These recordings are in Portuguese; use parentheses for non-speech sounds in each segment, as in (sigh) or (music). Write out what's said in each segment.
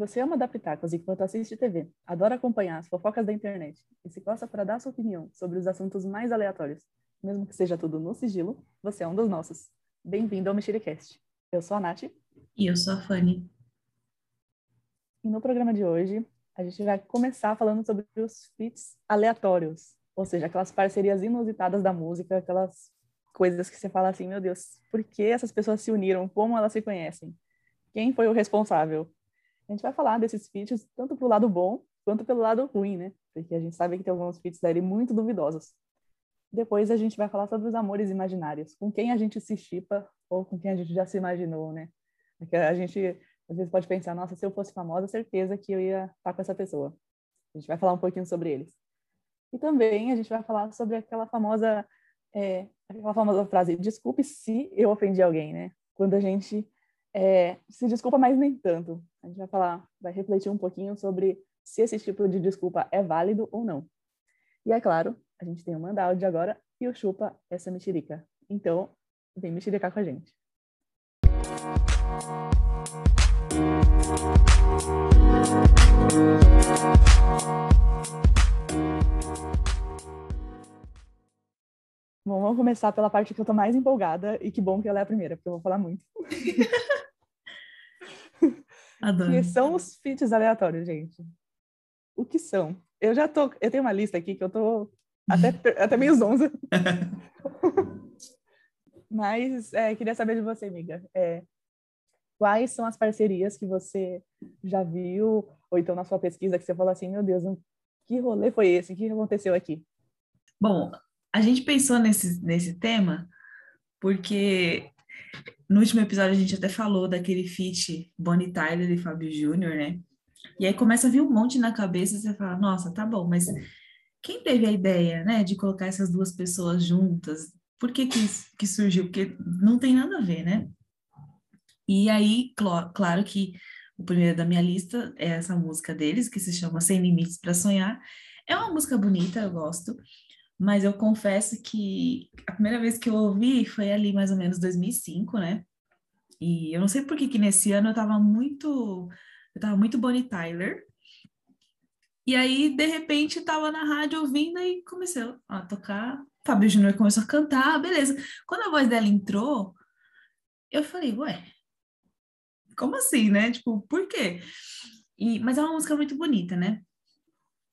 você ama adaptacos enquanto assiste TV, adora acompanhar as fofocas da internet e se coça para dar sua opinião sobre os assuntos mais aleatórios, mesmo que seja tudo no sigilo, você é um dos nossos. Bem-vindo ao Mexericast. Eu sou a Nath. E eu sou a Fanny. E no programa de hoje, a gente vai começar falando sobre os feats aleatórios, ou seja, aquelas parcerias inusitadas da música, aquelas coisas que você fala assim, meu Deus, por que essas pessoas se uniram? Como elas se conhecem? Quem foi o responsável? A gente vai falar desses feats tanto pro lado bom quanto pelo lado ruim, né? Porque a gente sabe que tem alguns feats dele muito duvidosos. Depois a gente vai falar sobre os amores imaginários, com quem a gente se chipa ou com quem a gente já se imaginou, né? Porque a gente às vezes pode pensar, nossa, se eu fosse famosa, certeza que eu ia estar com essa pessoa. A gente vai falar um pouquinho sobre eles. E também a gente vai falar sobre aquela famosa, é, aquela famosa frase, desculpe se eu ofendi alguém, né? Quando a gente é, se desculpa, mas nem tanto. A gente vai falar, vai refletir um pouquinho sobre se esse tipo de desculpa é válido ou não. E é claro, a gente tem o Manda Áudio agora e o Chupa essa mexerica. Então, vem mexericar com a gente. Bom, vamos começar pela parte que eu tô mais empolgada e que bom que ela é a primeira, porque eu vou falar muito. (laughs) Adoro. Que são os feats aleatórios, gente. O que são? Eu já tô, eu tenho uma lista aqui que eu tô até, (laughs) até meio zonza. (laughs) Mas é, queria saber de você, amiga. É, quais são as parcerias que você já viu, ou então na sua pesquisa, que você falou assim, meu Deus, que rolê foi esse? O que aconteceu aqui? Bom, a gente pensou nesse, nesse tema porque no último episódio a gente até falou daquele feat Bonnie Tyler e Fábio Júnior, né? E aí começa a vir um monte na cabeça e você fala, nossa, tá bom, mas quem teve a ideia, né, de colocar essas duas pessoas juntas? Por que que, que surgiu? Porque não tem nada a ver, né? E aí, cl claro que o primeiro da minha lista é essa música deles, que se chama Sem Limites para Sonhar. É uma música bonita, eu gosto mas eu confesso que a primeira vez que eu ouvi foi ali mais ou menos 2005, né? E eu não sei por que, que nesse ano eu tava muito eu tava muito Bonnie Tyler. E aí, de repente, tava na rádio ouvindo e comecei a tocar. Fábio Júnior começou a cantar, beleza. Quando a voz dela entrou, eu falei, ué, como assim, né? Tipo, por quê? E, mas é uma música muito bonita, né?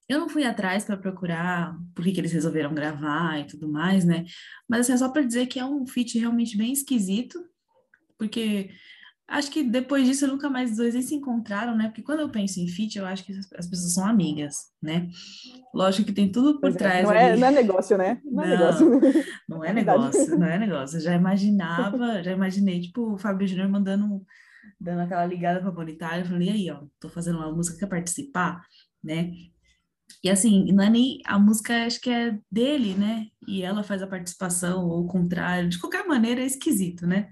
Eu não fui atrás para procurar por que, que, eles resolveram gravar e tudo mais, né? Mas assim, é só para dizer que é um feat realmente bem esquisito, porque acho que depois disso nunca mais os dois nem se encontraram, né? Porque quando eu penso em feat, eu acho que as pessoas são amigas, né? Lógico que tem tudo por é, trás. Não é, não é, negócio, né? Não, é não é negócio. (laughs) Não é negócio, não é negócio. Eu já imaginava, já imaginei, tipo, o Fábio Júnior mandando, dando aquela ligada pra Bonitária, eu falei, aí, ó, tô fazendo uma música, quer participar? Né? E assim, não é nem a música, acho que é dele, né? E ela faz a participação, ou o contrário. De qualquer maneira, é esquisito, né?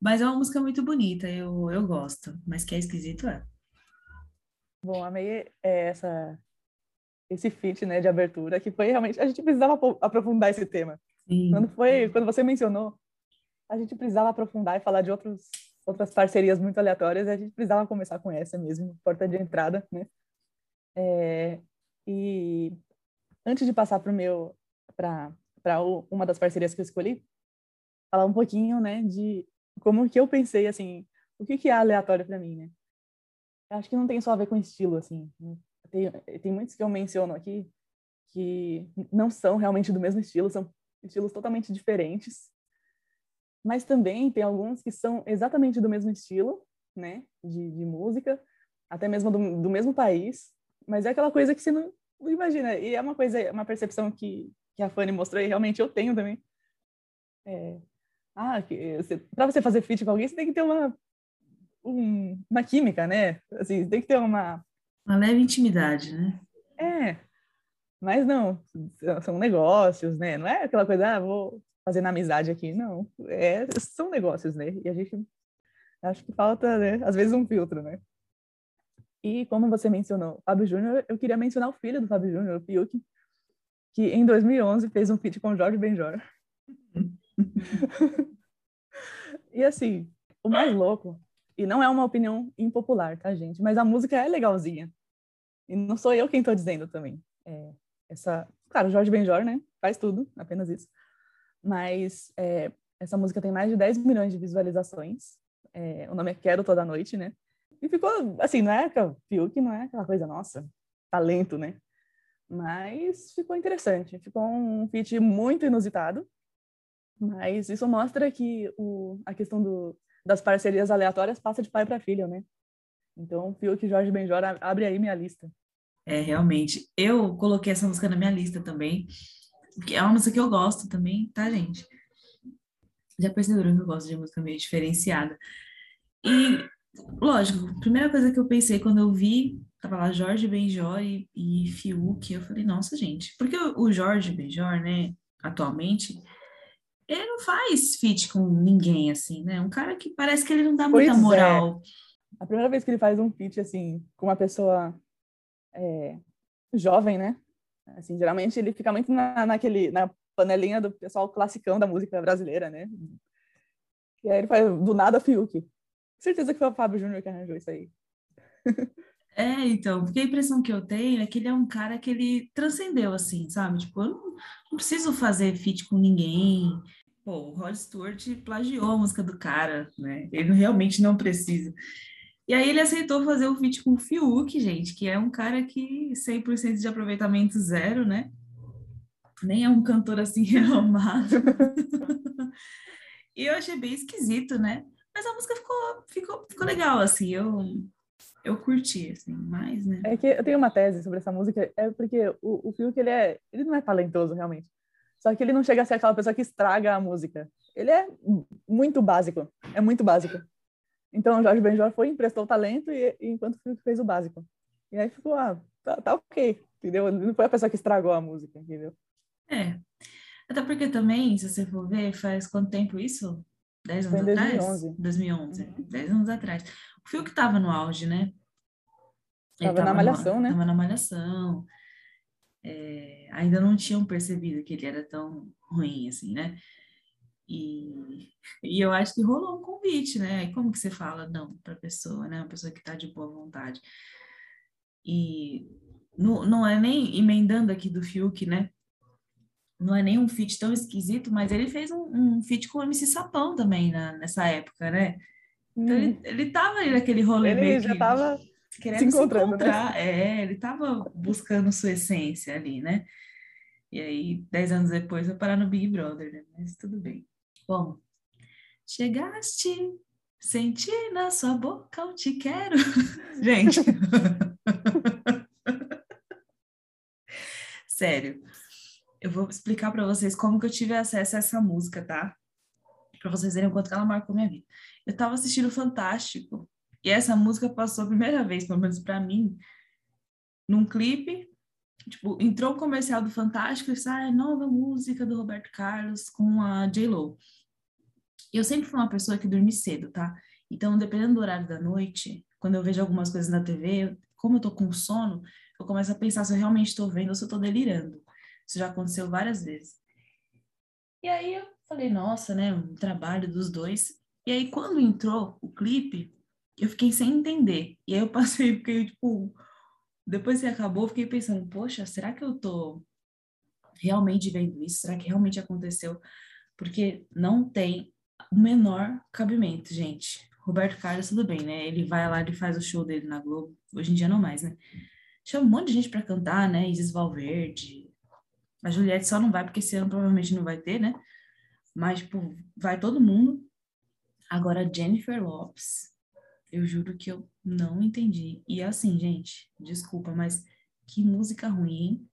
Mas é uma música muito bonita, eu, eu gosto. Mas que é esquisito, é. Bom, amei é, essa, esse feat, né, de abertura, que foi realmente... A gente precisava aprofundar esse tema. Sim. Quando, foi, quando você mencionou, a gente precisava aprofundar e falar de outros, outras parcerias muito aleatórias, e a gente precisava começar com essa mesmo, porta de entrada, né? É, e antes de passar para meu para uma das parcerias que eu escolhi, falar um pouquinho, né, de como que eu pensei assim, o que que é aleatório para mim, né? Acho que não tem só a ver com estilo assim. Tem tem muitos que eu menciono aqui que não são realmente do mesmo estilo, são estilos totalmente diferentes. Mas também tem alguns que são exatamente do mesmo estilo, né, de, de música, até mesmo do, do mesmo país, mas é aquela coisa que você não, imagina. E é uma coisa, uma percepção que, que a Fanny mostrou e realmente eu tenho também. É, ah, para você fazer feat com alguém, você tem que ter uma, um, uma química, né? Assim, tem que ter uma... Uma leve intimidade, né? É, mas não, são negócios, né? Não é aquela coisa, ah, vou fazer na amizade aqui, não. É, são negócios, né? E a gente acho que falta, né, às vezes, um filtro, né? E como você mencionou Fábio Júnior, eu queria mencionar o filho do Fábio Júnior, o Fiuk, que em 2011 fez um feat com Jorge Benjor. (laughs) e assim, o mais louco E não é uma opinião impopular, tá, gente? Mas a música é legalzinha. E não sou eu quem tô dizendo também. É, essa, claro, Jorge Benjor, né? Faz tudo, apenas isso. Mas é, essa música tem mais de 10 milhões de visualizações. É, o nome é Quero Toda Noite, né? E ficou, assim, não é que não é aquela coisa, nossa, talento, né? Mas ficou interessante. Ficou um feat muito inusitado. Mas isso mostra que o, a questão do, das parcerias aleatórias passa de pai para filho, né? Então, Fiuk e Jorge Benjor abre aí minha lista. É, realmente. Eu coloquei essa música na minha lista também, porque é uma música que eu gosto também, tá, gente? Já perceberam que eu gosto de música meio diferenciada. E, lógico, primeira coisa que eu pensei quando eu vi, tava lá Jorge Benjor e, e Fiuk, eu falei, nossa, gente, porque o Jorge Benjor, né, atualmente, ele não faz feat com ninguém, assim, né? Um cara que parece que ele não dá muita pois é. moral. É. A primeira vez que ele faz um feat, assim, com uma pessoa é, jovem, né? Assim, geralmente ele fica muito na, naquele, na panelinha do pessoal classicão da música brasileira, né? E aí ele faz do nada Fiuk. Certeza que foi o Fábio Júnior que arranjou isso aí. (laughs) É, então, porque a impressão que eu tenho é que ele é um cara que ele transcendeu, assim, sabe? Tipo, eu não, não preciso fazer feat com ninguém. Pô, o Rod Stewart plagiou a música do cara, né? Ele realmente não precisa. E aí ele aceitou fazer o feat com o Fiuk, gente, que é um cara que 100% de aproveitamento zero, né? Nem é um cantor assim (laughs) renomado. (laughs) e eu achei bem esquisito, né? Mas a música ficou, ficou, ficou legal, assim. Eu, eu curti, assim, mais, né? É que eu tenho uma tese sobre essa música, é porque o, o Fiuk, ele, é, ele não é talentoso, realmente. Só que ele não chega a ser aquela pessoa que estraga a música. Ele é muito básico, é muito básico. Então, o Jorge Benjor foi, emprestou o talento, e, e enquanto o Fiuk fez o básico. E aí ficou, ah, tá, tá ok, entendeu? Ele não foi a pessoa que estragou a música, entendeu? É. Até porque também, se você for ver, faz quanto tempo isso? 10 anos atrás? 2011. 2011, uhum. 10 anos atrás. O Fiuk estava no auge, né? Estava na malhação, no, né? Estava na malhação. É, ainda não tinham percebido que ele era tão ruim, assim, né? E, e eu acho que rolou um convite, né? E como que você fala não para a pessoa, né? Uma pessoa que está de boa vontade. E não, não é nem emendando aqui do Fiuk, né? Não é nem um feat tão esquisito, mas ele fez um, um feat com o MC Sapão também na, nessa época, né? Então hum. ele, ele tava ali naquele rolê ele meio já que, tava querendo se, encontrando, se né? encontrar. Né? É, ele tava buscando sua essência ali, né? E aí, dez anos depois, eu parar no Big Brother, né? Mas tudo bem. Bom, chegaste, senti na sua boca, eu te quero. (laughs) Gente. (laughs) Sério eu vou explicar para vocês como que eu tive acesso a essa música, tá? Para vocês verem o quanto ela marcou minha vida. Eu estava assistindo Fantástico e essa música passou a primeira vez, pelo menos para mim, num clipe. Tipo, entrou o comercial do Fantástico e disse, ah, é nova música do Roberto Carlos com a J-Lo. Eu sempre fui uma pessoa que dorme cedo, tá? Então, dependendo do horário da noite, quando eu vejo algumas coisas na TV, como eu tô com sono, eu começo a pensar se eu realmente estou vendo ou se eu tô delirando. Isso já aconteceu várias vezes. E aí eu falei, nossa, né, um trabalho dos dois. E aí quando entrou o clipe, eu fiquei sem entender. E aí eu (laughs) passei, fiquei tipo, depois que acabou, fiquei pensando, poxa, será que eu tô realmente vendo isso? Será que realmente aconteceu? Porque não tem o menor cabimento, gente. Roberto Carlos, tudo bem, né? Ele vai lá, e faz o show dele na Globo. Hoje em dia não mais, né? Chama um monte de gente para cantar, né? Isis Valverde, a Juliette só não vai porque esse ano provavelmente não vai ter, né? Mas, tipo, vai todo mundo. Agora, Jennifer Lopes, eu juro que eu não entendi. E assim, gente, desculpa, mas que música ruim,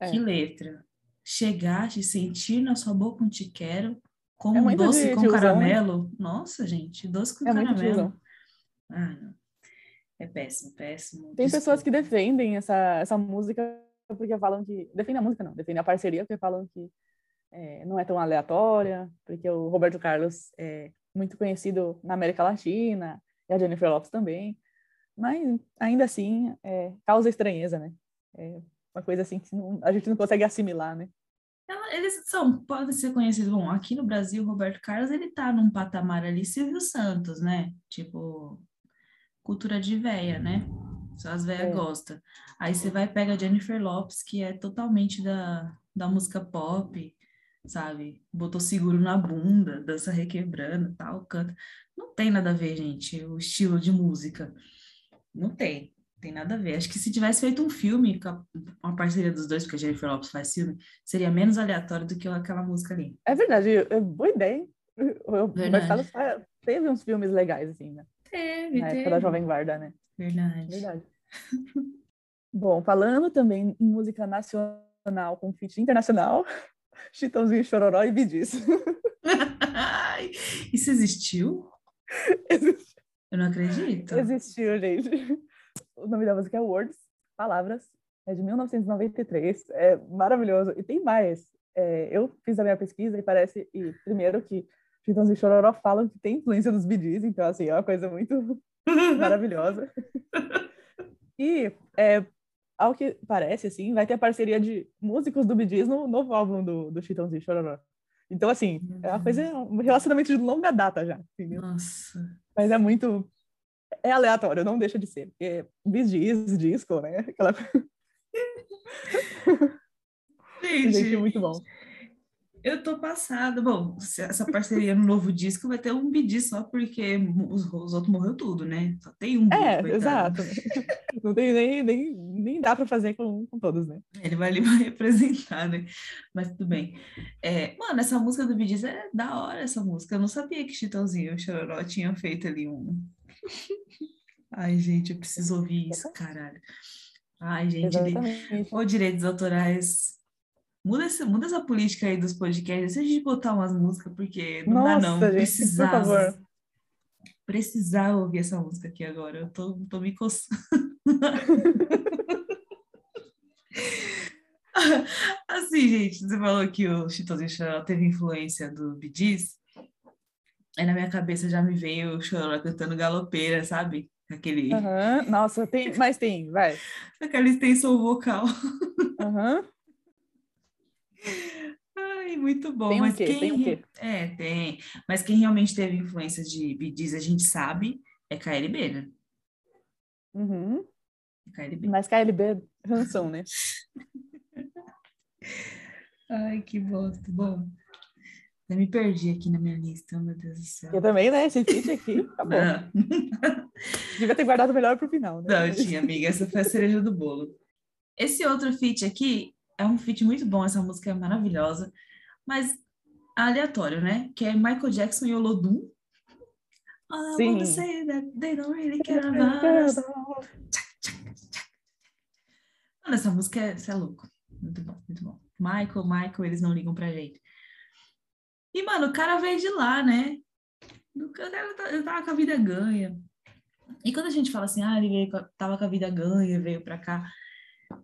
é. Que letra. Chegaste, sentir na sua boca um te quero, como é doce de, com de caramelo. Né? Nossa, gente, doce com é caramelo. Ah, não. É péssimo, péssimo. Tem desculpa. pessoas que defendem essa, essa música porque falam que. Defende a música, não, defende a parceria, porque falam que é, não é tão aleatória, porque o Roberto Carlos é muito conhecido na América Latina, e a Jennifer Lopes também. Mas, ainda assim, é, causa estranheza, né? É uma coisa assim que não, a gente não consegue assimilar, né? Eles são, podem ser conhecidos. Bom, aqui no Brasil, Roberto Carlos, ele tá num patamar ali, Silvio Santos, né? Tipo, cultura de véia, né? Só as véias É. gostam. Aí você vai e pega a Jennifer Lopes, que é totalmente da, da música pop, sabe? Botou seguro na bunda, dança requebrando, tal, canta. Não tem nada a ver, gente, o estilo de música. Não tem. Tem nada a ver. Acho que se tivesse feito um filme uma parceria dos dois, porque a Jennifer Lopes faz filme, seria menos aleatório do que aquela música ali. É verdade, é boa ideia? O fa- teve uns filmes legais, assim, né? Teve, Na época da Jovem Guarda, né? Verdade. Verdade. (laughs) Bom, falando também em música nacional com feat internacional, (laughs) Chitãozinho, Chororó e. Ai, Isso (laughs) existiu? Eu não acredito. Existiu, gente. O nome da música é Words, Palavras, é de 1993, é maravilhoso. E tem mais. É, eu fiz a minha pesquisa e parece, e primeiro que Chitãozinho e Chororó falam que tem influência dos Gees, então assim, é uma coisa muito (laughs) maravilhosa. E, é, ao que parece, assim, vai ter a parceria de músicos do Gees no novo álbum do, do Chitãozinho e Chororó. Então, assim, é uma coisa, um relacionamento de longa data já, entendeu? Nossa. Mas é muito. É aleatório, não deixa de ser. Porque Gees, disco, né? Aquela (laughs) gente muito bom. Eu tô passada. Bom, essa parceria no novo disco vai ter um BD só porque os, os outros morreu tudo, né? Só tem um É, exato. (laughs) Não tem nem, nem, nem dá pra fazer com, com todos, né? Ele vai ali (laughs) vai representar, né? Mas tudo bem. É, mano, essa música do Gees é da hora, essa música. Eu não sabia que Chitãozinho e Chororó tinham feito ali um... Ai, gente, eu preciso ouvir isso, caralho. Ai, gente. Exatamente. Ô, direitos autorais, muda essa, muda essa política aí dos podcasts. Se a gente botar umas músicas, porque não dá não. Nossa, gente, por Precisava, favor. precisava ouvir essa música aqui agora. Eu tô, tô me coçando. (laughs) Assim, gente, você falou que o Chitãozinho Chororó teve influência do Gees. Aí na minha cabeça já me veio o Chororó cantando galopeira, sabe? Aquele, Aham. Nossa, tem, mas tem, vai. (laughs) aquela extensão vocal. Aham. Ai, muito bom. Tem mas quê? quem Tem? É, tem. Mas quem realmente teve influência de Gees, a gente sabe, é KLB, né? Uhum. KLB. Mas KLB, Hanson, né? (laughs) Ai, que bosta. Bom, eu me perdi aqui na minha lista, meu Deus do céu. Eu também, né? Esse feat aqui, acabou. Não, (laughs) Devia ter guardado melhor pro final, né? não, tinha, amiga, essa foi a cereja do bolo. Esse outro feat aqui é um feat muito bom, essa música é maravilhosa, mas aleatório, né? Que é Michael Jackson e Olodum. All I Sim. wanna say that they don't really care about us. Mano, essa música é, é louco. Muito bom, muito bom. Michael, Michael, eles não ligam pra gente. E, mano, o cara veio de lá, né? O cara tava com a vida ganha. E quando a gente fala assim, ah, ele veio, tava com a vida ganha, veio pra cá,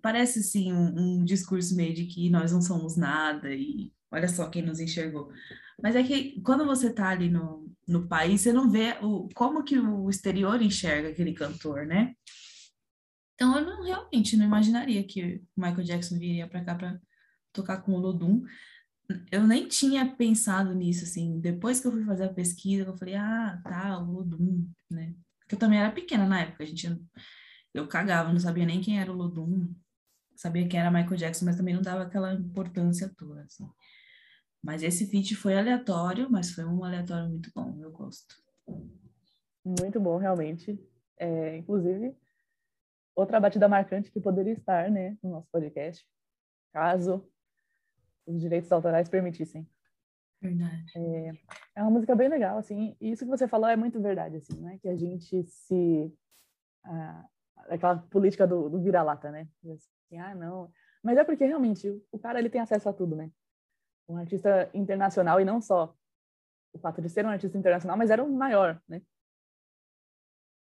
parece, assim, um, um discurso meio de que nós não somos nada e olha só quem nos enxergou. Mas é que quando você tá ali no, no país, você não vê o, como que o exterior enxerga aquele cantor, né? Então, eu não, realmente não imaginaria que o Michael Jackson viria para cá para tocar com o Olodum. Eu nem tinha pensado nisso, assim. Depois que eu fui fazer a pesquisa, eu falei, ah, tá, o Olodum, né? Porque eu também era pequena na época, a gente... Eu cagava, não sabia nem quem era o Olodum. Sabia quem era Michael Jackson, mas também não dava aquela importância toda, assim. Mas esse feat foi aleatório, mas foi um aleatório muito bom, eu gosto. Muito bom, realmente. É, inclusive, outra batida marcante que poderia estar né, no nosso podcast, caso os direitos autorais permitissem. Verdade. É uma música bem legal, assim, e isso que você falou é muito verdade, assim, né? Que a gente se... aquela política do, do vira-lata, né? Assim, ah, não... Mas é porque, realmente, o- o cara, ele tem acesso a tudo, né? Um artista internacional, e não só o fato de ser um artista internacional, mas era o maior, né?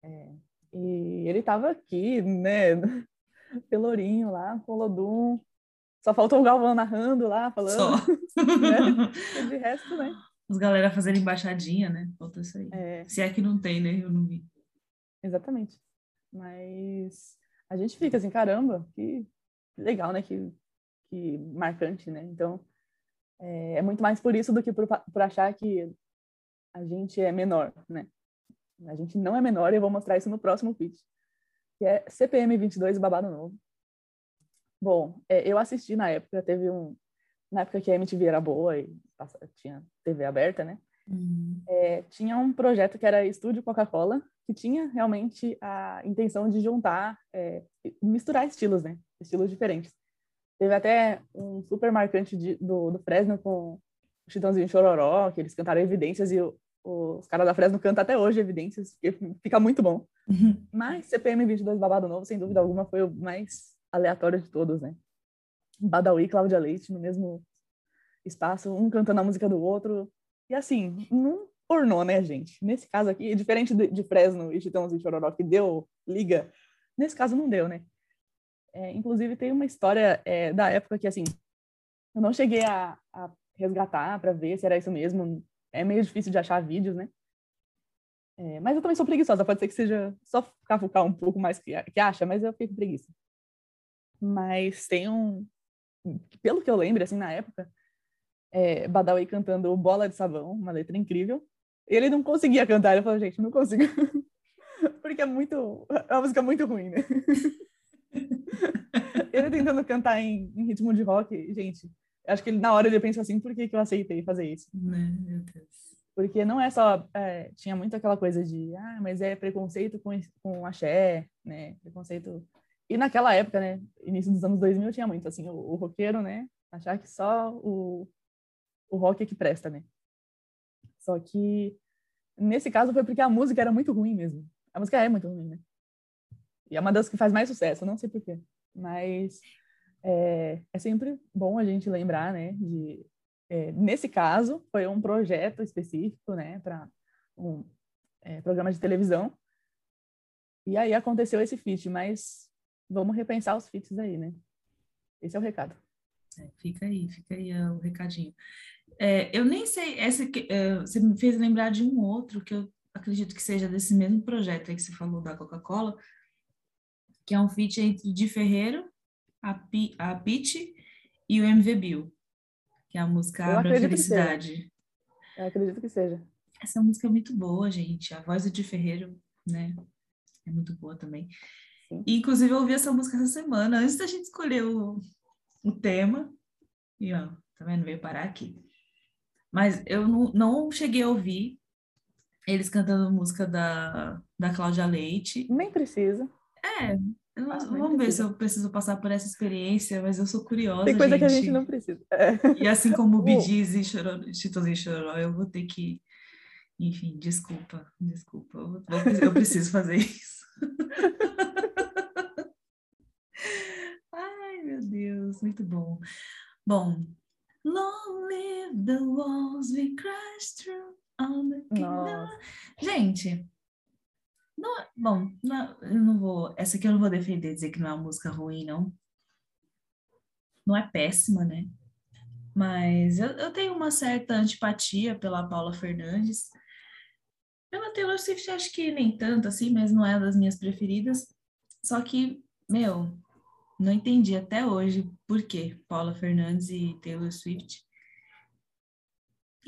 É, e ele tava aqui, né? (laughs) Pelourinho lá, com o Lodum. Só faltou o Galvão narrando lá, falando. Só. (laughs) De resto, né? Os galera fazendo embaixadinha, né? Falta isso aí. É, Se é que não tem, né? Eu não vi. exatamente. Mas a gente fica assim, caramba, que legal, né? Que, que marcante, né? Então, É, é muito mais por isso do que por, por achar que a gente é menor, né? A gente não é menor eu vou mostrar isso no próximo pitch, que é CPM 22 Babado Novo. Bom, é, eu assisti na época, teve um... Na época que a MTV era boa e tinha TV aberta, né? Uhum. É, tinha um projeto que era Estúdio Coca-Cola, que tinha realmente a intenção de juntar, é, misturar estilos, né? Estilos diferentes. Teve até um super marcante de, do, do Fresno com o Chitãozinho Chororó, que eles cantaram Evidências e o, os caras da Fresno cantam até hoje Evidências, que fica muito bom. Uhum. Mas CPM 22 Babado Novo, sem dúvida alguma, foi o mais aleatório de todos, né? Badawi e Cláudia Leite no mesmo espaço, um cantando a música do outro. E assim, não ornou, né, gente? Nesse caso aqui, diferente de, Fresno e Chitãozinho Chororó, que deu liga, nesse caso não deu, né? É, inclusive, tem uma história é, da época que, assim, eu não cheguei a, a resgatar para ver se era isso mesmo. É meio difícil de achar vídeos, né? É, mas eu também sou preguiçosa, pode ser que seja só cavucar um pouco mais que, que acha, mas eu fico preguiça. Mas tem um. Pelo que eu lembro, assim, na época, é, Badawi cantando Bola de Sabão, uma letra incrível. Ele não conseguia cantar, ele falou, gente, não consigo. (laughs) Porque é muito. É uma música muito ruim, né? (laughs) ele tentando cantar em, em, ritmo de rock, gente, acho que ele, na hora ele pensou assim, por que, que eu aceitei fazer isso? Né, meu Deus. Porque não é só, é, tinha muito aquela coisa de, ah, mas é preconceito com, com axé, né, preconceito... E naquela época, né, início dos anos 2000, tinha muito, assim, o, o roqueiro, né, achar que só o, o rock é que presta, né. Só que, nesse caso, foi porque a música era muito ruim mesmo. A música é muito ruim, né. E é uma das que faz mais sucesso, não sei porquê. Mas é, é sempre bom a gente lembrar, né, de... É, nesse caso, foi um projeto específico, né, para um é, programa de televisão. E aí aconteceu esse feat, mas vamos repensar os feats aí, né? Esse é o recado. É, fica aí, fica aí é, o recadinho. É, eu nem sei, essa que, é, você me fez lembrar de um outro que eu acredito que seja desse mesmo projeto aí que você falou da Coca-Cola, que é um feat entre Di Ferreiro, a, P, a Pitty e o MV Bill, que é a música Eu Abra Felicidade. Eu acredito que seja. Essa música é muito boa, gente. A voz do Di Ferreiro, né? É muito boa também. E, inclusive, eu ouvi essa música essa semana, antes da gente escolher o, o tema. E, ó, tá vendo? Veio parar aqui. Mas eu não, não cheguei a ouvir eles cantando música da, da Cláudia Leite. Nem precisa. É, ah, vamos ver se eu preciso passar por essa experiência, mas eu sou curiosa. Tem coisa gente. que a gente não precisa. É. E assim como o (laughs) Bidiz e Chitãozinho e Chororó, eu vou ter que. Enfim, desculpa, desculpa. Eu, vou, eu preciso fazer isso. (laughs) Ai, meu Deus, muito bom. Bom, Long live the walls we crashed through on the kingdom. Gente, não, bom, não, eu não vou. Essa aqui eu não vou defender, dizer que não é uma música ruim, não. Não é péssima, né? Mas eu, eu tenho uma certa antipatia pela Paula Fernandes. Pela Taylor Swift, acho que nem tanto assim, mas não é das minhas preferidas. Só que, meu, não entendi até hoje por que Paula Fernandes e Taylor Swift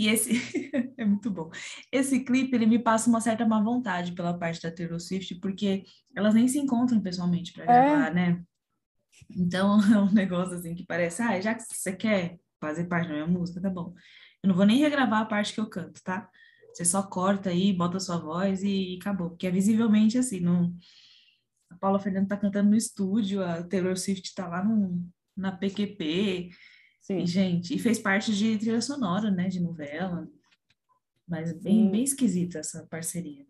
e esse (laughs) é muito bom. Esse clipe ele me passa uma certa má vontade pela parte da Taylor Swift, porque elas nem se encontram pessoalmente para é. gravar, né? Então (laughs) é um negócio assim que parece, ah, já que você quer fazer parte da minha música, tá bom. Eu não vou nem regravar a parte que eu canto, tá? Você só corta aí, bota sua voz e, e acabou, porque é visivelmente assim, não a Paula Fernanda tá cantando no estúdio, a Taylor Swift tá lá no, na PQP, Sim. E, gente, e fez parte de trilha sonora, né, de novela. Mas bem, bem esquisita essa parceria.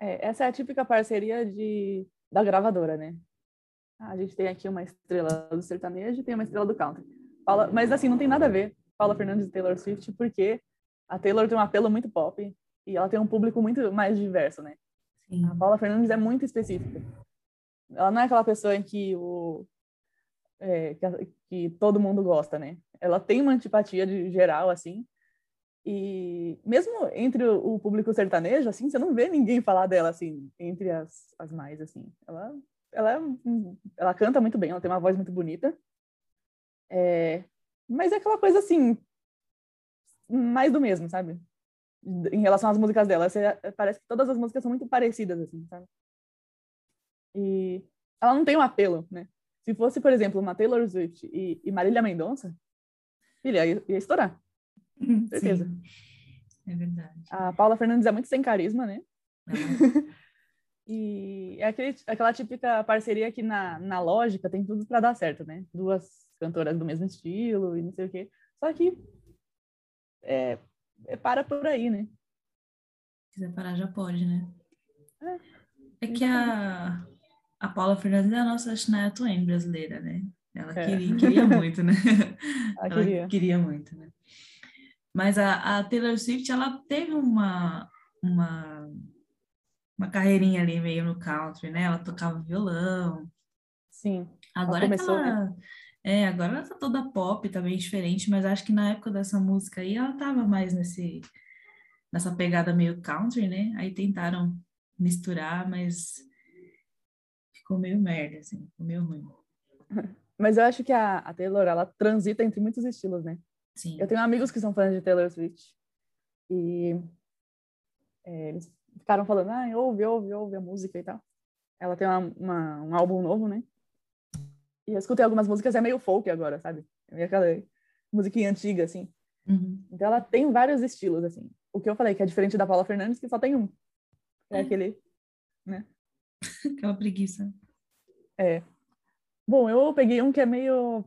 É, essa é a típica parceria de, da gravadora, né? Ah, a gente tem aqui uma estrela do sertanejo e tem uma estrela do country. Paula, mas assim, não tem nada a ver Paula Fernandes e Taylor Swift, porque a Taylor tem um apelo muito pop e ela tem um público muito mais diverso, né? Sim. A Paula Fernandes é muito específica. Ela não é aquela pessoa em que o é, que, que, todo mundo gosta, né? Ela tem uma antipatia de geral, assim, e mesmo entre o, o público sertanejo, assim, você não vê ninguém falar dela, assim, entre as, as mais, assim. Ela, ela, ela canta muito bem, ela tem uma voz muito bonita. É, Mas é aquela coisa assim, mais do mesmo, sabe? Em relação às músicas dela. Você, parece que todas as músicas são muito parecidas, assim, sabe? E ela não tem um apelo, né? Se fosse, por exemplo, uma Taylor Swift e, e Marília Mendonça, filha, ia, ia estourar. (laughs) Certeza. Sim, é verdade. A Paula Fernandes é muito sem carisma, né? (laughs) e é aquele, aquela típica parceria que na, na lógica tem tudo para dar certo, né? Duas cantoras do mesmo estilo e não sei o quê. Só que é, é para por aí, né? Se quiser parar, já pode, né? É, É que a, a Paula Fernandes é a nossa Shania Twain brasileira, né? Ela É. queria, queria muito, né? (laughs) Ela queria. muito, né? Mas a, a Taylor Swift, ela teve uma, uma, uma carreirinha ali meio no country, né? Ela tocava violão. sim. Agora começou, que ela... É, agora ela tá toda pop, tá bem diferente, mas acho que na época dessa música aí ela tava mais nesse, nessa pegada meio country, né? Aí tentaram misturar, mas ficou meio merda, assim, ficou meio ruim. (laughs) Mas eu acho que a, a Taylor, ela transita entre muitos estilos, né? Sim. Eu tenho amigos que são fãs de Taylor Swift e é, eles ficaram falando, ah, ouve, ouve, ouve a música e tal. Ela tem uma, uma- um álbum novo, né? E eu escutei algumas músicas, é meio folk agora, sabe? É aquela musiquinha antiga, assim. Uhum. Então ela tem vários estilos, assim. O que eu falei, que é diferente da Paula Fernandes, que só tem um. É É. aquele... (laughs) Aquela preguiça. Bom, eu peguei um que é meio...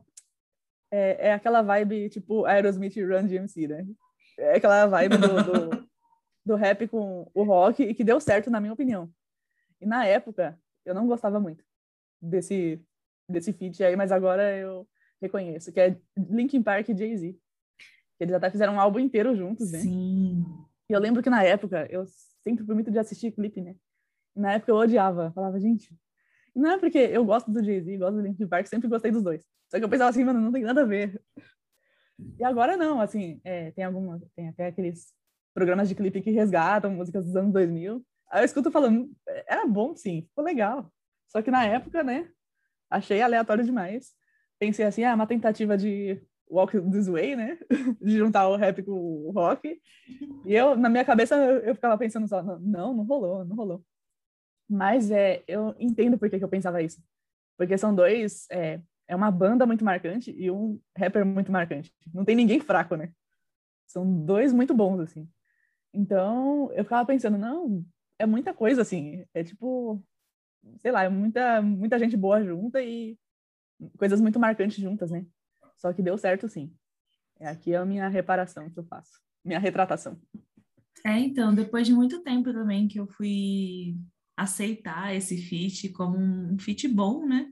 É, é aquela vibe, tipo, Aerosmith e Run DMC, né? É aquela vibe do, do, (laughs) do rap com o rock e que deu certo, na minha opinião. E na época, eu não gostava muito desse, desse feat aí, mas agora eu reconheço, que é Linkin Park e Jay-Z. Eles até fizeram um álbum inteiro juntos, né? Sim. E eu lembro que na época, eu sempre fui muito de assistir clipe, né? E na época eu odiava, falava, gente. Não é porque eu gosto do Jay-Z, gosto do Linkin Park, sempre gostei dos dois. Só que eu pensava assim, mano, não tem nada a ver. E agora não, assim, é, tem alguma, tem até aqueles programas de clipe que resgatam músicas dos anos 2000. Aí eu escuto falando, era bom sim, ficou legal. Só que na época, né, achei aleatório demais. Pensei assim, ah, uma tentativa de Walk This Way, né? (laughs) De juntar o rap com o rock. E eu, na minha cabeça, eu, ficava pensando só, não, não rolou, não rolou. Mas é, eu entendo por que, que eu pensava isso. Porque são dois, é, é uma banda muito marcante e um rapper muito marcante. Não tem ninguém fraco, né? São dois muito bons, assim. Então, eu ficava pensando, não, é muita coisa, assim. É tipo, sei lá, é muita, muita gente boa junta e coisas muito marcantes juntas, né? Só que deu certo, sim. É aqui a minha reparação que eu faço. Minha retratação. É, então, depois de muito tempo também que eu fui aceitar esse feat como um feat bom, né?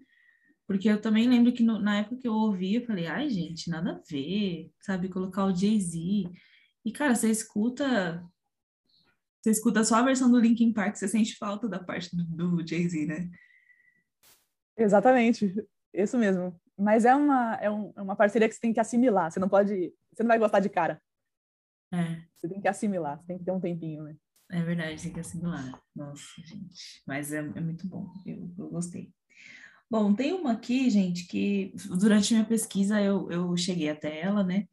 Porque eu também lembro que no- na época que eu ouvi, eu falei, ai, gente, nada a ver, sabe? Colocar o Jay-Z. E, cara, você escuta. Você escuta só a versão do Linkin Park, você sente falta da parte do, do Jay-Z, né? Exatamente, isso mesmo. Mas é uma, é, um- é uma parceria que você tem que assimilar. Você não pode. Você não vai gostar de cara. É, Você tem que assimilar, você tem que ter um tempinho, né? é verdade, tem que assimilar. Nossa, gente. Mas é, é muito bom, eu, eu gostei. Bom, tem uma aqui, gente, que durante minha pesquisa eu, eu cheguei até ela, né?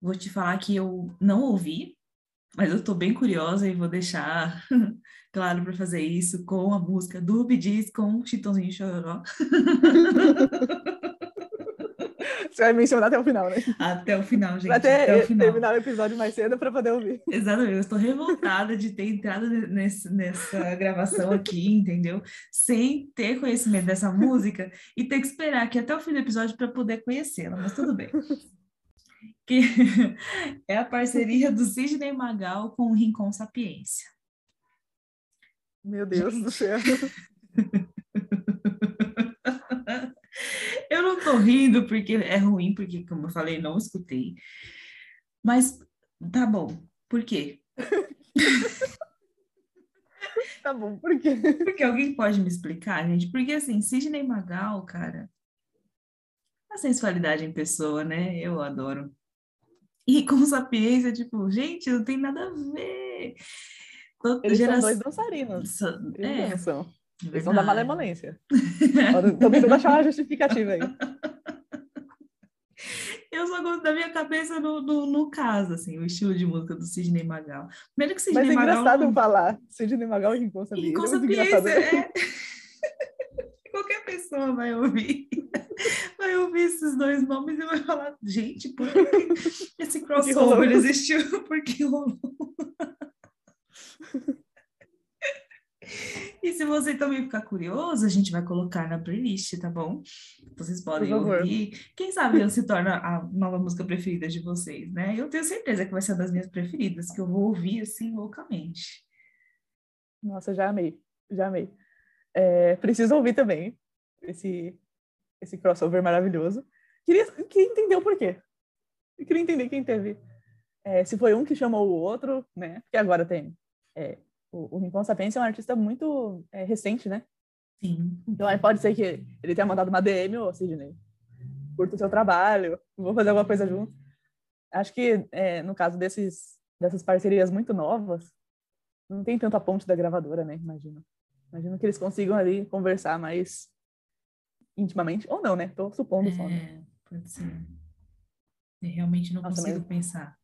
Vou te falar que eu não ouvi, mas eu tô bem curiosa e vou deixar (laughs) claro para fazer isso com a música do Gees com Chitãozinho Chororó (laughs) Você vai mencionar até o final, né? até o final, gente. Até até o final. terminar o episódio mais cedo pra poder ouvir. Exatamente, eu estou revoltada de ter entrado nesse, nessa gravação aqui, entendeu? Sem ter conhecimento dessa música e ter que esperar aqui até o fim do episódio para poder conhecê-la, mas tudo bem. Que (laughs) é a parceria do Sidney Magal com o Rincon Sapiência. Meu Deus do céu. (laughs) Eu não tô rindo porque é ruim, porque, como eu falei, não escutei. Mas tá bom. Por quê? (laughs) Tá bom, por quê? Porque alguém pode me explicar, gente? Porque assim, Sidney Magal, cara, a sensualidade em pessoa, né? Eu adoro. E com sapiência, tipo, gente, não tem nada a ver. Toda Eles geração- são dois dançarinos. Eles É. Eles são da verdade. malemolência. (laughs) Tô tentando achar uma justificativa aí. Eu só gosto da minha cabeça no, no, no, caso, assim, o estilo de música do Sidney Magal. Primeiro que Sidney Mas é Magal... engraçado não... falar Sidney Magal e Rincon Sapiência. Rincon Sapiência, é... (laughs) Qualquer pessoa vai ouvir. Vai ouvir esses dois nomes e vai falar, gente, por que (laughs) esse crossover existiu? (laughs) Por que rolou? E se você também ficar curioso, a gente vai colocar na playlist, tá bom? Vocês podem ouvir. Quem sabe eu se torna a nova música preferida de vocês, né? Eu tenho certeza que vai ser uma das minhas preferidas, que eu vou ouvir assim loucamente. Nossa, já amei, já amei. É, preciso ouvir também esse, esse crossover maravilhoso. Queria, queria entender o porquê. Eu queria entender quem teve. É, se foi um que chamou o outro, né? Porque agora tem é, o, o Rincon é um artista muito é, recente, né? Sim. Então aí pode ser que ele tenha mandado uma DM, ô Sidney, curto o seu trabalho, vou fazer alguma coisa junto. Acho que é, no caso desses, dessas parcerias muito novas, não tem tanta ponte da gravadora, né? Imagino. Imagino que eles consigam ali conversar mais intimamente, ou não, né? Tô supondo é, só. Né? Pode ser. Eu realmente não Nossa, consigo mas... pensar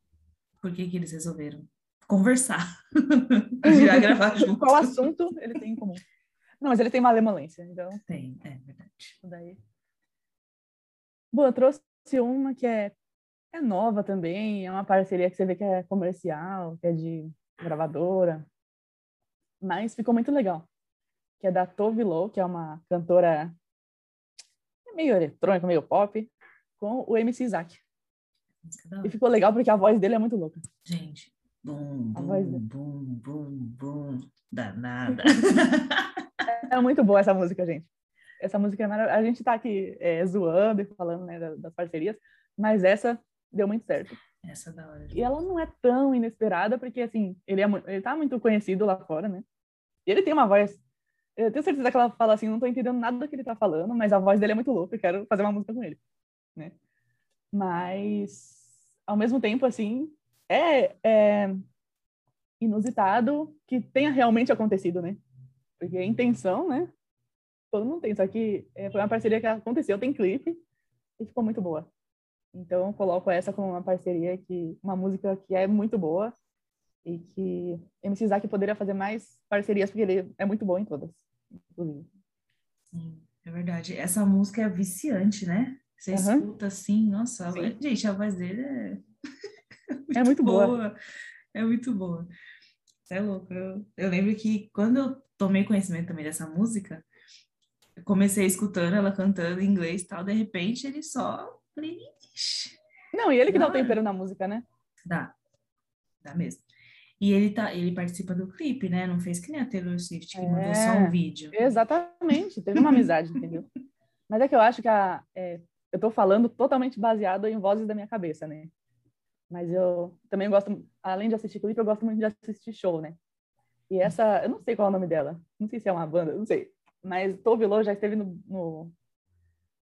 por que, que eles resolveram conversar. (laughs) Já gravar (laughs) junto. Qual assunto ele tem em comum? Não, mas ele tem malemolência, então. Tem, é verdade. Daí. Bom, eu trouxe uma que é, é nova também, é uma parceria que você vê que é comercial, que é de gravadora, mas ficou muito legal. Que é da Tove Lo, que é uma cantora meio eletrônica, meio pop, com o MC Isaac. E ficou legal porque a voz dele é muito louca. Gente, Bum, bum, bum, bum, bum, danada. (laughs) é muito boa essa música, gente. Essa música é maravilhosa. A gente tá aqui é, zoando e falando né, das parcerias, mas essa deu muito certo. Essa é da hora. E ela não é tão inesperada, porque, assim, ele, é, ele tá muito conhecido lá fora, né? E ele tem uma voz... Eu tenho certeza que ela fala assim, não tô entendendo nada do que ele tá falando, mas a voz dele é muito louca, eu quero fazer uma música com ele, né? Mas, ao mesmo tempo, assim, é, é inusitado que tenha realmente acontecido, né? Porque a intenção, né? Todo mundo tem, só que é, foi uma parceria que aconteceu, tem clipe e ficou muito boa. Então eu coloco essa como uma parceria que uma música que é muito boa e que MC Isaac poderia fazer mais parcerias porque ele é muito bom em todas, inclusive. Sim, é verdade. Essa música é viciante, né? Você uhum. escuta assim, nossa, gente, a voz dele é muito é muito boa. (laughs) boa. É muito boa. Você é louco. Eu, eu lembro que quando eu tomei conhecimento também dessa música, eu comecei escutando ela cantando em inglês e tal, de repente ele só. Não, e ele que dá o tempero na música, né? Dá. Dá mesmo. E ele, tá, ele participa do clipe, né? Não fez que nem a Taylor Swift, que é, mandou só um vídeo. Exatamente, teve uma amizade, entendeu? (laughs) Mas é que eu acho que a, é, eu tô falando totalmente baseado em vozes da minha cabeça, né? Mas eu também gosto, além de assistir clipe, eu gosto muito de assistir show, né? E essa, eu não sei qual é o nome dela, não sei se é uma banda, não sei. Mas Tove Lo já esteve no, no,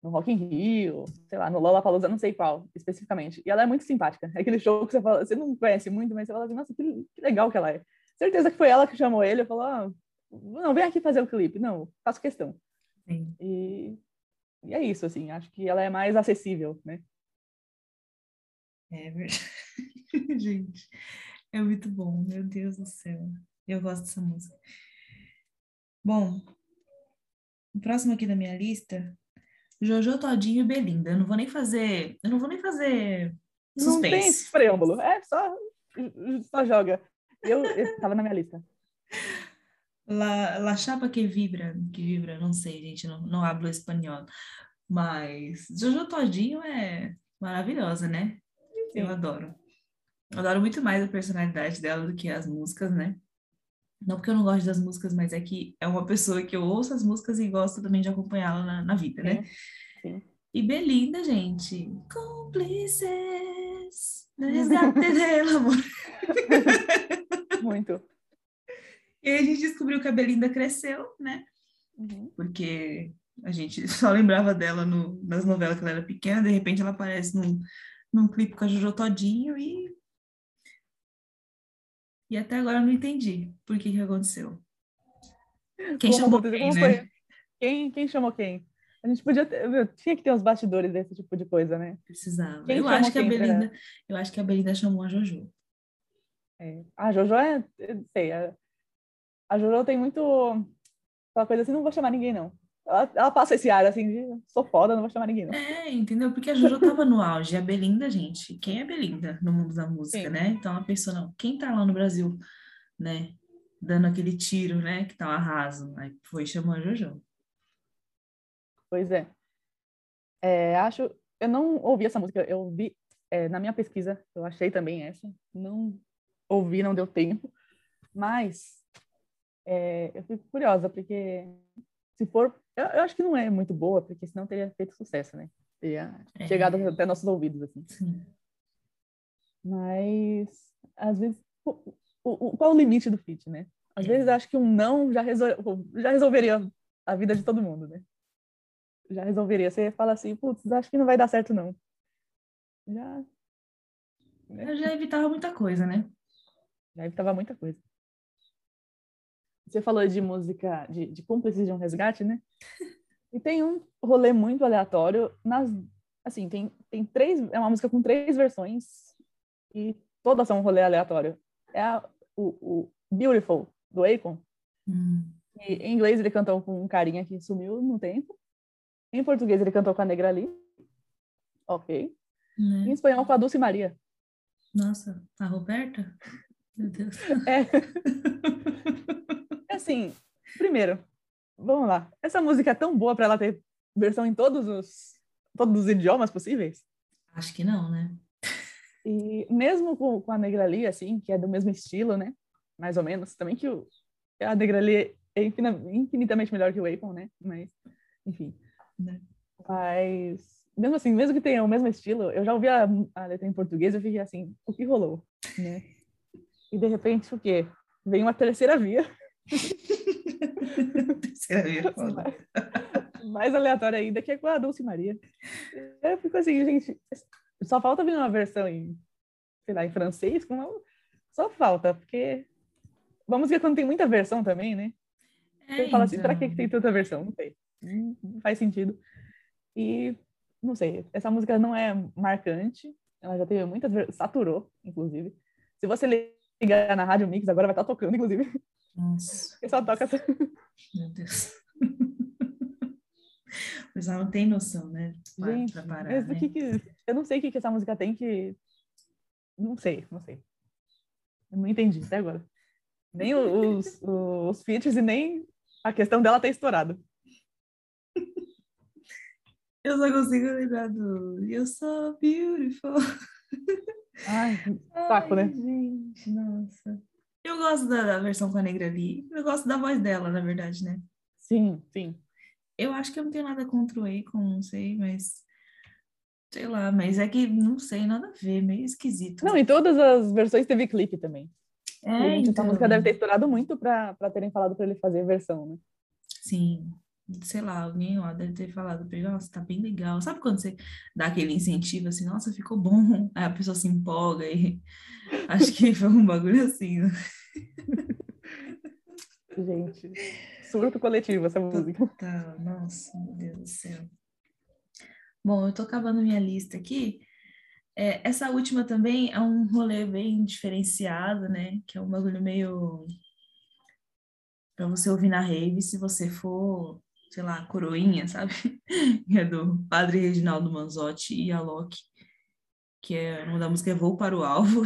no Rock in Rio, sei lá, no Lollapalooza, não sei qual especificamente. E ela é muito simpática. É aquele (laughs) show que você fala, você não conhece muito, mas você fala assim, nossa, que, que legal que ela é. Certeza que foi ela que chamou ele, falou, ah, não, vem aqui fazer o clipe. Não, faço questão. Sim. E, e é isso, assim, acho que ela é mais acessível, né? É verdade. (laughs) Gente, é muito bom, meu Deus do céu. Eu gosto dessa música. Bom, o próximo aqui da minha lista, Jojo Todinho e Belinda. Eu não vou nem fazer, eu não vou nem fazer suspense. Não tem preâmbulo, é só só joga. Eu, eu tava na minha lista. La, la chapa que vibra, que vibra, não sei, gente, não, não hablo espanhol. Mas Jojo Todinho é maravilhosa, né? Sim. Eu adoro. Adoro muito mais a personalidade dela do que as músicas, né? Não porque eu não gosto das músicas, mas é que é uma pessoa que eu ouço as músicas e gosto também de acompanhá-la na, na, vida, né? Sim. E Belinda, gente. Cúmplices. Desatendê amor. (laughs) Muito. E aí a gente descobriu que a Belinda cresceu, né? Uhum. Porque a gente (laughs) só lembrava dela no, nas novelas que ela era pequena, de repente ela aparece num, num clipe com a Jojo Todinho e. E até agora eu não entendi por que que aconteceu. Quem Como chamou quem, né? Quem, quem chamou quem? A gente podia ter, meu, tinha que ter uns bastidores desse tipo de coisa, né? Precisava. Quem eu acho que a pra- Belinda, eu acho que a Belinda chamou a Jojo. É. A Jojo é, sei, a, a Jojo tem muito aquela coisa assim, não vou chamar ninguém, não. Ela, ela passa esse ar assim de sou foda, não vou chamar ninguém, não. É, entendeu? Porque a Jojo tava no auge. A Belinda, gente, quem é Belinda no mundo da música, Sim. né? Então ela pensou, não, quem tá lá no Brasil, né? Dando aquele tiro, né? Que tá um arraso. Aí foi e chamou a Jojo. Pois é. É, acho, eu não ouvi essa música, eu ouvi é, na minha pesquisa, eu achei também essa, não ouvi, não deu tempo, mas é, eu fico curiosa, porque se for, eu, eu acho que não é muito boa, porque senão teria feito sucesso, né? Teria É. chegado até nossos ouvidos, assim. Sim. Mas, às vezes, o, o- qual o limite do feat, né? Às É. vezes acho que um não já, resol- já resolveria a vida de todo mundo, né? Já resolveria. Você fala assim, putz, acho que não vai dar certo, não. Já, Eu já evitava muita coisa, né? já evitava muita coisa. Você falou de música, de, de cúmplices de um resgate, né? E tem um rolê muito aleatório. Nas, assim, tem, tem três. É uma música com três versões e todas são um rolê aleatório. É a- o, o Beautiful, do Akon. Hum. E em inglês ele cantou com um carinha que sumiu no tempo. Em português ele cantou com a Negra Lee. Ok. Em Né? espanhol com a Dulce Maria. Nossa, a Roberta? Meu Deus. É. (laughs) assim, primeiro, vamos lá. Essa música é tão boa para ela ter versão em todos os todos os idiomas possíveis. Acho que não, né? E mesmo com, com a Negra Lee, assim, que é do mesmo estilo, né? Mais ou menos. Também que o, a Negra Lee é infinitamente melhor que o Akon, né? Mas, enfim. Né? Mas, mesmo assim, mesmo que tenha o mesmo estilo, eu já ouvi a, a letra em português e fiquei assim, o que rolou? Né? E de repente, o quê? Vem uma terceira via, Terceira é foda. mais aleatória ainda, que é com a Dulce Maria. Eu fico assim, gente, só falta vir uma versão em, sei lá, em francês, uma... só falta, porque vamos ver quando tem muita versão também, né? Você É, fala assim, pra que, então. que tem tanta versão? Não sei. Não faz sentido. E, não sei, essa música não é marcante. Ela já teve muitas saturou, inclusive. Se você ligar na Rádio Mix, agora vai estar tocando, inclusive. Nossa, Porque só toca essa... meu Deus. (laughs) O pessoal não tem noção, né? Para Gente, pra parar, mas né? que que... Eu não sei o que, que essa música tem que... Não sei, não sei. Eu não entendi até agora. Nem os, (laughs) os feats e nem a questão dela ter estourado. Eu só consigo lembrar do You're so beautiful. Ai, (laughs) saco, Ai, né? gente, nossa. Eu gosto da, da versão com a Negra ali. Eu gosto da voz dela, na verdade, né? Sim, sim. Eu acho que eu não tenho nada contra o Akon, não sei, mas... Sei lá, mas é que não sei, nada a ver, meio esquisito. Não, em todas as versões teve clipe também. é, Gente, então, Essa música deve ter estourado muito pra terem falado pra ele fazer versão, né? Sim, sei lá, alguém lá deve ter falado pra ele, nossa, tá bem legal. Sabe quando você dá aquele incentivo assim, nossa, ficou bom, (laughs) aí a pessoa se empolga e (laughs) acho que foi um bagulho assim. né? Gente, surto coletivo essa música. Tá, nossa, meu Deus do céu. Bom, eu tô acabando minha lista aqui. É, essa última também é um rolê bem diferenciado, né? Que é um bagulho meio para você ouvir na rave, se você for, sei lá, coroinha, sabe? Que (laughs) é do Padre Reginaldo Manzotti e a Loki, que é uma da música é Vou para o Alvo.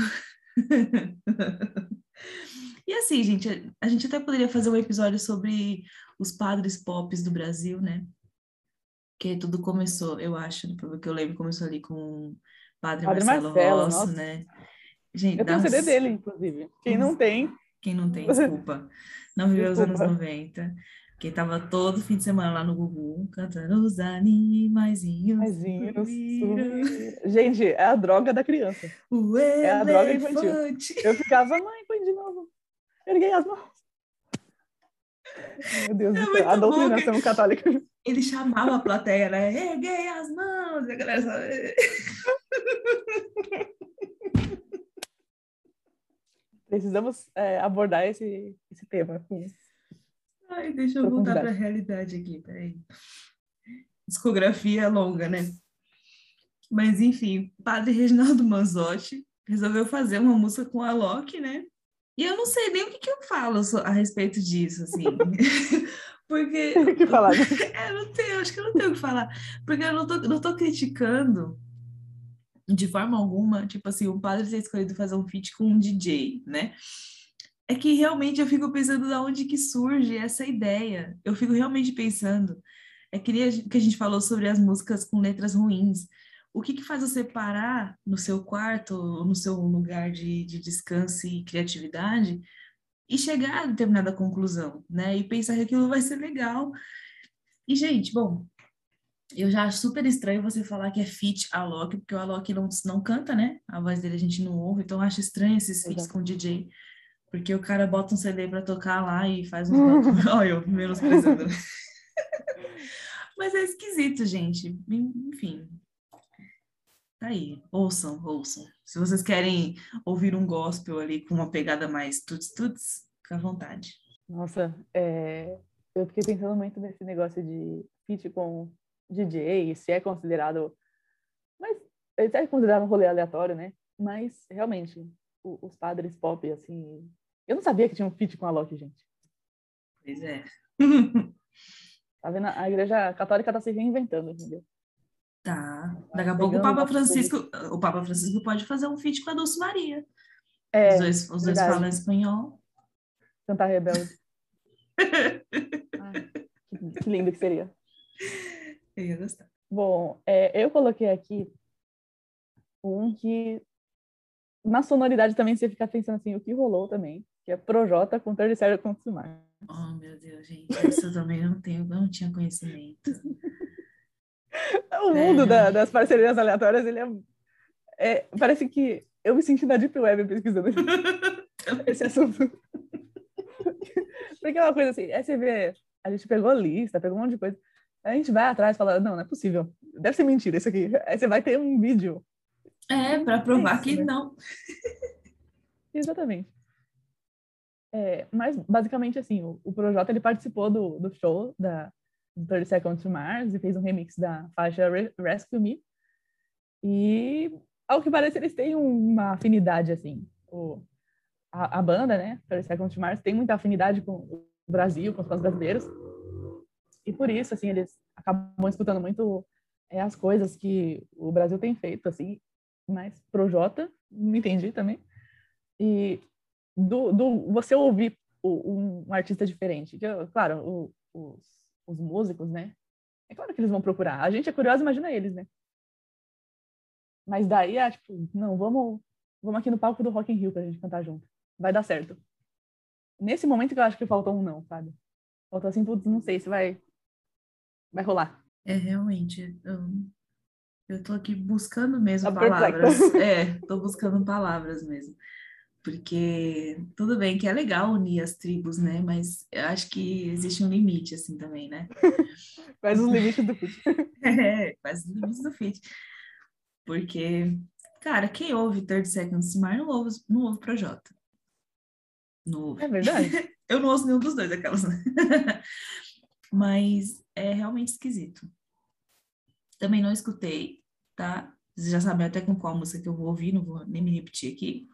(laughs) E assim, gente, a gente até poderia fazer um episódio sobre os padres pops do Brasil, né? Que tudo começou, eu acho, pelo que eu lembro, começou ali com o Padre, Padre Marcelo, Marcelo, Rossi, nossa. né? Gente, Eu tenho o CD dele, inclusive. Quem não tem, Quem não tem, desculpa. Não viveu os anos Desculpa. 90. Quem tava todo fim de semana lá no Gugu, cantando os animaizinhos. Gente, é a droga da criança. O É a droga infantil. Eu ficava, mãe, põe de novo. Erguei as mãos. Meu Deus É do céu, a doutrinação católica. Ele chamava a plateia, né? Erguei as mãos. E a galera. Precisamos é, abordar esse, esse tema. com- Ai, deixa eu voltar para a realidade aqui, peraí. discografia longa, né? Mas, enfim, padre Reginaldo Manzotti resolveu fazer uma música com a Loki, né? E eu não sei nem o que, que eu falo a respeito disso, assim. (laughs) Porque. Tem que falar. (laughs) é, não tenho, acho que eu não tenho o que falar. Porque eu não tô, não tô criticando de forma alguma, tipo assim, o padre ter escolhido fazer um feat com um DJ, né? É que realmente eu fico pensando de onde que surge essa ideia. Eu fico realmente pensando. É que a gente falou sobre as músicas com letras ruins. O que, que faz você parar no seu quarto, no seu lugar de, de descanso e criatividade e chegar a determinada conclusão, né? E pensar que aquilo vai ser legal. E, gente, bom, eu já acho super estranho você falar que é feat Alok, porque o Alok não, não canta, né? A voz dele a gente não ouve, então eu acho estranho esses feats com DJ. Porque o cara bota um CD para tocar lá e faz um. (laughs) (laughs) Olha, eu menosprezando. (laughs) Mas é esquisito, gente. Enfim. Tá aí. Ouçam, ouçam. Se vocês querem ouvir um gospel ali com uma pegada mais tuts-tuts, fica à vontade. Nossa, é... eu fiquei pensando muito nesse negócio de feat com DJ, se é considerado. Mas ele é considerado um rolê aleatório, né? Mas realmente, o, os padres pop, assim. Eu não sabia que tinha um feat com a Loki, gente. Pois é. (laughs) tá vendo? A igreja católica tá se reinventando, entendeu? Tá. Daqui a pouco o Papa Francisco, o Papa Francisco pode fazer um feat com a Dulce Maria. É, os dois, os dois falam espanhol. Cantar rebelde. (laughs) Ai, que lindo que seria. Eu ia gostar. Bom, é, eu coloquei aqui um que na sonoridade também você fica pensando assim, o que rolou também, que é Projota com Terceiro Consumar. Oh, meu Deus, gente, isso eu também não tenho, não tinha conhecimento. (laughs) o mundo é. da, das parcerias aleatórias, ele é, é, Parece que eu me senti na Deep Web pesquisando (laughs) esse assunto. Porque é uma coisa assim, aí você vê, a gente pegou a lista, pegou um monte de coisa. A gente vai atrás e fala, não, não é possível. Deve ser mentira isso aqui. Aí você vai ter um vídeo. É, para provar é isso, que né? não. Exatamente. É, mas, basicamente, assim, o, o Projota, ele participou do, do show da 30 Seconds to Mars e fez um remix da faixa Rescue Me. E, ao que parece, eles têm uma afinidade, assim. O, a, a banda, né, 30 Seconds to Mars, tem muita afinidade com o Brasil, com os fãs brasileiros. E por isso, assim, eles acabam escutando muito é, as coisas que o Brasil tem feito, assim, mas pro Jota, não entendi também. E do, do você ouvir o, um artista diferente, que, claro, o, os, os músicos, né? É claro que eles vão procurar. A gente é curioso, imagina eles, né? Mas daí é tipo, não, vamos, vamos aqui no palco do Rock in Rio pra gente cantar junto. Vai dar certo. Nesse momento que eu acho que faltou um não, sabe? Faltou assim, putz, não sei se vai vai rolar. É, realmente. Eu, eu tô aqui buscando mesmo a palavras. É, tô buscando palavras mesmo. Porque tudo bem que é legal unir as tribos, né? Mas eu acho que existe um limite, assim, também, né? (laughs) Faz os limites do fit. (laughs) é, faz os limites do fit. Porque, cara, quem ouve 30 Seconds to não ouve, não ouve Projota. Não ouve. É verdade. (laughs) eu não ouço nenhum dos dois, aquelas, né? Mas é realmente esquisito. Também não escutei, tá? Vocês já sabem até com qual música que eu vou ouvir, não vou nem me repetir aqui.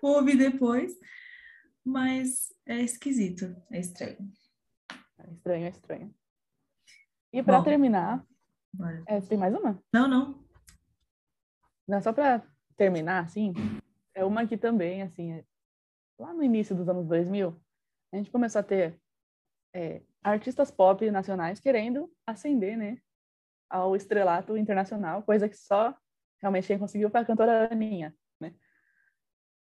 Vou ouvir depois, mas é esquisito, é estranho. É estranho, é estranho. E para terminar, é, tem mais uma? Não, não. Não, só para terminar, assim, é uma que também, assim, é, lá no início dos anos 2000, a gente começou a ter é, artistas pop nacionais querendo ascender, né, ao estrelato internacional, coisa que só realmente quem conseguiu foi a cantora Aninha, né?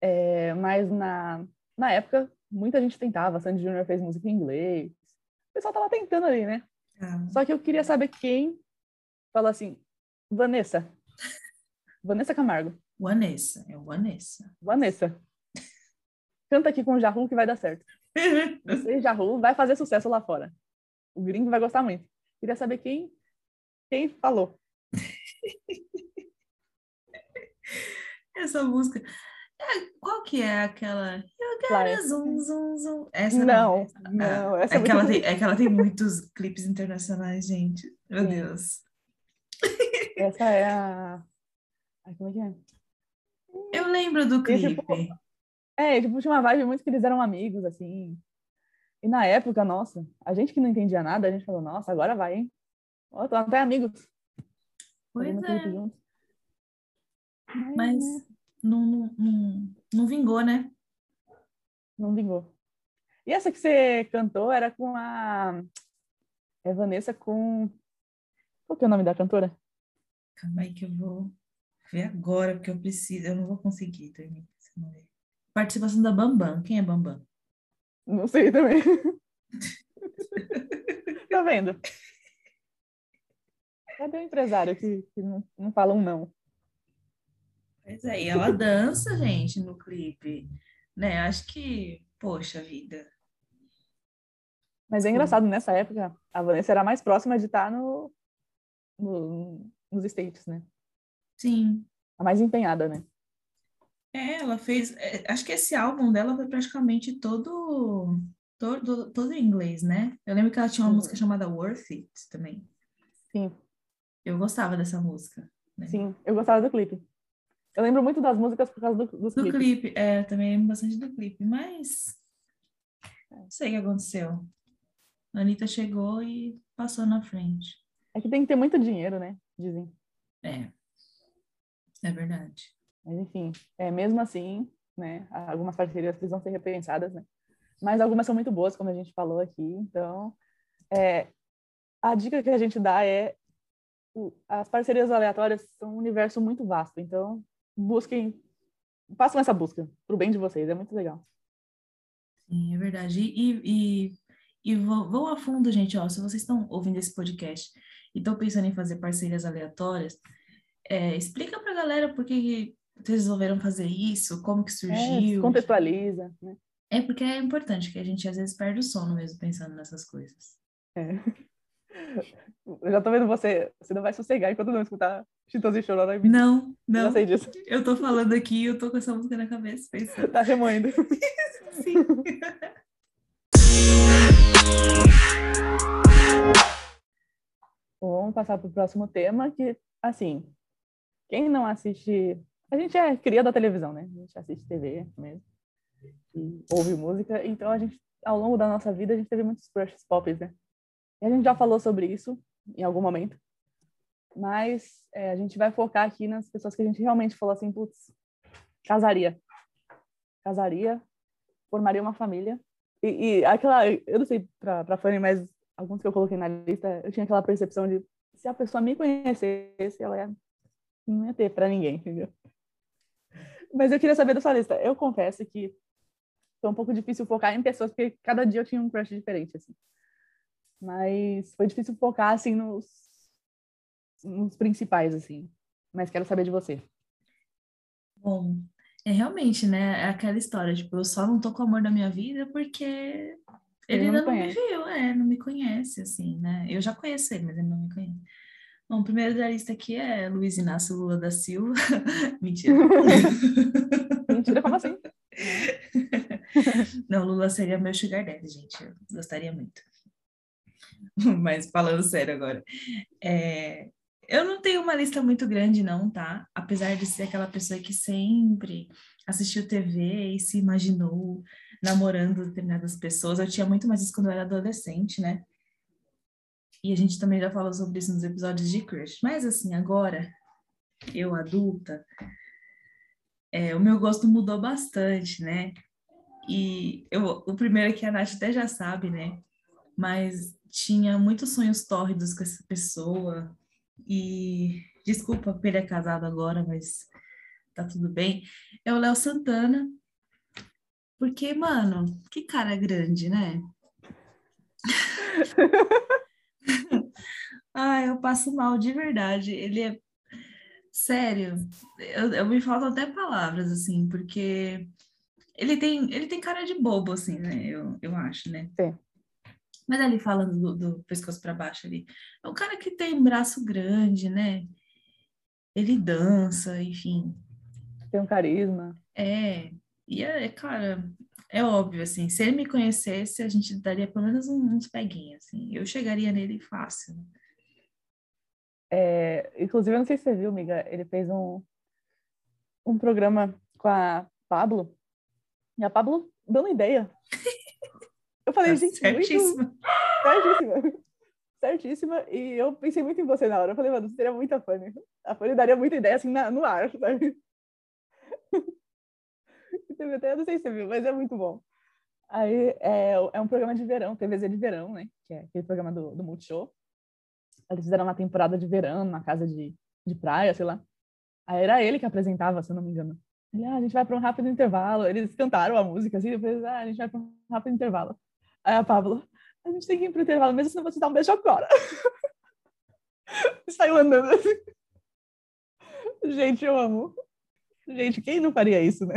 É, mas na, na época, muita gente tentava, Sandy Júnior fez música em inglês, o pessoal tava tentando ali, né? Ah. Só que eu queria saber quem falou assim, Vanessa, (laughs) Vanessa Camargo. Vanessa, é Vanessa. Vanessa. Canta aqui com o Jahu que vai dar certo. (laughs) Você, Jahu, vai fazer sucesso lá fora. O gringo vai gostar muito. Queria saber quem, quem falou. (laughs) Essa música. É, qual que é aquela? Eu quero zum, zum, zum. Essa não. Não, não. Ah, essa é, que ela tem, é que ela tem muitos clipes internacionais, gente. Meu Sim. Deus. Essa é a. Ai, como é que é? Eu lembro do E, tipo, clipe. É, tipo, tinha uma vibe muito que eles eram amigos, assim. E na época, nossa, a gente que não entendia nada, a gente falou, nossa, agora vai, hein? Ó, tô até amigos. Pois clipe é. Mas né, não, não, não, não vingou, né? Não vingou. E essa que você cantou era com a. É Vanessa com. Qual que é o nome da cantora? Calma aí que eu vou ver agora, porque eu preciso. Eu não vou conseguir terminar. Participação da Bambam. Quem é Bambam? Não sei também. (laughs) tá vendo? Cadê o empresário que, que não, não fala um não? Pois é, e ela dança, gente, no clipe. Né? Acho que, poxa vida. Mas é engraçado, nessa época, a Vanessa era mais próxima de estar no, no- nos States, né? Sim. A mais empenhada, né? É, ela fez. é, acho que esse álbum dela foi praticamente todo, todo, todo em inglês, né? Eu lembro que ela tinha uma Uhum. música chamada Worth It também. Sim, Eu gostava dessa música. né? sim. Eu gostava do clipe. Eu lembro muito das músicas por causa do, dos Do clipes. clipe, é, eu também lembro bastante do clipe, mas não sei o que aconteceu. A Anitta chegou e passou na frente. É que tem que ter muito dinheiro, né? Dizem. É, é verdade. Mas enfim, é, mesmo assim, né? Algumas parcerias precisam ser repensadas, né? Mas algumas são muito boas, como a gente falou aqui. Então, é, a dica que a gente dá é as parcerias aleatórias são um universo muito vasto. Então, busquem, façam essa busca pro bem de vocês. É muito legal. Sim, é verdade. E, e, e vão, vão a fundo, gente, ó, se vocês estão ouvindo esse podcast e estão pensando em fazer parcerias aleatórias, é, explica pra galera por que vocês resolveram fazer isso, como que É, surgiu. contextualiza, né? É porque é importante, que a gente às vezes perde o sono mesmo pensando nessas coisas. É. Eu já tô vendo você, você não vai sossegar enquanto não escutar Chitãozinho e Chororó. Eu Não, não. sei disso. Eu tô falando aqui e eu tô com essa música na cabeça, pensando. Tá remoendo. (laughs) Sim. Bom, vamos passar para o próximo tema, que, assim, quem não assiste... A gente é cria da televisão, né? A gente assiste TV mesmo. E ouve música. Então, a gente, ao longo da nossa vida, a gente teve muitos crushes pop, né? E a gente já falou sobre isso em algum momento. Mas é, a gente vai focar aqui nas pessoas que a gente realmente falou assim, putz, casaria. Casaria, formaria uma família. E, e aquela, eu não sei pra, pra Fanny, mas alguns que eu coloquei na lista, eu tinha aquela percepção de se a pessoa me conhecesse, ela ia, não ia ter pra ninguém, entendeu? Mas eu queria saber da sua lista. Eu confesso que foi um pouco difícil focar em pessoas, porque cada dia eu tinha um crush diferente, assim. Mas foi difícil focar, assim, nos, nos principais, assim. Mas quero saber de você. Bom, é realmente, né? É aquela história, tipo, eu só não tô com o amor da minha vida porque ele, Ele não ainda me não me viu, é, não me conhece, assim, né? Eu já conheço ele, mas ele não me conhece. Bom, o primeiro da lista aqui é Luiz Inácio Lula da Silva. (laughs) Mentira. (laughs) Mentira, como assim? (laughs) Não, Lula seria meu sugar daddy, gente. Eu gostaria muito. (laughs) Mas falando sério agora. é, eu não tenho uma lista muito grande, não, tá? Apesar de ser aquela pessoa que sempre assistiu TV e se imaginou namorando determinadas pessoas. Eu tinha muito mais isso quando eu era adolescente, né? E a gente também já falou sobre isso nos episódios de Crush. Mas assim, agora, eu adulta, é, o meu gosto mudou bastante, né? E eu, o primeiro que a Nath até já sabe, né? Mas tinha muitos sonhos tórridos com essa pessoa. E desculpa porque ele é casado agora, mas tá tudo bem. É o Léo Santana. Porque, mano, que cara grande, né? (laughs) ah, eu passo mal de verdade. Ele é sério. Eu, eu me faltam até palavras assim, porque ele tem ele tem cara de bobo assim, né? Eu, eu acho, né? Sim. Mas ali falando do, do pescoço para baixo ali, é um cara que tem braço grande, né? Ele dança, enfim. Tem um carisma. É, e é, cara, é óbvio, assim, se ele me conhecesse, a gente daria pelo menos uns peguinhos, assim. Eu chegaria nele fácil. É, inclusive, eu não sei se você viu, amiga, ele fez um, um programa com a Pablo, e a Pablo dando ideia. (laughs) Eu falei, Tá gente, certíssimo. muito... Certíssima. (laughs) Certíssima. E eu pensei muito em você na hora. Eu falei, mano, você seria muito a Fanny. A Fanny daria muita ideia, assim, na, no ar, sabe? (laughs) Teve até, eu não sei se você viu, mas é muito bom. Aí é, é um programa de verão, TVZ de verão, né? Que é aquele programa do, do Multishow. Eles fizeram uma temporada de verão, numa casa de, de praia, sei lá. Aí era ele que apresentava, se eu não me engano. Ele, ah, a gente vai para um rápido intervalo. Eles cantaram a música, assim, depois, ah, a gente vai para um rápido intervalo. Aí a Pablo, a gente tem que ir pro intervalo, mesmo senão você dá um beijo agora. (laughs) Saiu andando assim. Gente, eu amo. Gente, quem não faria isso, né?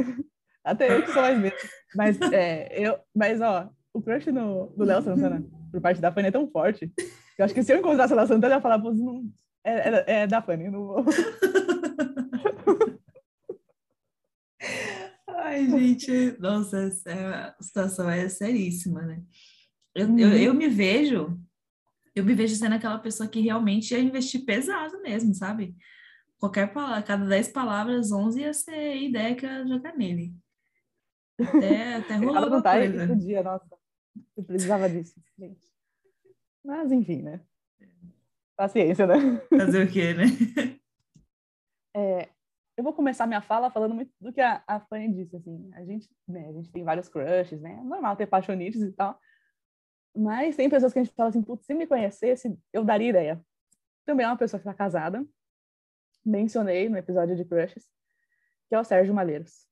Até eu que sou mais medo. Mas, é, eu, mas, ó, o crush no, do Léo Santana, por parte da Fanny, é tão forte. que Eu acho que se eu encontrasse o Léo Santana, eu ia falar, pô, não, é, é, é da Fanny, não vou. (laughs) Ai, gente, nossa, essa é- a situação é seríssima, né? Eu, Uhum. eu, eu me vejo, eu me vejo sendo aquela pessoa que realmente ia investir pesado mesmo, sabe? Qualquer palavra, cada 10 palavras, 11 ia ser ideia que eu ia jogar nele. Até, até não alguma tá coisa. todo dia, nossa. Eu precisava disso, gente. Mas, enfim, né? Paciência, né? Fazer o quê, né? (laughs) É, eu vou começar minha fala falando muito do que a, a Fanny disse, assim. A gente, né, a gente tem vários crushes, né? É normal ter paixonites e tal. Mas tem pessoas que a gente fala assim, putz, se me conhecesse, eu daria ideia. Também é uma pessoa que está casada. Mencionei no episódio de crushes, que é o Sérgio Malheiros.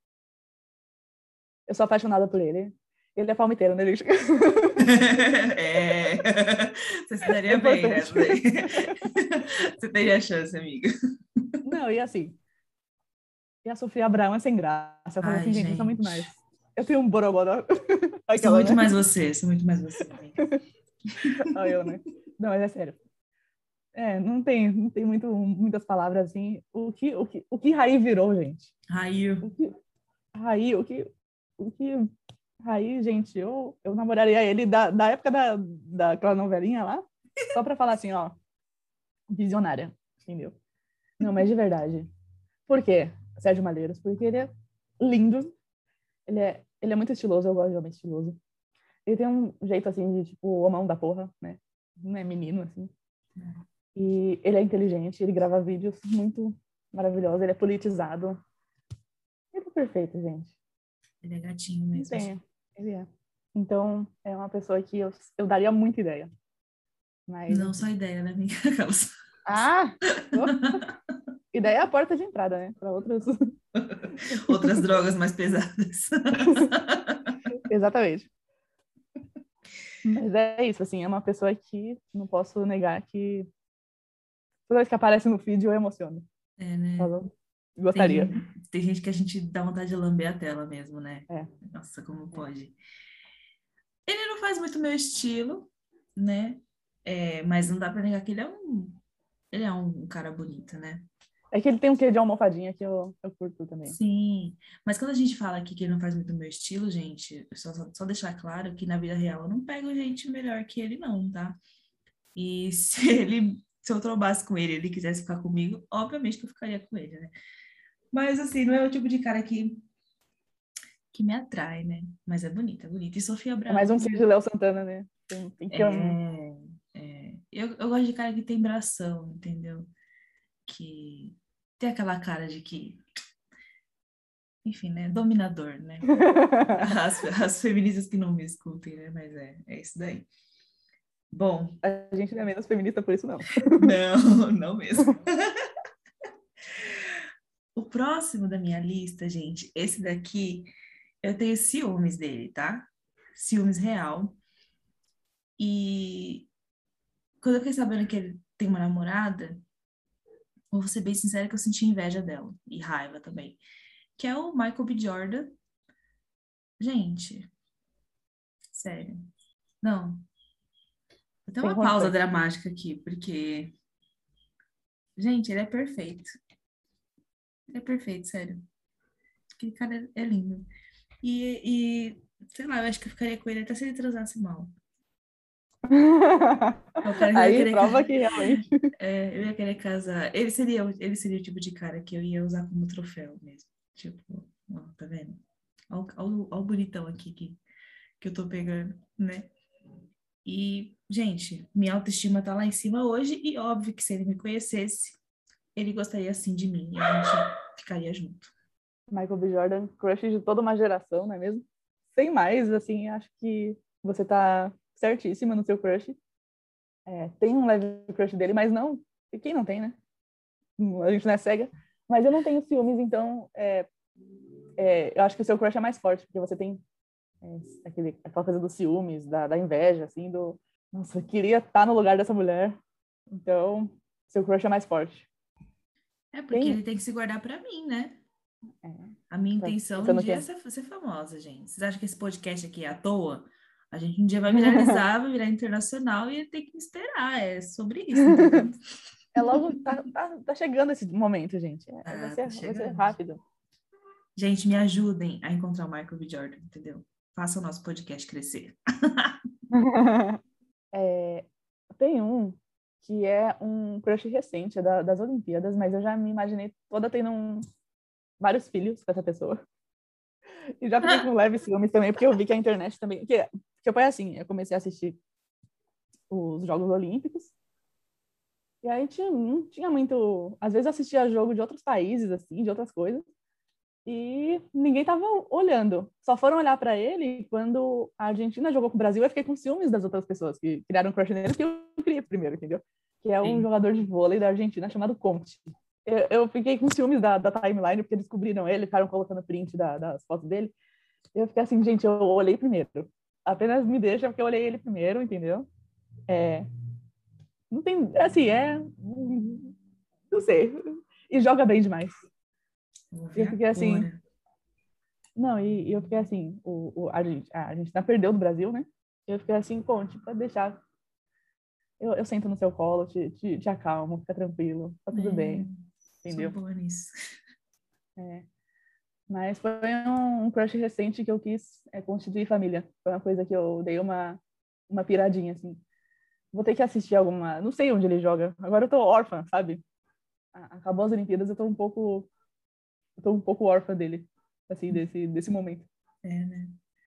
Eu sou apaixonada por ele. Ele é palmiteiro, né, Lixa? (laughs) É. Você se daria É bem, né? Você teria chance, amiga. Não, e assim. E a Sofia Abraão é sem graça. Eu falei Ai, assim, gente, eu sou muito mais. Eu tenho um borogodó. Sou (laughs) Aquela, muito né? mais você, sou muito mais você. (laughs) Olha eu, né? Não, mas é sério. É, não tem, não tem muito, muitas palavras assim. O que, o que, o que Raí virou, gente? Raio. O que, Raí, o que, o que Raí, gente, eu, eu namoraria ele da, da época da, daquela novelinha lá, só pra falar assim, ó, visionária, entendeu? Não, mas de verdade. Por quê? Sérgio Malheiros, porque ele é lindo, ele é, ele é muito estiloso, eu gosto de homem estiloso. Ele tem um jeito, assim, de, tipo, homão da porra, né? Não é menino, assim. E ele é inteligente, ele grava vídeos muito maravilhosos, ele é politizado. Ele é perfeito, gente. Ele é gatinho mesmo. tem, ele é. Então, é uma pessoa que eu, eu daria muita ideia. Mas, Não só ideia, né, amiga? (laughs) Aquelas- (laughs) Ah! ideia é a porta de entrada, né? Para outras. (laughs) Outras drogas mais pesadas. (laughs) Exatamente. Mas é isso, assim, é uma pessoa que não posso negar que toda vez que aparece no feed eu emociono. É, né? Eu gostaria. Tem, tem gente que a gente dá vontade de lamber a tela mesmo, né? É. Nossa, como pode. Ele não faz muito meu estilo, né? É, mas não dá pra negar que ele é um. Ele é um cara bonito, né? É que ele tem um quê de almofadinha que eu, eu curto também. Sim. Mas quando a gente fala aqui que ele não faz muito meu estilo, gente, só, só, deixar claro que na vida real eu não pego gente melhor que ele, não, tá? E (laughs) se ele, se eu trombasse com ele, ele quisesse ficar comigo, obviamente que eu ficaria com ele, né? Mas assim, não é o tipo de cara que, que me atrai, né? Mas é bonito, é bonito. E Sofia É Braga. mais um quê de Léo Santana, né? Tem, tem que. É, é. Eu, eu gosto de cara que tem bração, entendeu? Que tem aquela cara de que. Enfim, né? Dominador, né? (laughs) As, as feministas que não me escutem, né? Mas é, é isso daí. Bom, A gente não é menos feminista por isso, não. (laughs) não, não mesmo. (laughs) O próximo da minha lista, gente, esse daqui, eu tenho ciúmes dele, tá? Ciúmes real. E quando eu fiquei sabendo que ele tem uma namorada, vou ser bem sincera que eu senti inveja dela e raiva também. Que é o Michael B. Jordan. Gente, sério. Não. Até Sem uma pausa dramática aqui, porque. Gente, ele é perfeito. Ele é perfeito, sério. Aquele cara é, é lindo. E, e sei lá, eu acho que eu ficaria com ele até se ele transasse mal. (laughs) Aí prova que realmente. (laughs) É, eu ia querer casar. Ele seria, ele seria o tipo de cara que eu ia usar como troféu mesmo. Tipo, ó, tá vendo? Olha o bonitão aqui que, que eu tô pegando, né? E, gente, minha autoestima tá lá em cima hoje, e óbvio que se ele me conhecesse, ele gostaria assim de mim, e a gente ficaria junto. Michael B. Jordan, crush de toda uma geração, não é mesmo? Sem mais, assim, acho que você tá certíssima no seu crush. É, tem um leve crush dele, mas não. E quem não tem, né? A gente não é cega. Mas eu não tenho ciúmes, então é, é, eu acho que o seu crush é mais forte, porque você tem é, aquele, aquela coisa dos ciúmes, da, da inveja, assim, do. Nossa, eu queria estar no lugar dessa mulher. Então, seu crush é mais forte. É, porque tem... ele tem que se guardar para mim, né? É. A minha tá intenção um dia é ser, ser famosa, gente. Vocês acham que esse podcast aqui é à toa? A gente um dia vai viralizar, (laughs) vai virar internacional e tem que esperar. É sobre isso. é logo, tá, tá, tá, chegando esse momento, gente. É, ah, vai, ser, tá vai, ser, rápido. Gente, me ajudem a encontrar o Michael B. Jordan, entendeu? Faça o nosso podcast crescer. (laughs) é, tem um que é um crush recente é da, das Olimpíadas, mas eu já me imaginei toda tendo um, vários filhos com essa pessoa. (laughs) E já fiquei com leves ciúmes também, porque eu vi que a internet também. Que, que foi assim, eu comecei a assistir os Jogos Olímpicos. E aí tinha, não tinha muito. Às vezes assistia jogo de outros países, assim, de outras coisas. E ninguém tava olhando. Só foram olhar para ele quando a Argentina jogou com o Brasil. Eu fiquei com ciúmes das outras pessoas que criaram crush nele, que eu queria primeiro, entendeu? Que é um Sim. jogador de vôlei da Argentina chamado Conte. Eu, eu, fiquei com ciúmes da, da timeline, porque descobriram ele, ficaram colocando print da, das fotos dele. Eu fiquei assim, gente, eu olhei primeiro. Apenas me deixa porque eu olhei ele primeiro, entendeu? É, não tem, assim, é, não sei. E joga bem demais. Eu fiquei assim, não, e, e, eu fiquei assim, o, o, a, gente, a Argentina perdeu do Brasil, né? Eu fiquei assim, Conte, pode deixar. Eu, eu sento no seu colo, te, te, te acalmo, fica tranquilo, tá tudo é. bem entendeu? Sou boa nisso. É. Mas foi um, um, crush recente que eu quis é, constituir família. Foi uma coisa que eu dei uma, uma piradinha, assim. Vou ter que assistir alguma... Não sei onde ele joga. Agora eu tô órfã, sabe? Acabou as Olimpíadas, eu tô um pouco... Eu tô um pouco órfã dele, assim, desse, desse momento. É, né?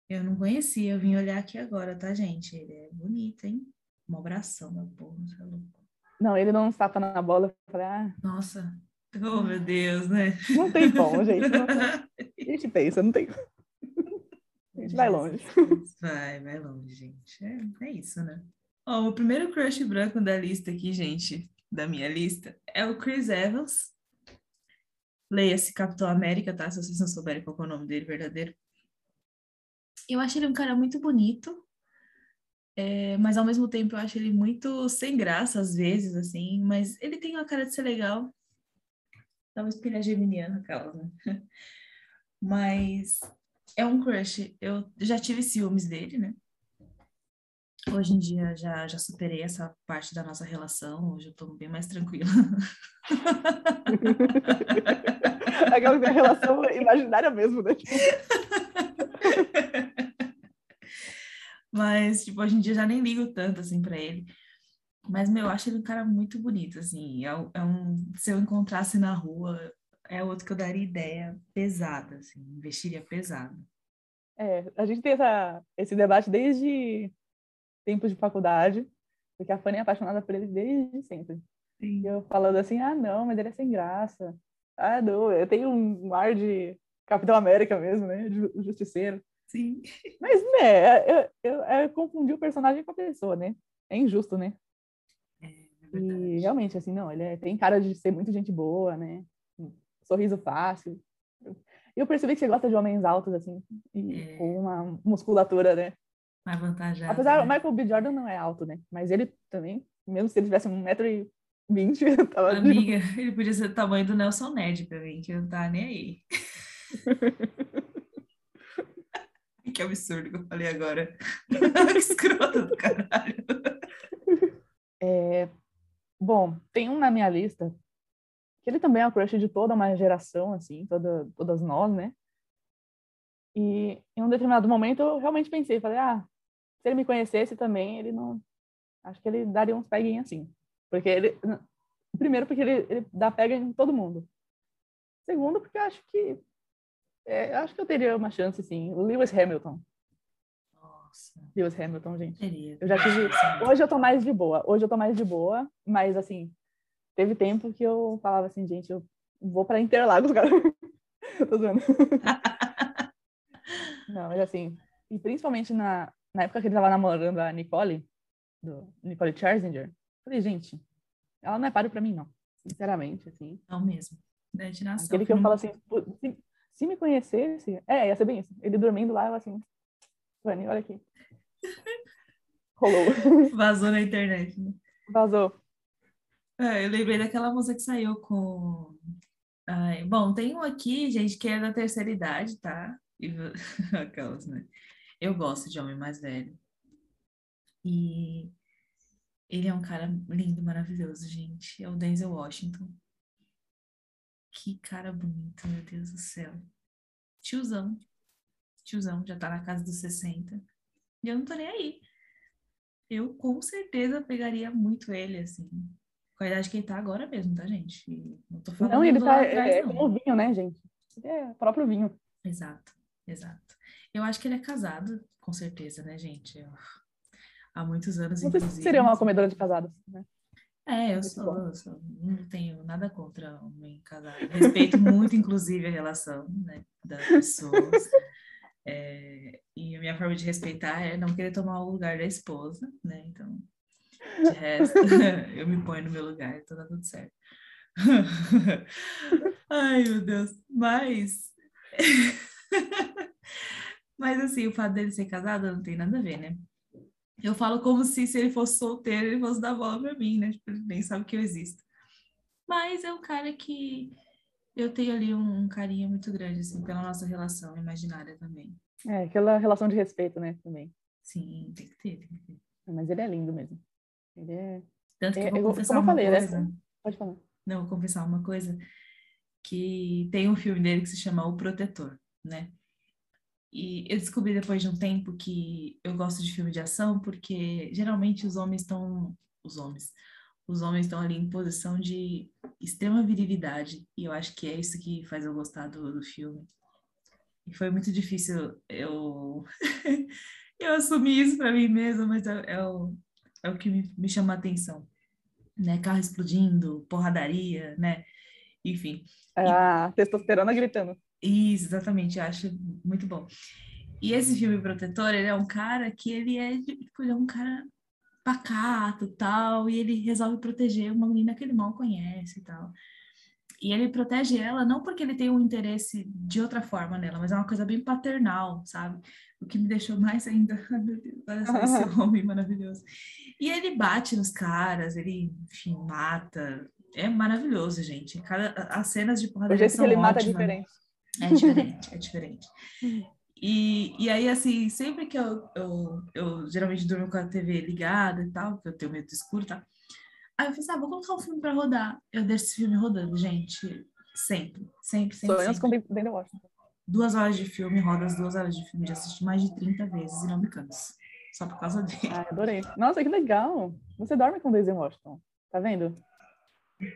Eu não conhecia, eu vim olhar aqui agora, tá, gente? Ele é bonito, hein? Um abração, meu povo, você é louco. Não, ele não tapa na bola. Eu falei, ah... Nossa, Oh, meu Deus, né? Não tem como, gente. Não... (laughs) A gente pensa, não tem A gente vai longe. Vai, vai longe, gente. É, é isso, né? Ó, o primeiro crush branco da lista aqui, gente, da minha lista, é o Chris Evans. Leia-se Capitão América, tá? Se vocês não souberem qual é o nome dele verdadeiro. Eu acho ele um cara muito bonito, é, mas ao mesmo tempo eu acho ele muito sem graça às vezes, assim. Mas ele tem uma cara de ser legal. Dá uma espinha geminiana aquela, né? (laughs) Mas é um crush. Eu já tive ciúmes dele, né? Hoje em dia já, já superei essa parte da nossa relação, hoje eu tô bem mais tranquila. (laughs) Aquela relação imaginária mesmo, né? (laughs) Mas, tipo, hoje em dia já nem ligo tanto, assim, pra ele. Mas, meu, eu acho ele um cara muito bonito, assim. É, é um, se eu encontrasse na rua, é outro que eu daria ideia pesada, assim, investiria pesado. É, a gente tem essa, esse debate desde tempos de faculdade, porque a Fanny é apaixonada por ele desde sempre. Sim. E eu falando assim, ah, não, mas ele é sem graça. Ah, não, eu tenho um ar de Capitão América mesmo, né, de justiceiro. Sim. Mas, né, eu, eu, eu confundi o personagem com a pessoa, né? É injusto, né? E realmente, assim, não, ele é, tem cara de ser muito gente boa, né? Sorriso fácil. E eu percebi que você gosta de homens altos, assim, e é. com uma musculatura, né? Mais vantajada. Apesar, né? o Michael B. Jordan não é alto, né? Mas ele também, mesmo se ele tivesse um metro e vinte, (laughs) tava... Amiga, ele podia ser do tamanho do Nelson Ned pra mim, que não tá nem aí. (laughs) que absurdo que eu falei agora. (laughs) que escroto do caralho. É, Bom, tem um na minha lista, que ele também é o crush de toda uma geração, assim, toda, todas nós, né? E em um determinado momento eu realmente pensei, falei, ah, se ele me conhecesse também, ele não. Acho que ele daria uns peguinhos assim. Porque ele. Primeiro, porque ele, ele dá pega em todo mundo. Segundo, porque acho que. É, acho que eu teria uma chance, sim. O Lewis Hamilton. Lewis Hamilton, gente. Eu já tive. Hoje eu tô mais de boa. Hoje eu tô mais de boa, mas assim, teve tempo que eu falava assim, gente, eu vou para Interlagos, (laughs) cara. tô zoando. (laughs) Não, mas assim, e principalmente na, na época que ele tava namorando a Nicole, do Nicole Scherzinger, falei, gente, ela não é páreo pra mim, não. Sinceramente, assim. Não mesmo. Né, de nação, Aquele que eu falo assim, "Pô, se, se me conhecesse, é, ia ser bem isso. Ele dormindo lá, eu assim, Vani, olha aqui. Rolou. (laughs) Vazou na internet, né? Vazou. É, eu lembrei daquela moça que saiu com. Ai, bom, tem um aqui, gente, que é da terceira idade, tá? E (laughs) Aquelas, né? Eu gosto de homem mais velho. E ele é um cara lindo, maravilhoso, gente. É o Denzel Washington. Que cara bonito, meu Deus do céu. Tiozão. Tiozão, já tá na casa dos 60. E eu não tô nem aí. Eu com certeza pegaria muito ele, assim. Com a idade que ele tá agora mesmo, tá, gente? E Não tô falando Não, ele tá é, atrás, é não. como vinho, né, gente? É o próprio vinho. Exato, exato. Eu acho que ele é casado, com certeza, né, gente? Eu- Há muitos anos, Você inclusive. seria uma comedora de casados, né? É, eu sou, eu sou- não tenho nada contra homem casado. Respeito muito, inclusive, a relação, né, das pessoas. É, e a minha forma de respeitar é não querer tomar o lugar da esposa, né? Então, de resto, (laughs) (laughs) eu me ponho no meu lugar, então tá tudo certo. (laughs) Ai, meu Deus. Mas. Mas assim, o fato dele ser casado não tem nada a ver, né? Eu falo como se, se ele fosse solteiro, ele fosse dar bola pra mim, né? Tipo, ele nem sabe que eu existo. Mas é um cara que eu tenho ali um, um carinho muito grande, assim, pela nossa relação imaginária também. É, aquela relação de respeito, né, também. Sim, tem que ter, tem que ter. Mas ele é lindo mesmo. Ele é... Tanto que É, eu vou eu- confessar como eu uma falei, né? coisa. Pode falar. Não, vou confessar uma coisa. Que tem um filme dele que se chama O Protetor, né? E eu descobri depois de um tempo que eu gosto de filme de ação porque geralmente os homens estão. Os homens. Os homens estão ali em posição de extrema virilidade. E eu acho que é isso que faz eu gostar do, do filme. E foi muito difícil eu, (laughs) eu assumir isso para mim mesma, mas é, é o, é o que me, me chama a atenção. Né? Carro explodindo, porradaria, né? Enfim. A testosterona gritando. Isso, exatamente, eu acho muito bom. E esse filme Protetor, ele é um cara que ele é, tipo, ele é um cara pacato tal, e ele resolve proteger uma menina que ele mal conhece e tal. E ele protege ela não porque ele tem um interesse de outra forma nela, mas é uma coisa bem paternal, sabe? O que me deixou mais ainda, (laughs) meu Deus, só esse (laughs) homem maravilhoso. E ele bate nos caras, ele, enfim, mata. É maravilhoso, gente. Cada, as cenas de O porradaria jeito que são ele mata é diferente. É diferente, é diferente. (laughs) E, e aí, assim, sempre que eu, eu, eu geralmente durmo com a TV ligada e tal, porque eu tenho medo do escuro e tal. Aí eu falei, assim, ah, vou colocar um filme pra rodar. Eu deixo esse filme rodando, gente. Sempre, sempre, sempre. Sonhos com. Denzel Washington. Duas horas de filme, roda as duas horas de filme. Já assisti mais de 30 vezes e não me canso. Só por causa dele. Ah, adorei. Nossa, que legal. Você dorme com Denzel Washington. Tá vendo?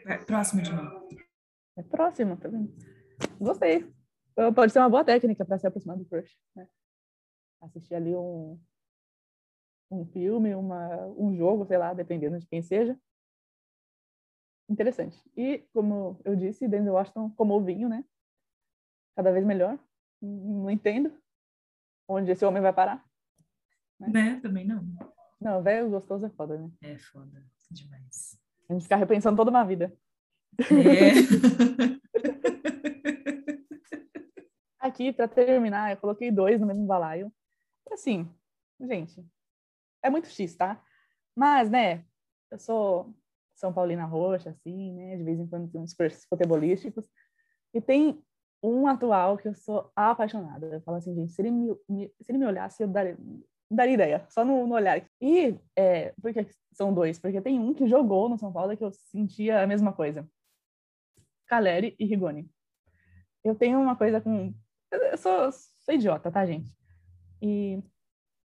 É, Próximo de mim. É próximo, tá vendo? Gostei. Pode ser uma boa técnica para se aproximar do crush, né? Assistir ali um, um filme, uma, um jogo, sei lá, dependendo de quem seja. Interessante. E, como eu disse, Denzel Washington como o vinho, né? Cada vez melhor. Não entendo onde esse homem vai parar. Né? Também não. Não, velho gostoso é foda, né? É foda. Demais. A gente fica repensando toda uma vida. É. (laughs) Aqui, para terminar, eu coloquei dois no mesmo balaio. Assim, gente, é muito X, tá? Mas, né, eu sou São Paulina Roxa, assim, né? De vez em quando tem uns futebolísticos. E tem um atual que eu sou apaixonada. Eu falo assim, gente, se ele me, me- se ele me olhasse, eu daria, daria ideia, só no, no olhar. E, é, por que são dois? Porque tem um que jogou no São Paulo que eu sentia a mesma coisa. Caleri e Rigoni. Eu tenho uma coisa com. Eu sou, sou idiota, tá, gente? E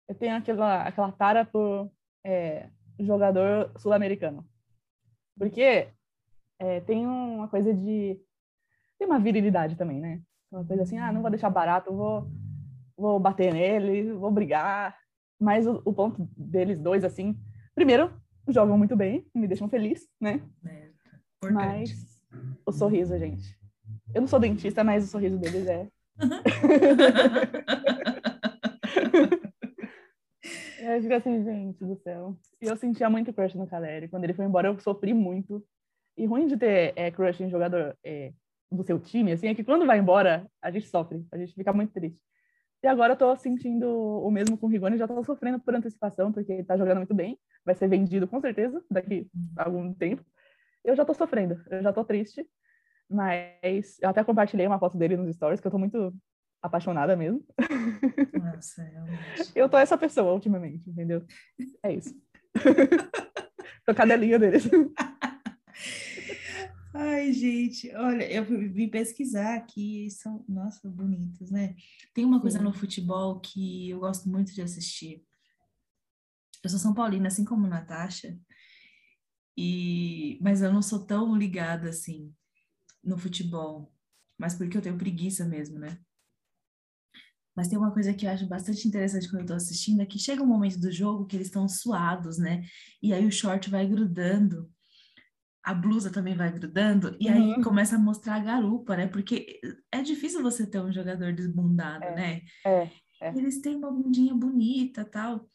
eu tenho aquela, aquela tara por é, jogador sul-americano. Porque é, tem uma coisa de. Tem uma virilidade também, né? Uma coisa assim, ah, não vou deixar barato, vou, vou bater nele, vou brigar. Mas o, o ponto deles dois, assim, primeiro, jogam muito bem, me deixam feliz, né? É, mas o sorriso, gente. Eu não sou dentista, mas o sorriso deles é. (laughs) eu fico assim, gente do céu. E eu sentia muito crush no Caleri. Quando ele foi embora, eu sofri muito. E ruim de ter é, crush em jogador é, do seu time, assim, é que quando vai embora, a gente sofre, a gente fica muito triste. E agora eu tô sentindo o mesmo com o Rigoni, já tô sofrendo por antecipação, porque ele tá jogando muito bem, vai ser vendido com certeza daqui a algum tempo. Eu já tô sofrendo, eu já tô triste, mas eu até compartilhei uma foto dele nos stories, que eu tô muito apaixonada mesmo. Nossa, realmente. Eu tô essa pessoa ultimamente, entendeu? É isso. (laughs) tô cadelinha deles. Ai, gente, olha, eu vim pesquisar aqui, são, nossa, bonitos, né? Tem uma coisa Sim. no futebol que eu gosto muito de assistir. Eu sou São Paulina, assim como Natasha, e mas eu não sou tão ligada assim no futebol, mas porque eu tenho preguiça mesmo, né? Mas tem uma coisa que eu acho bastante interessante quando eu tô assistindo, é que chega um momento do jogo que eles estão suados, né? E aí o short vai grudando a blusa também vai grudando, e aí Uhum. começa a mostrar a garupa, né? Porque é difícil você ter um jogador desbundado, É, né? É, é. Eles têm uma bundinha bonita tal.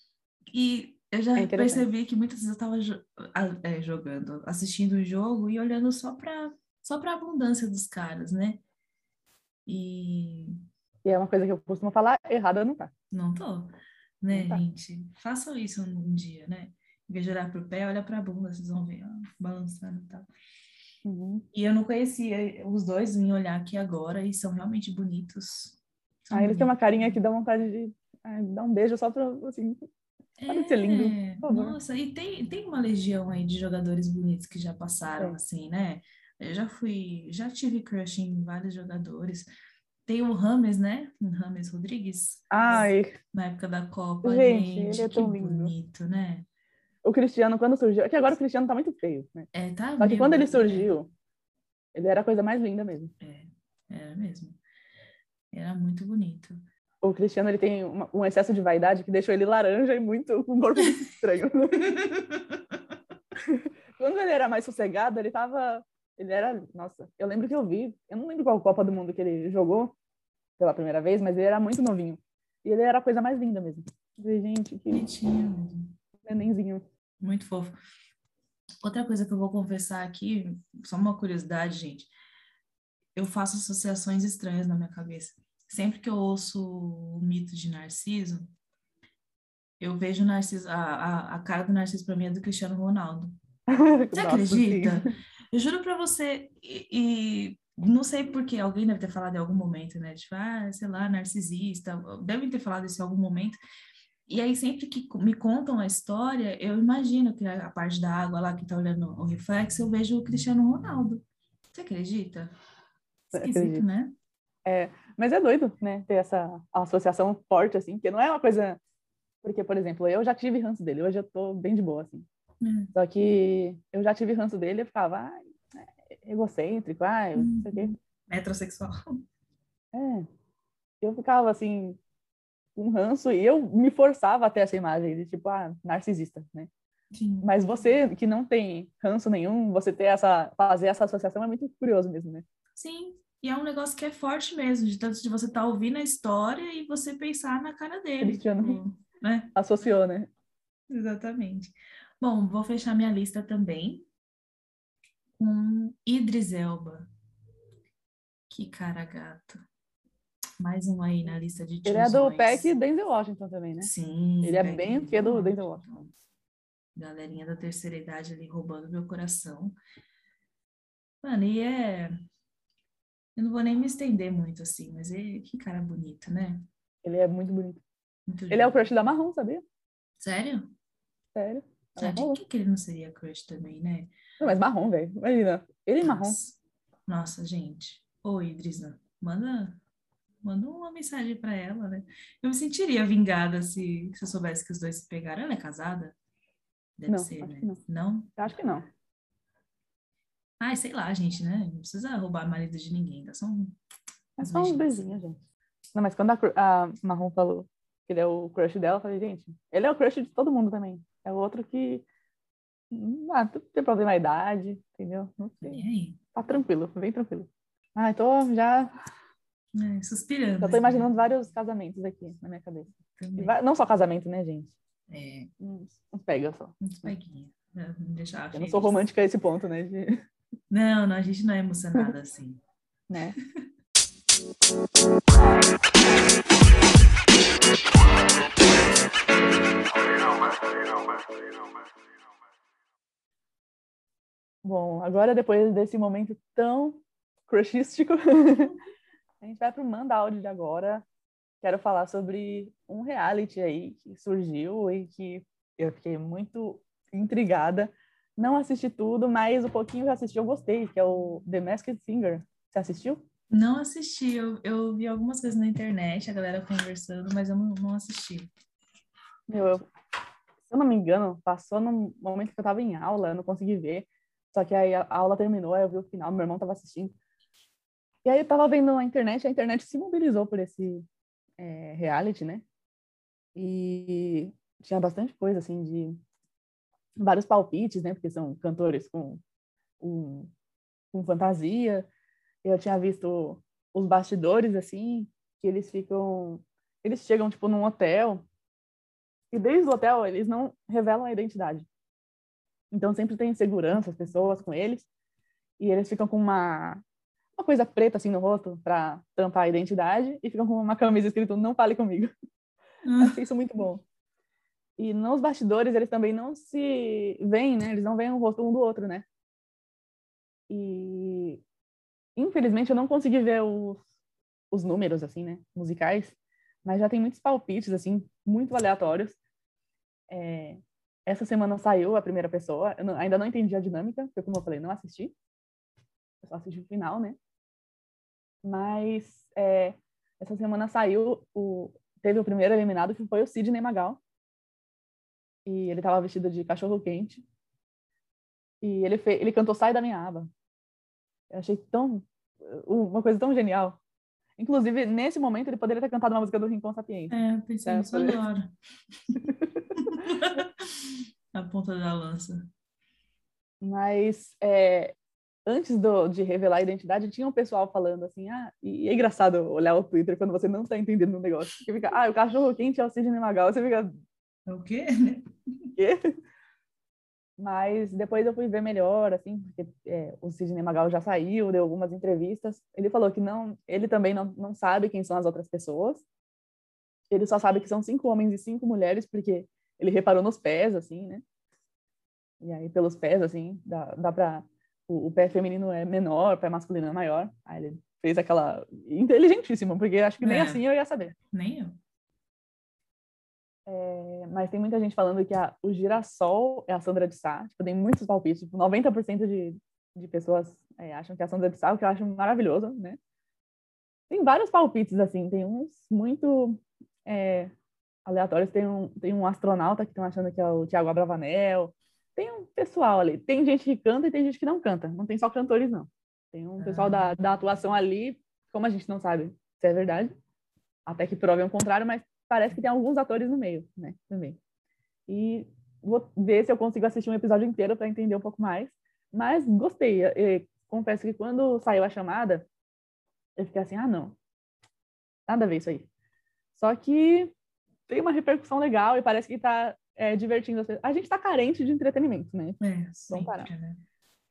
E eu já É percebi que muitas vezes eu estava é, jogando, assistindo o jogo e olhando só para só para a abundância dos caras, né? E E é uma coisa que eu costumo falar, errada não tá. não tô, né, Não tá. gente? Façam isso um dia, né? Em vez de olhar pro pé, olha para a bunda, vocês vão ver, ó, balançando e tal. Uhum. E eu não conhecia os dois, vim olhar aqui agora e são realmente bonitos. São Aí eles têm uma carinha que dá vontade de ah, dar um beijo só pra, assim, ser lindo, É, favor. Nossa, e tem, tem uma legião aí de jogadores bonitos que já passaram, É. assim, né? Eu já fui, já tive crush em vários jogadores. Tem o Rames, né? O Rames Rodrigues, ai, na época da Copa. Gente, Gente, ele é que tão lindo. bonito, né? o Cristiano, quando surgiu, é que agora o Cristiano tá muito feio, né? É, tá Só que quando ele surgiu, ele era a coisa mais linda mesmo. Era mesmo. Era muito bonito. O Cristiano, ele tem uma- um excesso de vaidade que deixou ele laranja e muito, com um corpo estranho. (laughs) Quando ele era mais sossegado, ele tava. Ele era. Nossa, eu lembro que eu vi. Eu não lembro qual Copa do Mundo que ele jogou pela primeira vez, mas ele era muito novinho. E ele era a coisa mais linda mesmo. Falei, gente, que Bonitinho mesmo. nenenzinho. Muito fofo. Outra coisa que eu vou confessar aqui, só uma curiosidade, gente. Eu faço associações estranhas na minha cabeça. Sempre que eu ouço o mito de Narciso, eu vejo Narciso, a, a, a cara do Narciso para mim é do Cristiano Ronaldo. (laughs) Você Nossa, acredita? sim. Eu juro pra você, e, e não sei porque alguém deve ter falado em algum momento, né? Tipo, ah, sei lá, narcisista. Devem ter falado isso em algum momento. E aí, sempre que me contam a história, eu imagino que a parte da água lá que tá olhando o reflexo, eu vejo o Cristiano Ronaldo. Você acredita? Esquisito, né? Mas é doido, né? Ter essa associação forte, assim, porque não é uma coisa. Porque, por exemplo, eu já tive ranço dele, hoje eu tô bem de boa, assim. É. Só que eu já tive ranço dele eu ficava, ai, é egocêntrico, ai, não sei o quê. Metrosexual. É. Eu ficava assim, com ranço, e eu me forçava até essa imagem de tipo, ah, narcisista, né? Sim. Mas você que não tem ranço nenhum, você ter essa, fazer essa associação é muito curioso mesmo, né? Sim. E é um negócio que é forte mesmo, de tanto de você estar ouvindo a história e você pensar na cara dele. Cristiano. tipo, né? Associou, né? Exatamente. Bom, vou fechar minha lista também com Idris Elba. Que cara gato. Mais um aí na lista de Ele é do tiozões. PEC Denzel Washington também, né? Sim. Ele é Peck bem o que do Denzel Washington. Galerinha da terceira idade ali roubando meu coração. Mano, e é... Eu não vou nem me estender muito assim, mas ele... que cara bonito, né? Ele é muito bonito. Muito Ele é o lindo. crush da Marrom, sabia? Sério? Sério. Ah, de quem que ele não seria crush também, né? Não, mas Marrom, velho. Imagina. Ele e Marrom. Nossa, gente. Ô, Idris, manda, manda uma mensagem para ela, né? Eu me sentiria vingada se, se eu soubesse que os dois se pegaram. Ela é casada? Deve não, ser, acho né? que não. Não? Acho que não. Ai, sei lá, gente, né? Não precisa roubar marido de ninguém, tá só um. É só beijinhos. beijinhos, gente. Não, mas quando a, a Marrom falou que ele é o crush dela, eu falei, gente, ele é o crush de todo mundo também. É o outro que. hum, Ah, tem problema a idade, entendeu? Não aí. Tá tranquilo, bem tranquilo. Ai, tô já. É, suspirando. Já tô imaginando vários casamentos aqui na minha cabeça. Va- Não só casamento, né, gente? É, Uns, uns pega só. muito peguinha. Pra não deixar Eu não sou romântica a esse ponto, né? de- Não, não, a gente não é emocionada (laughs) assim. né? (laughs) Bom, agora depois desse momento tão crushístico, (laughs) a gente vai pro Manda Áudio de agora. Quero falar sobre um reality aí que surgiu e que eu fiquei muito intrigada. Não assisti tudo, mas o pouquinho que assisti eu gostei, que é o The Masked Singer. Você assistiu? Não assisti, eu, eu vi algumas coisas na internet, a galera conversando, mas eu não, não assisti. Meu, eu- eu não me engano, passou num momento que eu tava em aula, eu não consegui ver. Só que aí a aula terminou, eu vi o final, meu irmão tava assistindo. E aí eu tava vendo na internet, a internet se mobilizou por esse é, reality, né? E tinha bastante coisa, assim, de vários palpites, né? Porque são cantores com, com, com fantasia. Eu tinha visto os bastidores, assim, que eles ficam... Eles chegam, tipo, num hotel e desde o hotel, eles não revelam a identidade. Então, sempre tem segurança, as pessoas com eles. E eles ficam com uma, uma coisa preta, assim, no rosto, para tampar a identidade. E ficam com uma camisa escrito, não fale comigo. Ah, Achei isso muito bom. E nos bastidores, eles também não se veem, né? Eles não veem o rosto um do outro, né? E, infelizmente, eu não consegui ver os, os números, assim, né? Musicais. Mas já tem muitos palpites, assim, muito aleatórios. É, essa semana saiu a primeira pessoa. Eu não- ainda não entendi a dinâmica, porque, como eu falei, não assisti. Eu só assisti o final, né? Mas é, essa semana saiu o, teve o primeiro eliminado, que foi o Sidney Magal. E ele estava vestido de cachorro quente. E ele, fe... ele cantou Sai da Minha Aba. Eu achei tão. uma coisa tão genial. Inclusive, nesse momento, ele poderia ter cantado uma música do Rincon Sapiente. é, eu pensei nisso agora. (laughs) (laughs) A ponta da lança. Mas é, antes do, de revelar a identidade, tinha um pessoal falando assim, ah, e é engraçado olhar o Twitter quando você não tá entendendo um negócio. Porque fica, ah, o cachorro quente é o Sidney Magal. Você fica, É o quê? né? (laughs) quê? Mas depois eu fui ver melhor, assim, porque é, o Sidney Magal já saiu, deu algumas entrevistas. Ele falou que não, ele também não, não sabe quem são as outras pessoas. Ele só sabe que são cinco homens e cinco mulheres, porque ele reparou nos pés, assim, né? E aí, pelos pés, assim, dá, dá pra. O, o pé feminino é menor, o pé masculino é maior. Aí ele fez aquela. Inteligentíssimo, porque acho que nem É. assim eu ia saber. Nem eu. É, mas tem muita gente falando que a, o girassol é a Sandra de Sá. Tipo, tem muitos palpites. Tipo, 90% de, de pessoas é, acham que é a Sandra de Sá, o que eu acho maravilhoso, né? Tem vários palpites, assim. Tem uns muito é, aleatórios. Tem um, tem um astronauta que estão achando que é o Tiago Abravanel. Tem um pessoal ali. Tem gente que canta e tem gente que não canta. Não tem só cantores, não. Tem um pessoal da, da atuação ali, como a gente não sabe se é verdade, até que provem o contrário, mas parece que tem alguns atores no meio, né, também. E vou ver se eu consigo assistir um episódio inteiro para entender um pouco mais. Mas gostei. Confesso que quando saiu a chamada, eu fiquei assim, ah, não. Nada a ver isso aí. Só que tem uma repercussão legal e parece que tá é, divertindo as pessoas. A gente tá carente de entretenimento, né? É, sempre, parar. né?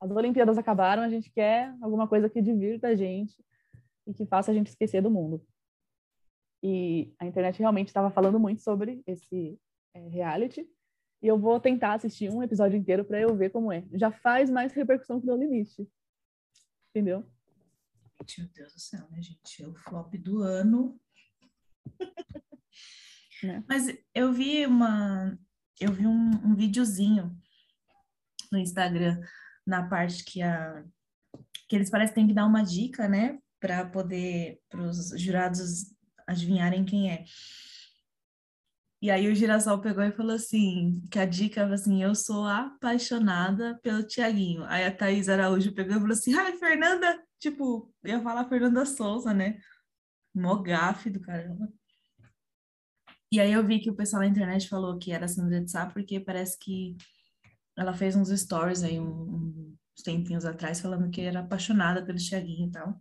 As Olimpíadas acabaram, a gente quer alguma coisa que divirta a gente e que faça a gente esquecer do mundo. E a internet realmente estava falando muito sobre esse é, reality. E eu vou tentar assistir um episódio inteiro para eu ver como é. Já faz mais repercussão que o Limite. Entendeu? Meu Deus do céu, né, gente? É o flop do ano. (laughs) Né? Mas eu vi uma. Eu vi um, um videozinho no Instagram, na parte que a. Que eles parecem que têm que dar uma dica, né? para poder para os jurados adivinharem quem é. E aí o Girassol pegou e falou assim, que a dica era assim, eu sou apaixonada pelo Tiaguinho. Aí a Thaís Araújo pegou e falou assim, ai, Fernanda, tipo, ia falar Fernanda Souza, né? Mó gafe do caramba. E aí eu vi que o pessoal na internet falou que era Sandra de Sá, porque parece que ela fez uns stories aí um, uns tempinhos atrás falando que era apaixonada pelo Tiaguinho e tal.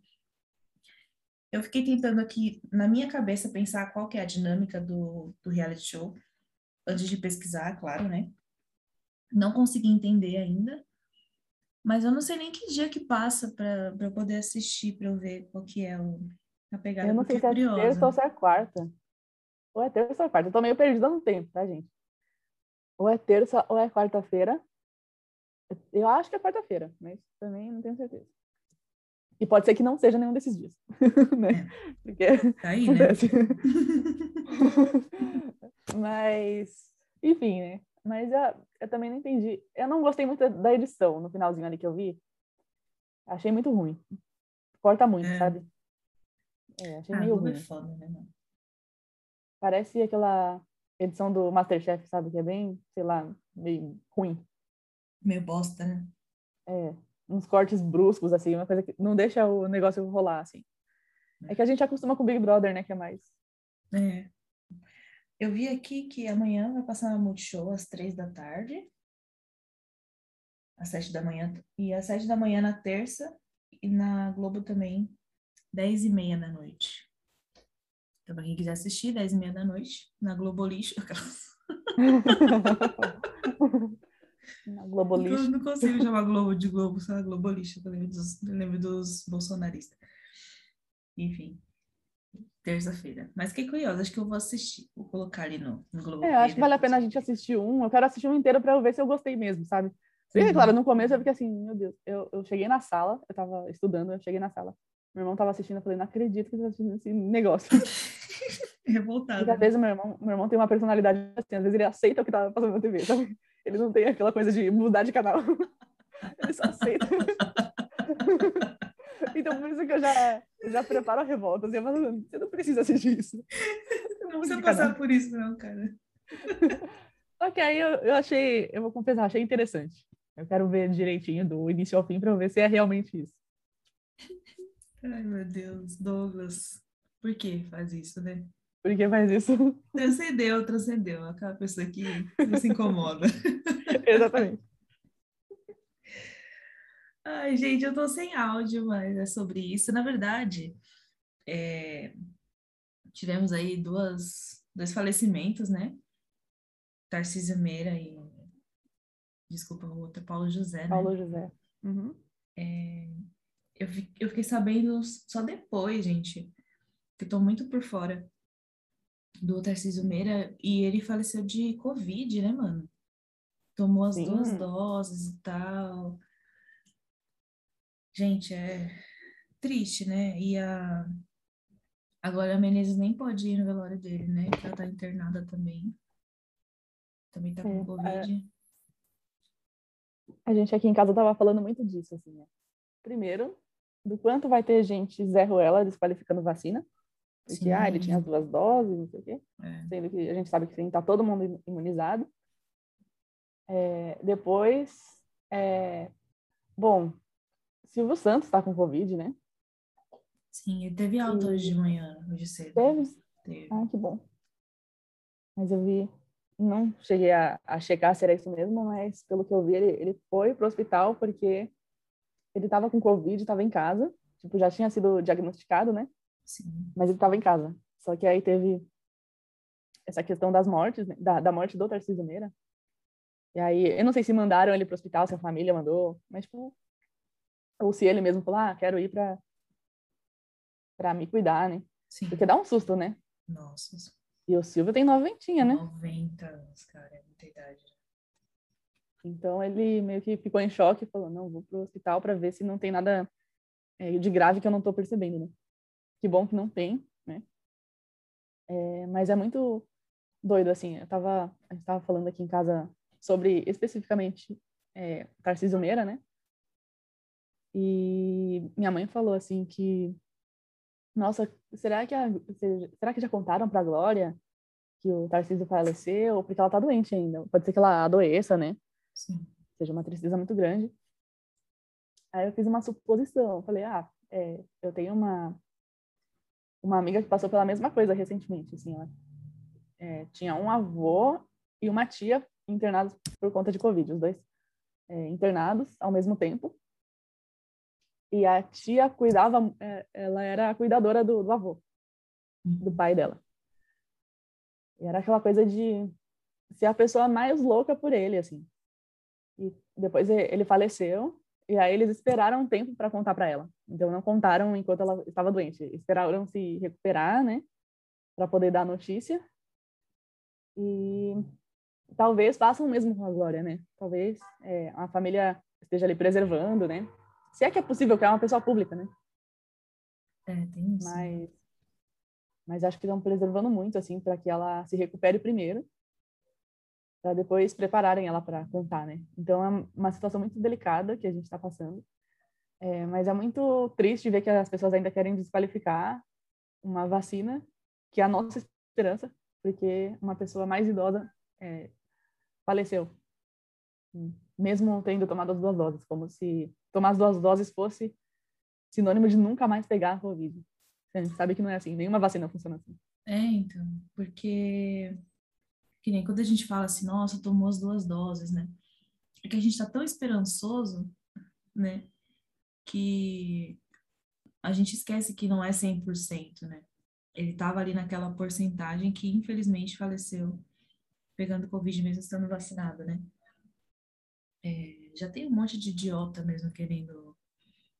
Eu fiquei tentando aqui, na minha cabeça, pensar qual que é a dinâmica do, do reality show, antes de pesquisar, claro, né? Não consegui entender ainda, mas eu não sei nem que dia que passa para eu poder assistir, para eu ver qual que é o, a pegada. Eu não sei se é terça ou se é quarta. Ou é terça ou é quarta. Eu tô meio perdida no tempo, tá, gente? Ou é terça ou é quarta-feira. Eu acho que é quarta-feira, mas também não tenho certeza. E pode ser que não seja nenhum desses dias. (laughs) né? É. Porque tá aí, né? (laughs) Mas, enfim, né? Mas eu, eu, também não entendi. Eu não gostei muito da edição no finalzinho ali que eu vi. Achei muito ruim. Corta muito, é. sabe? É, achei ah, meio é ruim. É foda, né, Parece aquela edição do Masterchef, sabe? Que é bem, sei lá, meio ruim. Meio bosta, né? É uns cortes bruscos, assim, uma coisa que não deixa o negócio rolar, assim. É que a gente acostuma com o Big Brother, né, que é mais. É. Eu vi aqui que amanhã vai passar na Multishow às três da tarde, às sete da manhã, e às sete da manhã na terça, e na Globo também, dez e meia da noite. Então, pra quem quiser assistir, dez e meia da noite, na Globo Lixo. (laughs) (laughs) Na Globolista. Eu não consigo chamar Globo de Globo, só Globolista. Eu lembro dos, eu lembro dos bolsonaristas. Enfim, terça-feira. Mas fiquei curiosa, acho que eu vou assistir. Vou colocar ali no, no Globo. É, acho que vale a pena a gente assistir um. Eu quero assistir um inteiro para eu ver se eu gostei mesmo, sabe? Uhum. Claro, no começo eu fiquei assim, meu Deus. Eu, eu cheguei na sala, eu tava estudando, eu cheguei na sala. Meu irmão tava assistindo, eu falei, não acredito que você tá assistindo esse negócio. (laughs) (laughs) Revoltado. Porque às vezes meu irmão, meu irmão tem uma personalidade assim, às vezes ele aceita o que tá passando na TV, sabe? Ele não tem aquela coisa de mudar de canal. (laughs) Ele só aceita. (laughs) então, por isso que eu já, já preparo a revolta. Assim, falo, você não precisa assistir isso. Não precisa passar por isso, não, cara. Só que aí eu, eu achei, eu vou confessar, achei interessante. Eu quero ver direitinho do início ao fim para ver se é realmente isso. Ai, meu Deus, Douglas. Por que faz isso, né? Por que faz isso? (laughs) Transcendeu, transcendeu. Aquela pessoa que não se incomoda. (laughs) Exatamente. Ai, gente, eu tô sem áudio, mas é sobre isso. Na verdade, é... tivemos aí duas, dois falecimentos, né? Tarcísio Meira e. Desculpa, o outro, Paulo José. Né? Paulo José. Uhum. É... Eu, eu fiquei sabendo só depois, gente, que eu tô muito por fora do Tarcísio Meira e ele faleceu de Covid, né, mano? Tomou as Sim. duas doses e tal. Gente, é triste, né? E a agora a Menezes nem pode ir no velório dele, né? Porque ela tá internada também. Também tá com é, Covid. A... a gente aqui em casa tava falando muito disso, assim, né? Primeiro, do quanto vai ter gente Zé Ruela desqualificando vacina. Porque, ah, ele tinha as duas doses, não sei o quê. É. Sendo que a gente sabe que sim, tá todo mundo imunizado. É, depois, é, bom, Silvio Santos está com Covid, né? Sim, ele teve alta e... hoje de manhã, hoje cedo. Teve? Teve. Ah, que bom. Mas eu vi, não cheguei a, a checar se era isso mesmo, mas pelo que eu vi, ele, ele foi pro hospital porque ele estava com Covid, estava em casa, tipo, já tinha sido diagnosticado, né? Sim. Mas ele estava em casa. Só que aí teve essa questão das mortes, né? da, da morte do Tarcísio Meira. E aí, eu não sei se mandaram ele para o hospital, se a família mandou, mas, tipo, ou se ele mesmo falou, ah, quero ir para para me cuidar, né? Sim. Porque dá um susto, né? Nossa. E o Silvio tem noventinha, né? 90 anos, cara, é muita idade. Então ele meio que ficou em choque e falou, não, vou pro hospital para ver se não tem nada é, de grave que eu não tô percebendo, né? Que bom que não tem, né? É, mas é muito doido, assim. Eu tava, a gente tava falando aqui em casa sobre, especificamente, é, Tarcísio Meira, né? E minha mãe falou, assim, que nossa, será que, a, será que já contaram pra Glória que o Tarcísio faleceu? Porque ela tá doente ainda. Pode ser que ela adoeça, né? Sim. Seja uma tristeza muito grande. Aí eu fiz uma suposição. Falei, ah, é, eu tenho uma, uma amiga que passou pela mesma coisa recentemente, assim, ó. É, tinha um avô e uma tia internados por conta de Covid, os dois é, internados ao mesmo tempo. E a tia cuidava, é, ela era a cuidadora do, do avô, do pai dela. E era aquela coisa de ser a pessoa mais louca por ele, assim. E depois ele faleceu, e aí eles esperaram um tempo para contar para ela. Então não contaram enquanto ela estava doente, esperaram se recuperar, né, para poder dar a notícia. E talvez façam o mesmo com a Glória, né? Talvez é, a família esteja ali preservando, né? Se é que é possível, que é uma pessoa pública, né? É, tem isso. Mas, mas acho que estão preservando muito, assim, para que ela se recupere primeiro, para depois prepararem ela para contar, né? Então é uma situação muito delicada que a gente está passando. É, mas é muito triste ver que as pessoas ainda querem desqualificar uma vacina, que é a nossa esperança, porque uma pessoa mais idosa é, faleceu, mesmo tendo tomado as duas doses, como se tomar as duas doses fosse sinônimo de nunca mais pegar a Covid. A gente sabe que não é assim, nenhuma vacina funciona assim. É, então, porque que nem quando a gente fala assim, nossa, tomou as duas doses, né? É que a gente tá tão esperançoso, né? Que a gente esquece que não é 100%, né? Ele tava ali naquela porcentagem que infelizmente faleceu pegando Covid mesmo estando vacinado, né? É, já tem um monte de idiota mesmo querendo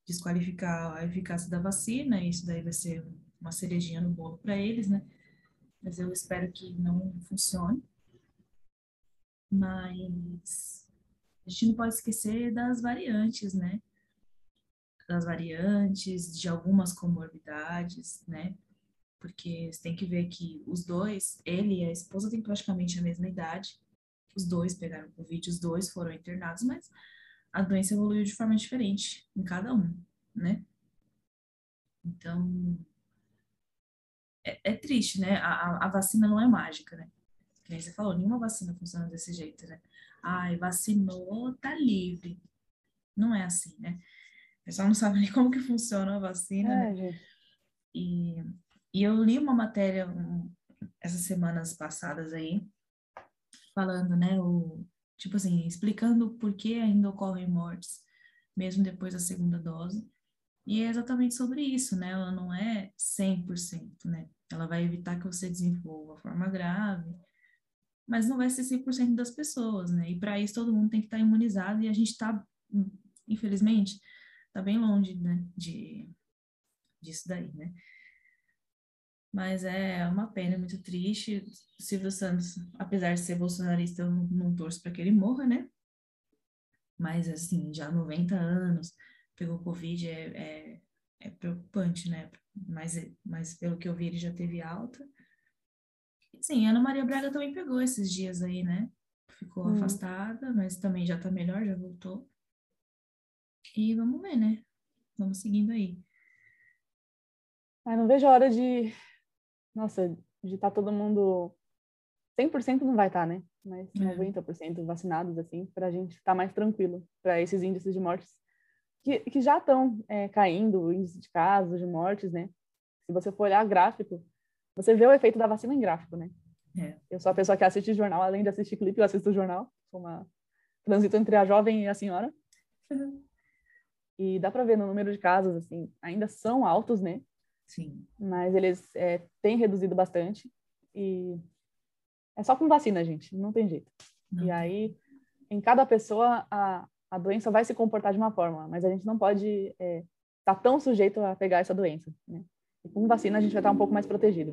desqualificar a eficácia da vacina, e isso daí vai ser uma cerejinha no bolo para eles, né? Mas eu espero que não funcione. Mas a gente não pode esquecer das variantes, né? Das variantes, de algumas comorbidades, né? Porque você tem que ver que os dois, ele e a esposa têm praticamente a mesma idade, os dois pegaram Covid, os dois foram internados, mas a doença evoluiu de forma diferente em cada um, né? Então, é, é triste, né? A, a, vacina não é mágica, né? Que você falou, nenhuma vacina funciona desse jeito, né? Ai, vacinou, tá livre. Não é assim, né? O pessoal não sabe (laughs) nem como que funciona a vacina, é, né? Gente. E, e eu li uma matéria um, essas semanas passadas aí, falando, né, o, tipo assim, explicando por que ainda ocorrem mortes, mesmo depois da segunda dose. E é exatamente sobre isso, né? Ela não é 100%, né? Ela vai evitar que você desenvolva forma grave, mas não vai ser 100% das pessoas, né? E para isso todo mundo tem que estar tá imunizado e a gente está, infelizmente, está bem longe, né, de disso daí, né? Mas é uma pena, muito triste. O Silvio Santos, apesar de ser bolsonarista, eu não, não torço para que ele morra, né? Mas, assim, já 90 anos, pegou Covid, é, é, é preocupante, né? Mas, mas pelo que eu vi, ele já teve alta. Sim, Ana Maria Braga também pegou esses dias aí, né? Ficou hum. afastada, mas também já tá melhor, já voltou. E vamos ver, né? Vamos seguindo aí. Ah, não vejo a hora de nossa, de estar tá todo mundo 100% não vai estar, tá, né? Mas 90% uhum. vacinados, assim, para a gente estar tá mais tranquilo para esses índices de mortes que, que já estão é, caindo, o índice de casos, de mortes, né? Se você for olhar gráfico, você vê o efeito da vacina em gráfico, né? É. Eu sou a pessoa que assiste jornal, além de assistir clipe, eu assisto jornal. Sou uma transito entre a jovem e a senhora. Uhum. E dá para ver no número de casos, assim, ainda são altos, né? Sim. Mas eles é, têm reduzido bastante e é só com vacina, gente, não tem jeito. Não. E aí, em cada pessoa, a, a doença vai se comportar de uma forma, mas a gente não pode estar é, tá tão sujeito a pegar essa doença, né? E com vacina a gente vai estar um pouco mais protegido.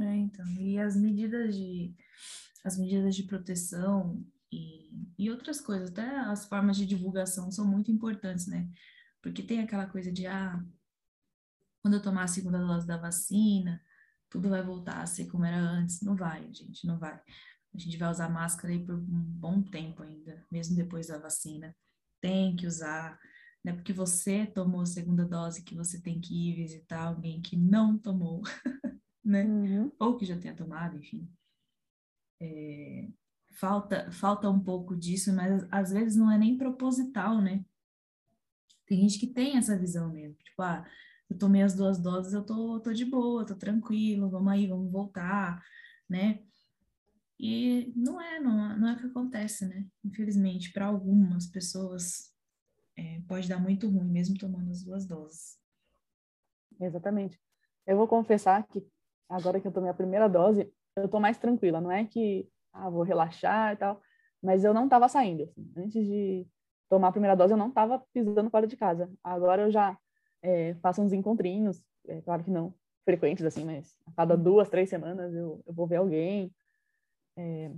É, então, e as medidas de as medidas de proteção e, e outras coisas, até as formas de divulgação são muito importantes, né? Porque tem aquela coisa de, ah, quando eu tomar a segunda dose da vacina, tudo vai voltar a ser como era antes. Não vai, gente, não vai. A gente vai usar máscara aí por um bom tempo ainda, mesmo depois da vacina. Tem que usar, Não é porque você tomou a segunda dose que você tem que ir visitar alguém que não tomou, (laughs) né? Uhum. Ou que já tenha tomado, enfim. É, falta, falta um pouco disso, mas às vezes não é nem proposital, né? Tem gente que tem essa visão mesmo, tipo, ah, eu tomei as duas doses, eu tô, tô de boa, tô tranquilo, vamos aí, vamos voltar, né? E não é, não, não é o que acontece, né? Infelizmente, para algumas pessoas é, pode dar muito ruim, mesmo tomando as duas doses. Exatamente. Eu vou confessar que agora que eu tomei a primeira dose, eu tô mais tranquila. Não é que ah, vou relaxar e tal, mas eu não tava saindo. Assim. Antes de tomar a primeira dose, eu não tava pisando fora de casa. Agora eu já é, faço uns encontrinhos, é, claro que não frequentes assim, mas a cada duas, três semanas eu, eu vou ver alguém é,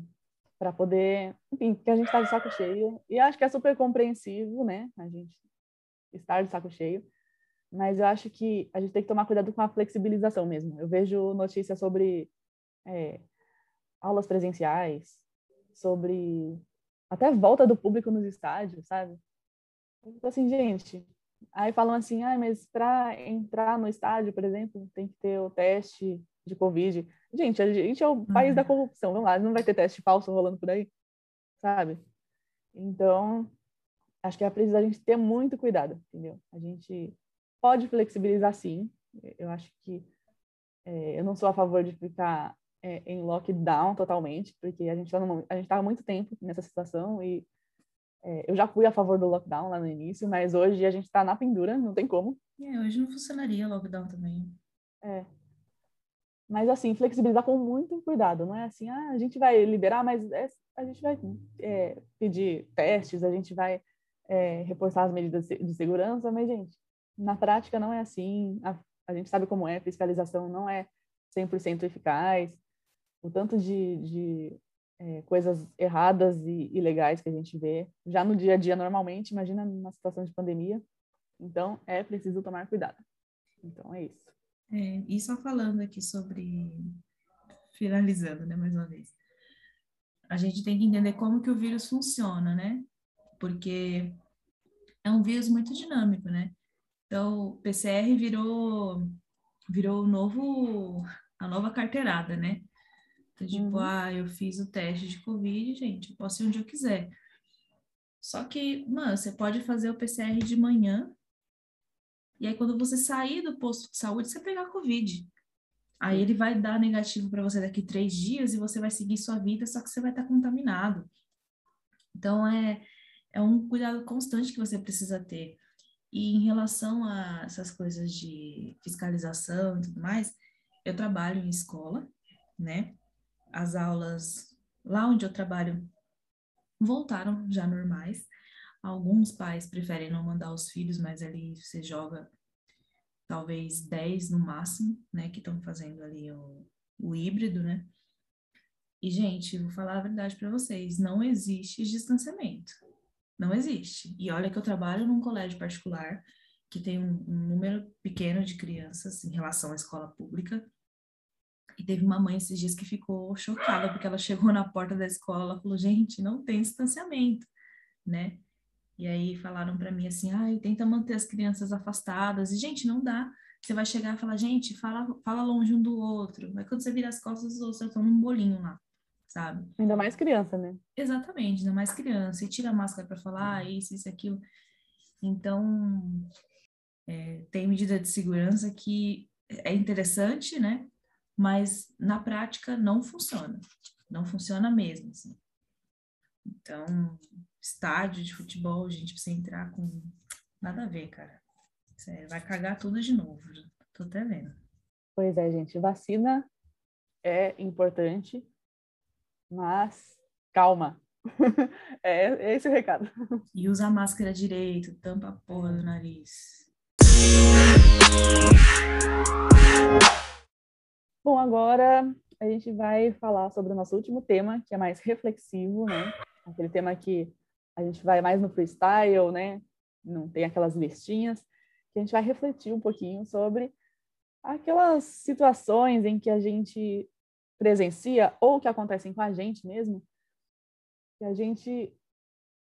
para poder, enfim, porque a gente está de saco cheio e acho que é super compreensivo, né? A gente estar de saco cheio, mas eu acho que a gente tem que tomar cuidado com a flexibilização mesmo. Eu vejo notícias sobre é, aulas presenciais, sobre até volta do público nos estádios, sabe? Então, assim, gente, aí falam assim, ah, mas para entrar no estádio, por exemplo, tem que ter o teste de Covid. Gente, a gente é o país da uhum. corrupção, vamos lá, não vai ter teste falso rolando por aí, sabe? Então, acho que é preciso a gente ter muito cuidado, entendeu? A gente pode flexibilizar sim, eu acho que é, eu não sou a favor de ficar é, em lockdown totalmente, porque a gente está a gente tá há muito tempo nessa situação e é, eu já fui a favor do lockdown lá no início, mas hoje a gente está na pendura, não tem como. É, hoje não funcionaria lockdown também. É, mas, assim, flexibilizar com muito cuidado. Não é assim, ah, a gente vai liberar, mas é, a gente vai é, pedir testes, a gente vai é, reforçar as medidas de segurança, mas, gente, na prática não é assim. A, a gente sabe como é, fiscalização não é 100% eficaz. O tanto de, de é, coisas erradas e ilegais que a gente vê já no dia a dia normalmente, imagina numa situação de pandemia. Então, é preciso tomar cuidado. Então, é isso. É, e só falando aqui sobre, finalizando, né, mais uma vez, a gente tem que entender como que o vírus funciona, né? Porque é um vírus muito dinâmico, né? Então, o PCR virou virou novo a nova carteirada, né? Então, tipo, uhum. ah, eu fiz o teste de Covid, gente, eu posso ir onde eu quiser. Só que, mano, você pode fazer o PCR de manhã e aí, quando você sair do posto de saúde, você pegar Covid. Aí ele vai dar negativo para você daqui três dias e você vai seguir sua vida, só que você vai estar contaminado. Então, é, é um cuidado constante que você precisa ter. E em relação a essas coisas de fiscalização e tudo mais, eu trabalho em escola, né? As aulas lá onde eu trabalho voltaram já normais. Alguns pais preferem não mandar os filhos, mas ali você joga talvez 10 no máximo, né, que estão fazendo ali o, o híbrido, né? E, gente, vou falar a verdade para vocês, não existe distanciamento. Não existe. E olha que eu trabalho num colégio particular que tem um, um número pequeno de crianças em relação à escola pública. E teve uma mãe esses dias que ficou chocada porque ela chegou na porta da escola e falou: gente, não tem distanciamento, né? E aí falaram para mim assim, ai, tenta manter as crianças afastadas. E, gente, não dá. Você vai chegar e falar, gente, fala, fala longe um do outro. Mas quando você vira as costas, os outros estão num bolinho lá, sabe? Ainda mais criança, né? Exatamente, ainda mais criança. E tira a máscara para falar ah, isso, isso, aquilo. Então, é, tem medida de segurança que é interessante, né? Mas na prática não funciona. Não funciona mesmo, assim. Então, estádio de futebol, gente, pra você entrar com. Nada a ver, cara. Você vai cagar tudo de novo. Tô até vendo. Pois é, gente. Vacina é importante, mas calma. (laughs) é, é esse o recado. E usa a máscara direito, tampa a porra do nariz. Bom, agora a gente vai falar sobre o nosso último tema, que é mais reflexivo, né? Aquele tema que a gente vai mais no freestyle, né? Não tem aquelas listinhas, que a gente vai refletir um pouquinho sobre aquelas situações em que a gente presencia ou que acontecem com a gente mesmo, que a gente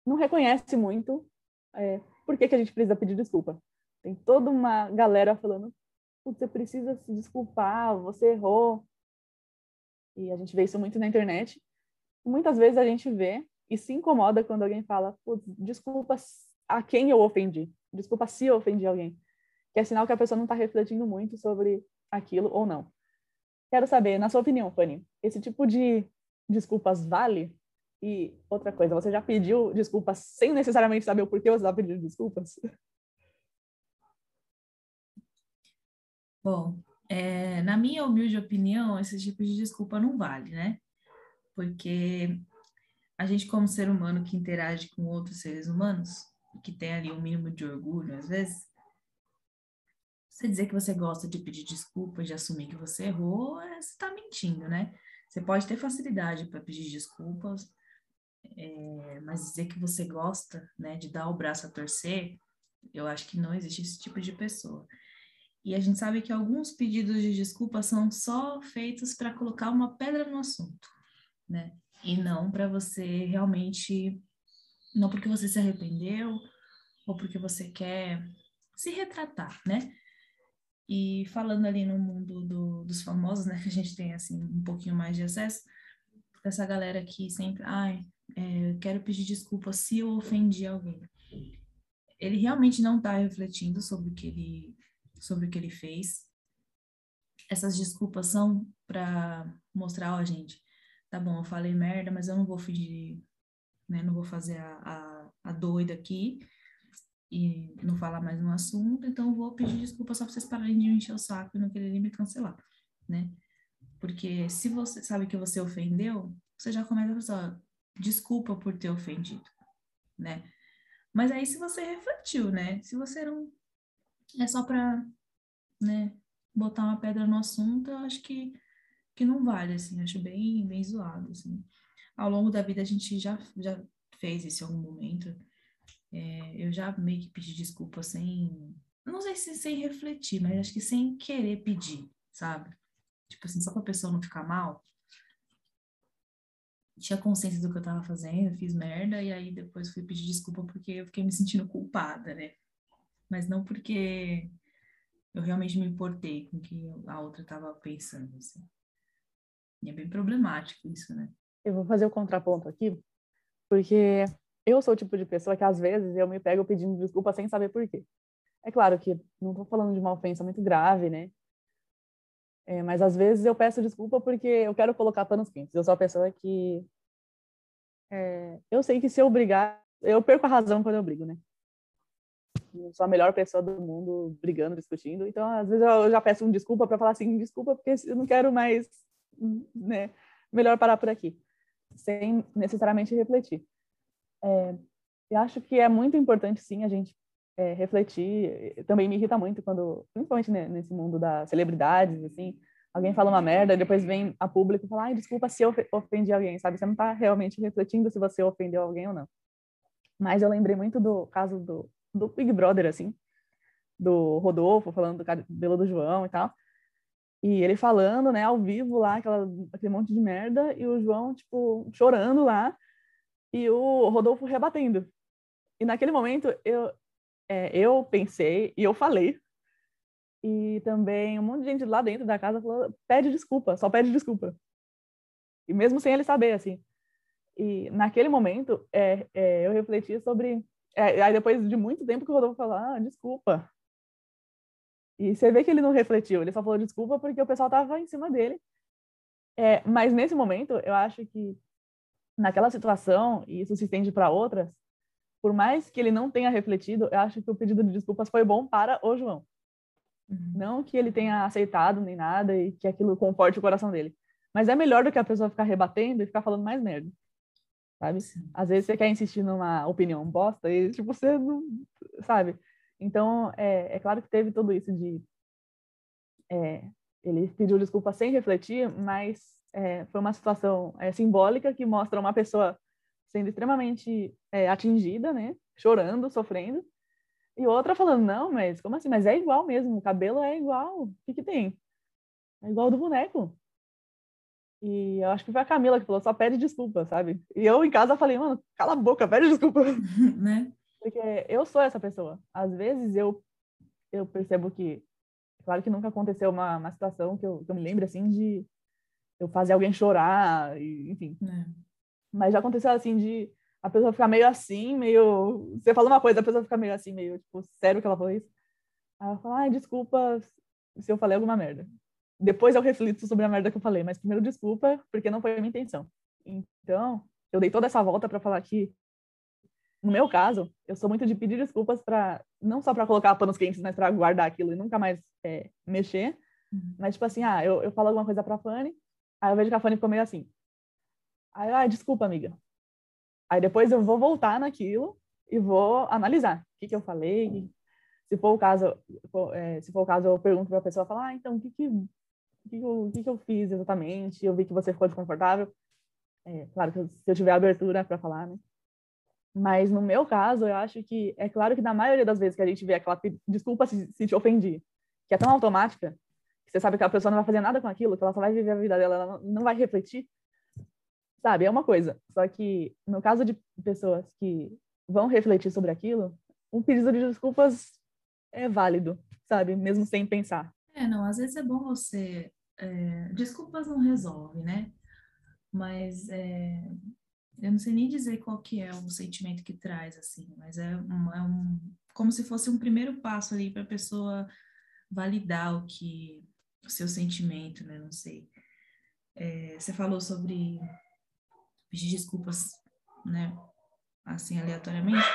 não reconhece muito, é, por que, que a gente precisa pedir desculpa. Tem toda uma galera falando, você precisa se desculpar, você errou. E a gente vê isso muito na internet. Muitas vezes a gente vê e se incomoda quando alguém fala, desculpa a quem eu ofendi, desculpa se eu ofendi alguém. Que é sinal que a pessoa não está refletindo muito sobre aquilo ou não. Quero saber, na sua opinião, Fanny, esse tipo de desculpas vale? E outra coisa, você já pediu desculpas sem necessariamente saber o porquê você está pedindo desculpas? Bom, é, na minha humilde opinião, esse tipo de desculpa não vale, né? Porque a gente, como ser humano que interage com outros seres humanos, que tem ali um mínimo de orgulho, às vezes, você dizer que você gosta de pedir desculpas, de assumir que você errou, é, você está mentindo, né? Você pode ter facilidade para pedir desculpas, é, mas dizer que você gosta, né, de dar o braço a torcer, eu acho que não existe esse tipo de pessoa. E a gente sabe que alguns pedidos de desculpa são só feitos para colocar uma pedra no assunto, né? E não para você realmente, não porque você se arrependeu ou porque você quer se retratar, né? E falando ali no mundo do, dos famosos, né, (laughs) que a gente tem assim um pouquinho mais de acesso, essa galera que sempre, ai, é, quero pedir desculpa se eu ofendi alguém. Ele realmente não está refletindo sobre o que ele sobre o que ele fez. Essas desculpas são para mostrar, ó, gente, tá bom, eu falei merda, mas eu não vou fingir, né, não vou fazer a, a, a doida aqui e não falar mais no assunto, então vou pedir desculpa só para vocês pararem de me encher o saco e não quererem me cancelar, né? Porque se você sabe que você ofendeu, você já começa a pensar, desculpa por ter ofendido, né? Mas aí se você refletiu, né? Se você não é só para, né, botar uma pedra no assunto, eu acho que que não vale, assim, acho bem bem zoado, assim. Ao longo da vida a gente já já fez isso em algum momento. É, eu já meio que pedi desculpa sem, não sei se sem refletir, mas acho que sem querer pedir, sabe? Tipo assim, só pra pessoa não ficar mal. Tinha consciência do que eu tava fazendo, fiz merda, e aí depois fui pedir desculpa porque eu fiquei me sentindo culpada, né? mas não porque eu realmente me importei com o que a outra estava pensando. Assim. E é bem problemático isso, né? Eu vou fazer o contraponto aqui, porque eu sou o tipo de pessoa que às vezes eu me pego pedindo desculpa sem saber por quê. É claro que não estou falando de uma ofensa muito grave, né? É, mas às vezes eu peço desculpa porque eu quero colocar panos quentes. Eu sou a pessoa que. É, eu sei que se eu brigar, eu perco a razão quando eu brigo, né? não sou a melhor pessoa do mundo brigando, discutindo. Então, às vezes eu já peço um desculpa para falar assim, desculpa porque eu não quero mais, né? Melhor parar por aqui, sem necessariamente refletir. É, eu acho que é muito importante, sim, a gente é, refletir. Também me irrita muito quando, principalmente nesse mundo das celebridades, assim, alguém fala uma merda, depois vem a público e fala, ai, desculpa se eu ofendi alguém, sabe? Você não está realmente refletindo se você ofendeu alguém ou não. Mas eu lembrei muito do caso do do Big Brother, assim, do Rodolfo, falando do cabelo do João e tal. E ele falando, né, ao vivo lá, aquela, aquele monte de merda, e o João, tipo, chorando lá, e o Rodolfo rebatendo. E naquele momento, eu, é, eu pensei, e eu falei, e também um monte de gente lá dentro da casa falou, pede desculpa, só pede desculpa. E mesmo sem ele saber, assim. E naquele momento, é, é, eu refleti sobre é, aí depois de muito tempo que o Rodolfo falou, ah, desculpa. E você vê que ele não refletiu, ele só falou desculpa porque o pessoal tava em cima dele. É, mas nesse momento, eu acho que naquela situação, e isso se estende para outras, por mais que ele não tenha refletido, eu acho que o pedido de desculpas foi bom para o João. Uhum. Não que ele tenha aceitado nem nada e que aquilo conforte o coração dele. Mas é melhor do que a pessoa ficar rebatendo e ficar falando mais merda sabe? Às vezes você quer insistir numa opinião bosta e, tipo, você não, sabe? Então, é, é claro que teve tudo isso de... É, ele pediu desculpa sem refletir, mas é, foi uma situação é, simbólica que mostra uma pessoa sendo extremamente é, atingida, né? Chorando, sofrendo. E outra falando, não, mas como assim? Mas é igual mesmo, o cabelo é igual. O que que tem? É igual do boneco. E eu acho que foi a Camila que falou, só pede desculpa, sabe? E eu em casa falei, mano, cala a boca, pede desculpa. (laughs) né? Porque eu sou essa pessoa. Às vezes eu, eu percebo que, claro que nunca aconteceu uma, uma situação que eu, que eu me lembre assim de eu fazer alguém chorar, e, enfim. É. Mas já aconteceu assim de a pessoa ficar meio assim, meio. Você fala uma coisa, a pessoa fica meio assim, meio, tipo, sério que ela falou isso? Aí ela fala, ai, desculpa se eu falei alguma merda. Depois eu reflito sobre a merda que eu falei, mas primeiro desculpa, porque não foi a minha intenção. Então, eu dei toda essa volta para falar que, no meu caso, eu sou muito de pedir desculpas para não só para colocar panos quentes, mas para guardar aquilo e nunca mais é, mexer. Uhum. Mas, tipo assim, ah, eu, eu falo alguma coisa pra Fanny, aí eu vejo que a Fanny ficou meio assim. Aí, ah, desculpa, amiga. Aí depois eu vou voltar naquilo e vou analisar o que, que eu falei. Se for o caso, é, se for o caso, eu pergunto para a pessoa, falar, ah, então o que que, o que, eu, o que eu fiz exatamente? Eu vi que você ficou desconfortável. É, claro que se eu tiver abertura para falar, né? Mas no meu caso, eu acho que é claro que na maioria das vezes que a gente vê aquela desculpa se, se te ofendi, que é tão automática, que você sabe que a pessoa não vai fazer nada com aquilo, que ela só vai viver a vida dela, ela não vai refletir, sabe? É uma coisa. Só que no caso de pessoas que vão refletir sobre aquilo, um pedido de desculpas é válido, sabe? Mesmo sem pensar. É, não, às vezes é bom você. É, desculpas não resolve, né? Mas é, eu não sei nem dizer qual que é o sentimento que traz, assim, mas é um, é um como se fosse um primeiro passo ali para a pessoa validar o que o seu sentimento, né? Não sei. É, você falou sobre pedir desculpas, né? Assim, aleatoriamente.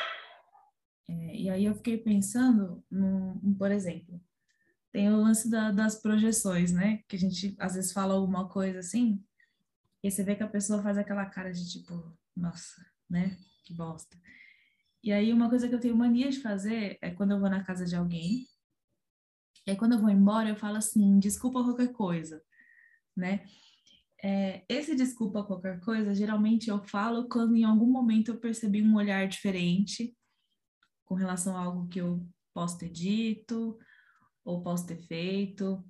É, e aí eu fiquei pensando, no, por exemplo, tem o lance da, das projeções, né? Que a gente às vezes fala alguma coisa assim, e você vê que a pessoa faz aquela cara de tipo, nossa, né? Que bosta. E aí uma coisa que eu tenho mania de fazer é quando eu vou na casa de alguém, e aí quando eu vou embora eu falo assim, desculpa qualquer coisa, né? É, esse desculpa qualquer coisa, geralmente eu falo quando em algum momento eu percebi um olhar diferente com relação a algo que eu posso ter dito ou posso ter feito.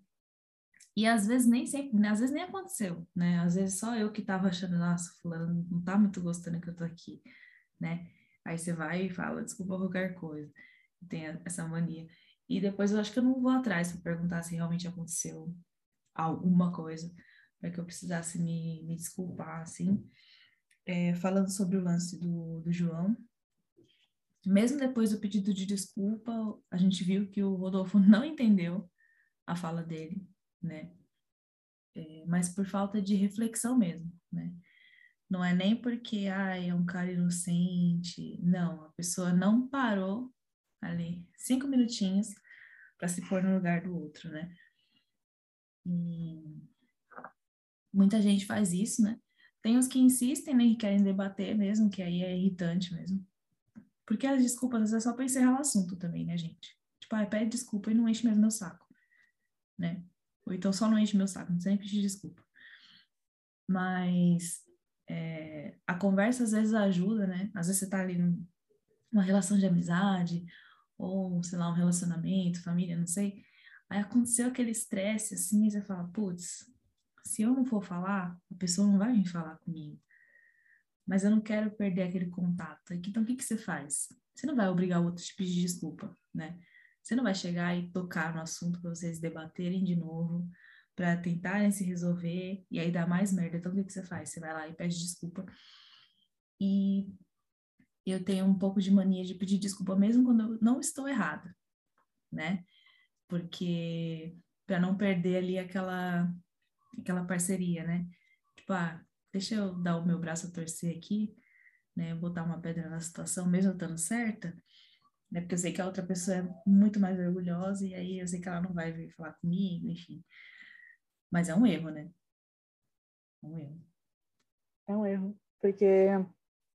E às vezes nem sempre, às vezes nem aconteceu, né? Às vezes só eu que tava achando, nossa, fulano não tá muito gostando que eu tô aqui, né? Aí você vai e fala, desculpa qualquer coisa. Tem essa mania. E depois eu acho que eu não vou atrás para perguntar se realmente aconteceu alguma coisa para que eu precisasse me, me desculpar, assim. É, falando sobre o lance do, do João, mesmo depois do pedido de desculpa, a gente viu que o Rodolfo não entendeu a fala dele, né? É, mas por falta de reflexão mesmo, né? Não é nem porque ah, é um cara inocente, não, a pessoa não parou ali cinco minutinhos para se pôr no lugar do outro, né? E muita gente faz isso, né? Tem os que insistem, né, que querem debater mesmo, que aí é irritante mesmo. Porque as desculpas é só para encerrar o assunto também, né, gente? Tipo, ah, pede desculpa e não enche mesmo meu saco, né? Ou então só não enche meu saco, não sempre pedir desculpa. Mas é, a conversa às vezes ajuda, né? Às vezes você tá ali numa relação de amizade, ou, sei lá, um relacionamento, família, não sei. Aí aconteceu aquele estresse, assim, e você fala, putz, se eu não for falar, a pessoa não vai vir falar comigo. Mas eu não quero perder aquele contato. Então, o que, que você faz? Você não vai obrigar o outro a pedir desculpa, né? Você não vai chegar e tocar no assunto para vocês debaterem de novo, para tentarem se resolver e aí dar mais merda. Então, o que, que você faz? Você vai lá e pede desculpa. E eu tenho um pouco de mania de pedir desculpa, mesmo quando eu não estou errada, né? Porque para não perder ali aquela aquela parceria, né? Tipo, ah, deixa eu dar o meu braço a torcer aqui, né? Botar uma pedra na situação, mesmo estando certa, né? Porque eu sei que a outra pessoa é muito mais orgulhosa e aí eu sei que ela não vai vir falar comigo, enfim. Mas é um erro, né? É um erro. É um erro, porque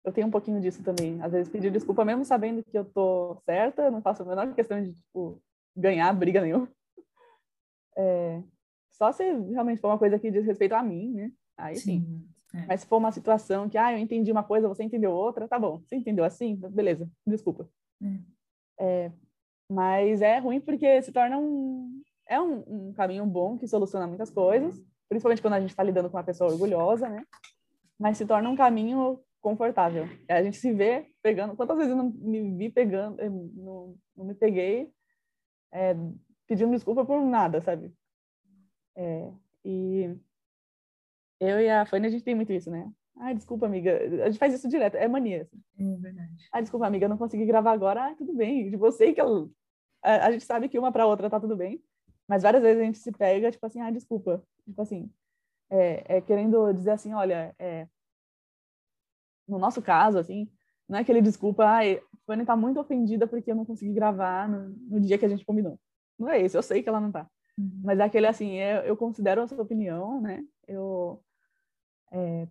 eu tenho um pouquinho disso também. Às vezes pedir desculpa mesmo sabendo que eu tô certa, não faço a menor questão de, tipo, ganhar briga nenhuma. (laughs) É, só se realmente for uma coisa que diz respeito a mim, né? Aí sim. sim. É. Mas se for uma situação que, ah, eu entendi uma coisa, você entendeu outra, tá bom. Você entendeu assim? Beleza, desculpa. É. É, mas é ruim porque se torna um... É um, um, caminho bom que soluciona muitas coisas, principalmente quando a gente está lidando com uma pessoa orgulhosa, né? Mas se torna um caminho confortável. A gente se vê pegando. Quantas vezes eu não me vi pegando, não, não me peguei é, pedindo desculpa por nada, sabe? É, e eu e a Fanny, a gente tem muito isso, né? Ai, desculpa, amiga. A gente faz isso direto, é mania. Assim. É verdade. Ai, desculpa, amiga, eu não consegui gravar agora. Ah, tudo bem. Eu sei que eu... a, a gente sabe que uma para outra tá tudo bem, mas várias vezes a gente se pega, tipo assim, ah, desculpa. Tipo assim, é, é querendo dizer assim, olha, é, no nosso caso, assim, não é aquele desculpa, ai, a Fanny tá muito ofendida porque eu não consegui gravar no, no, dia que a gente combinou. Não é isso, eu sei que ela não tá. Uhum. Mas é aquele assim, eu, é, eu considero a sua opinião, né? Eu, é,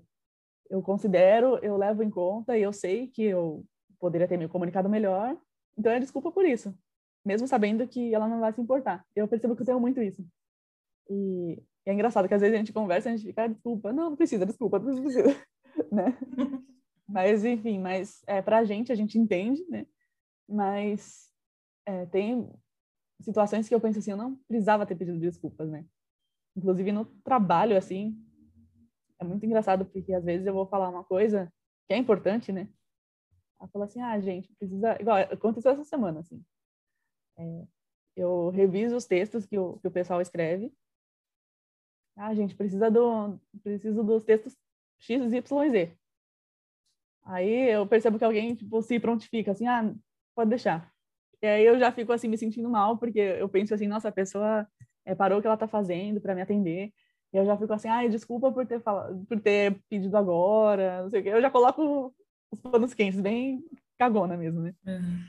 eu considero, eu levo em conta e eu sei que eu poderia ter me comunicado melhor. Então é desculpa por isso, mesmo sabendo que ela não vai se importar. Eu percebo que eu tenho muito isso. E, é engraçado que às vezes a gente conversa e a gente fica, ah, desculpa, não, não precisa, desculpa, não precisa, (laughs) né? Mas, enfim, mas é, para a gente, a gente entende, né? Mas é, tem situações que eu penso assim, eu não precisava ter pedido desculpas, né? Inclusive no trabalho, assim, é muito engraçado, porque às vezes eu vou falar uma coisa que é importante, né? Ela fala assim, ah, gente, precisa... Igual, aconteceu essa semana, assim. É, eu reviso os textos que o, que o pessoal escreve. Ah, gente, precisa do... Preciso dos textos X, Y Z. Aí eu percebo que alguém, tipo, se prontifica, assim, ah, pode deixar. E aí eu já fico, assim, me sentindo mal, porque eu penso assim, nossa, a pessoa é, parou o que ela tá fazendo para me atender. E eu já fico assim, ai, desculpa por ter, falado, por ter pedido agora, não sei o quê. Eu já coloco os panos quentes, bem cagona mesmo, né? Uhum.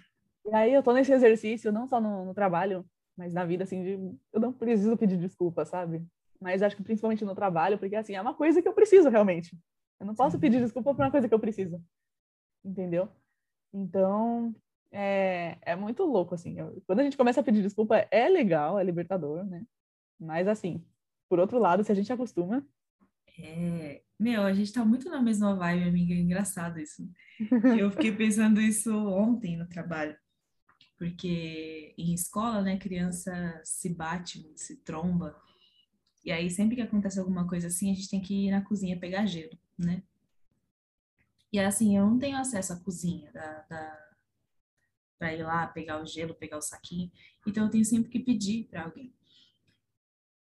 E aí eu tô nesse exercício, não só no, no trabalho, mas na vida, assim, de, eu não preciso pedir desculpa, sabe? Mas acho que principalmente no trabalho, porque, assim, é uma coisa que eu preciso realmente. Eu não posso pedir desculpa por uma coisa que eu preciso. Entendeu? Então, é, é muito louco, assim. Eu, quando a gente começa a pedir desculpa, é legal, é libertador, né? Mas, assim, por outro lado, se a gente acostuma. É, meu, a gente tá muito na mesma vibe, amiga. É engraçado isso. (laughs) Eu fiquei pensando isso ontem no trabalho. Porque em escola, né, criança se bate, se tromba. E aí, sempre que acontece alguma coisa assim, a gente tem que ir na cozinha pegar gelo né? E assim, eu não tenho acesso à cozinha da, da para ir lá pegar o gelo, pegar o saquinho. Então eu tenho sempre que pedir para alguém.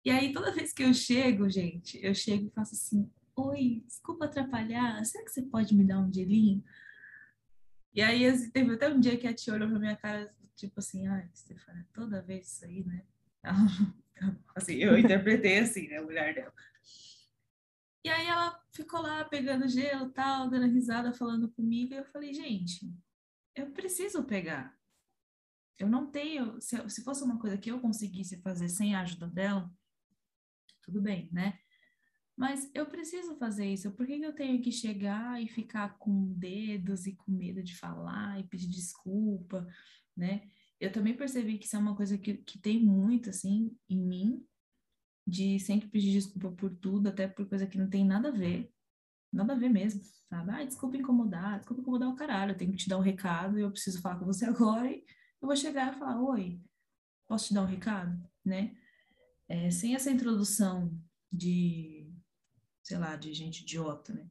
E aí toda vez que eu chego, gente, eu chego e faço assim: "Oi, desculpa atrapalhar, será que você pode me dar um gelinho?" E aí teve até um dia que a tia olhou pra minha cara, tipo assim: "Ai, Stefania, toda vez isso aí, né?" (laughs) assim, eu interpretei assim, né, o olhar dela. E aí ela ficou lá pegando gelo, tal, dando risada, falando comigo. E eu falei, gente, eu preciso pegar. Eu não tenho. Se, se fosse uma coisa que eu conseguisse fazer sem a ajuda dela, tudo bem, né? Mas eu preciso fazer isso. Por que, eu tenho que chegar e ficar com dedos e com medo de falar e pedir desculpa, né? Eu também percebi que isso é uma coisa que, que tem muito, assim, em mim, de sempre pedir desculpa por tudo, até por coisa que não tem nada a ver. Nada a ver mesmo, sabe? Ah, desculpa incomodar, desculpa incomodar o caralho, eu tenho que te dar um recado e eu preciso falar com você (laughs) agora e eu vou chegar e falar, oi, posso te dar um recado, né? É, sem essa introdução de, sei lá, de gente idiota, né?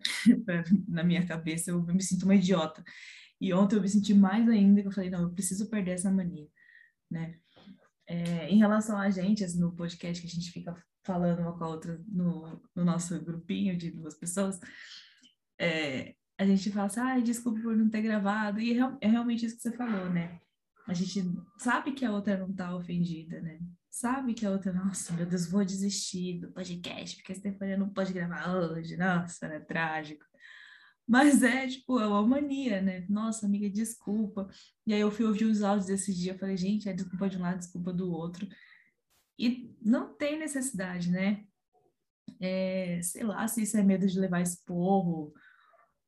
(laughs) Na minha cabeça eu me sinto uma idiota. E ontem eu me senti mais ainda, que eu falei, não, eu preciso perder essa mania, né? É, em relação a gente, assim, no podcast que a gente fica falando uma com a outra no, no nosso grupinho de duas pessoas, é, a gente fala assim, ah, desculpa por não ter gravado, e é, é realmente isso que você falou, né? A gente sabe que a outra não tá ofendida, né? Sabe que a outra, nossa, meu Deus, vou desistir do podcast, porque a Stefania não pode gravar hoje, nossa, é trágico. Mas é, tipo, é uma mania, né? Nossa, amiga, desculpa. E aí eu fui ouvir os áudios desse dia, eu falei, gente, é desculpa de um lado, desculpa do outro. E não tem necessidade, né? É, sei lá se isso é medo de levar esporro,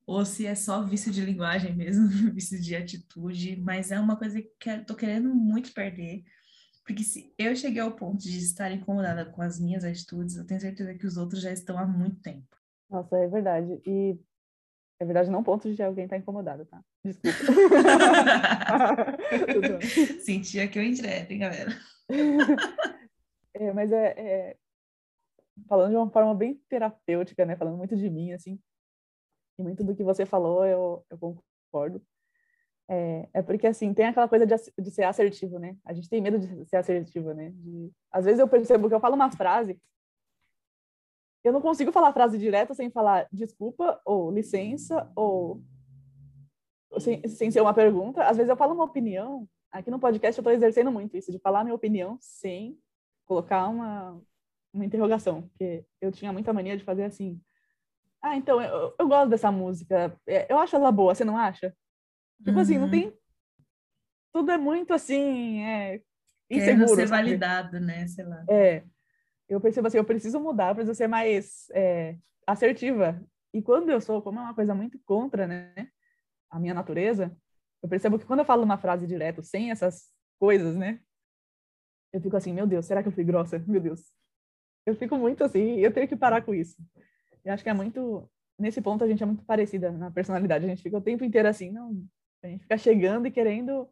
ou se é só vício de linguagem mesmo, (laughs) vício de atitude, mas é uma coisa que eu tô querendo muito perder. Porque se eu cheguei ao ponto de estar incomodada com as minhas atitudes, eu tenho certeza que os outros já estão há muito tempo. Nossa, é verdade. E é verdade, não ponto de alguém estar tá incomodado, tá? Desculpa. (laughs) Sentia que eu indireto, hein, galera? (laughs) é, mas é, é, falando de uma forma bem terapêutica, né? Falando muito de mim, assim. e muito do que você falou eu, eu concordo. É, é porque, assim, tem aquela coisa de, de ser assertivo, né? A gente tem medo de ser assertivo, né? De, às vezes eu percebo que eu falo uma frase, eu não consigo falar a frase direta sem falar desculpa, ou licença, ou sem, sem ser uma pergunta. Às vezes eu falo uma opinião, aqui no podcast eu estou exercendo muito isso, de falar minha opinião sem colocar uma, uma interrogação, porque eu tinha muita mania de fazer assim. Ah, então, eu, eu gosto dessa música, é, eu acho ela boa, você não acha? Tipo uhum. assim, não uhum. tem. Tudo é muito assim. É, inseguro. ser sabe? validado, né? Sei lá. É. Eu percebo assim, eu preciso mudar, eu preciso ser mais é, assertiva. E quando eu sou, como é uma coisa muito contra, né? A minha natureza, eu percebo que quando eu falo uma frase direto, sem essas coisas, né? Eu fico assim, meu Deus, será que eu fui grossa? Meu Deus. Eu fico muito assim, eu tenho que parar com isso. Eu acho que é muito. Nesse ponto, a gente é muito parecida na personalidade. A gente fica o tempo inteiro assim, não, a gente fica chegando e querendo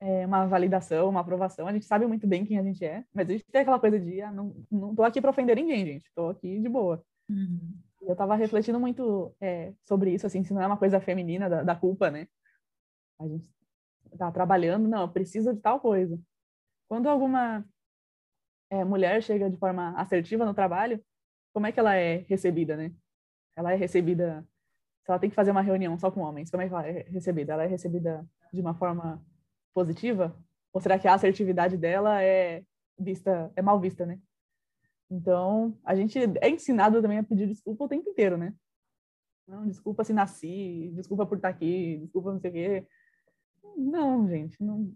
é, uma validação, uma aprovação. A gente sabe muito bem quem a gente é, mas a gente tem aquela coisa de, ah, não, não tô aqui para ofender ninguém, gente. Tô aqui de boa. Uhum. Eu tava refletindo muito é, sobre isso, assim, se não é uma coisa feminina da, da culpa, né? A gente tá trabalhando, não, eu preciso de tal coisa. Quando alguma é, mulher chega de forma assertiva no trabalho, como é que ela é recebida, né? Ela é recebida se ela tem que fazer uma reunião só com homens, como é que ela é recebida? Ela é recebida de uma forma positiva? Ou será que a assertividade dela é vista, é mal vista, né? Então, a gente é ensinado também a pedir desculpa o tempo inteiro, né? Não, desculpa se nasci, desculpa por estar aqui, desculpa não sei o quê. Não, gente, não.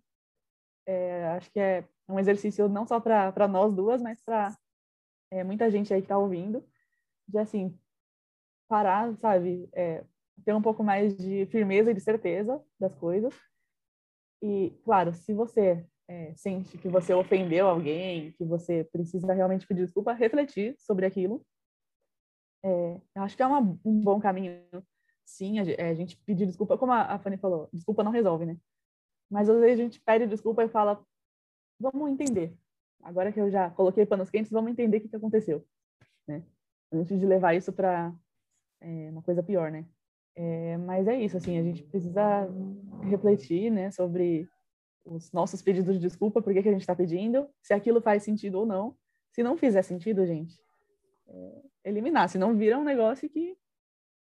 É, acho que é um exercício não só para nós duas, mas para é, muita gente aí que está ouvindo, de assim, parar, sabe? É, ter um pouco mais de firmeza e de certeza das coisas. E, claro, se você é, sente que você ofendeu alguém, que você precisa realmente pedir desculpa, refletir sobre aquilo. É, acho que é uma, um bom caminho, sim, a, é, a, gente pedir desculpa, como a, a Fanny falou, desculpa não resolve, né? Mas às vezes a gente pede desculpa e fala, vamos entender. Agora que eu já coloquei panos quentes, vamos entender o que, que aconteceu, né? Antes de levar isso para é uma coisa pior, né? É, mas é isso, assim, a gente precisa refletir, né, sobre os nossos pedidos de desculpa, por que, que a gente está pedindo, se aquilo faz sentido ou não. Se não fizer sentido, gente, é, eliminar, senão vira um negócio que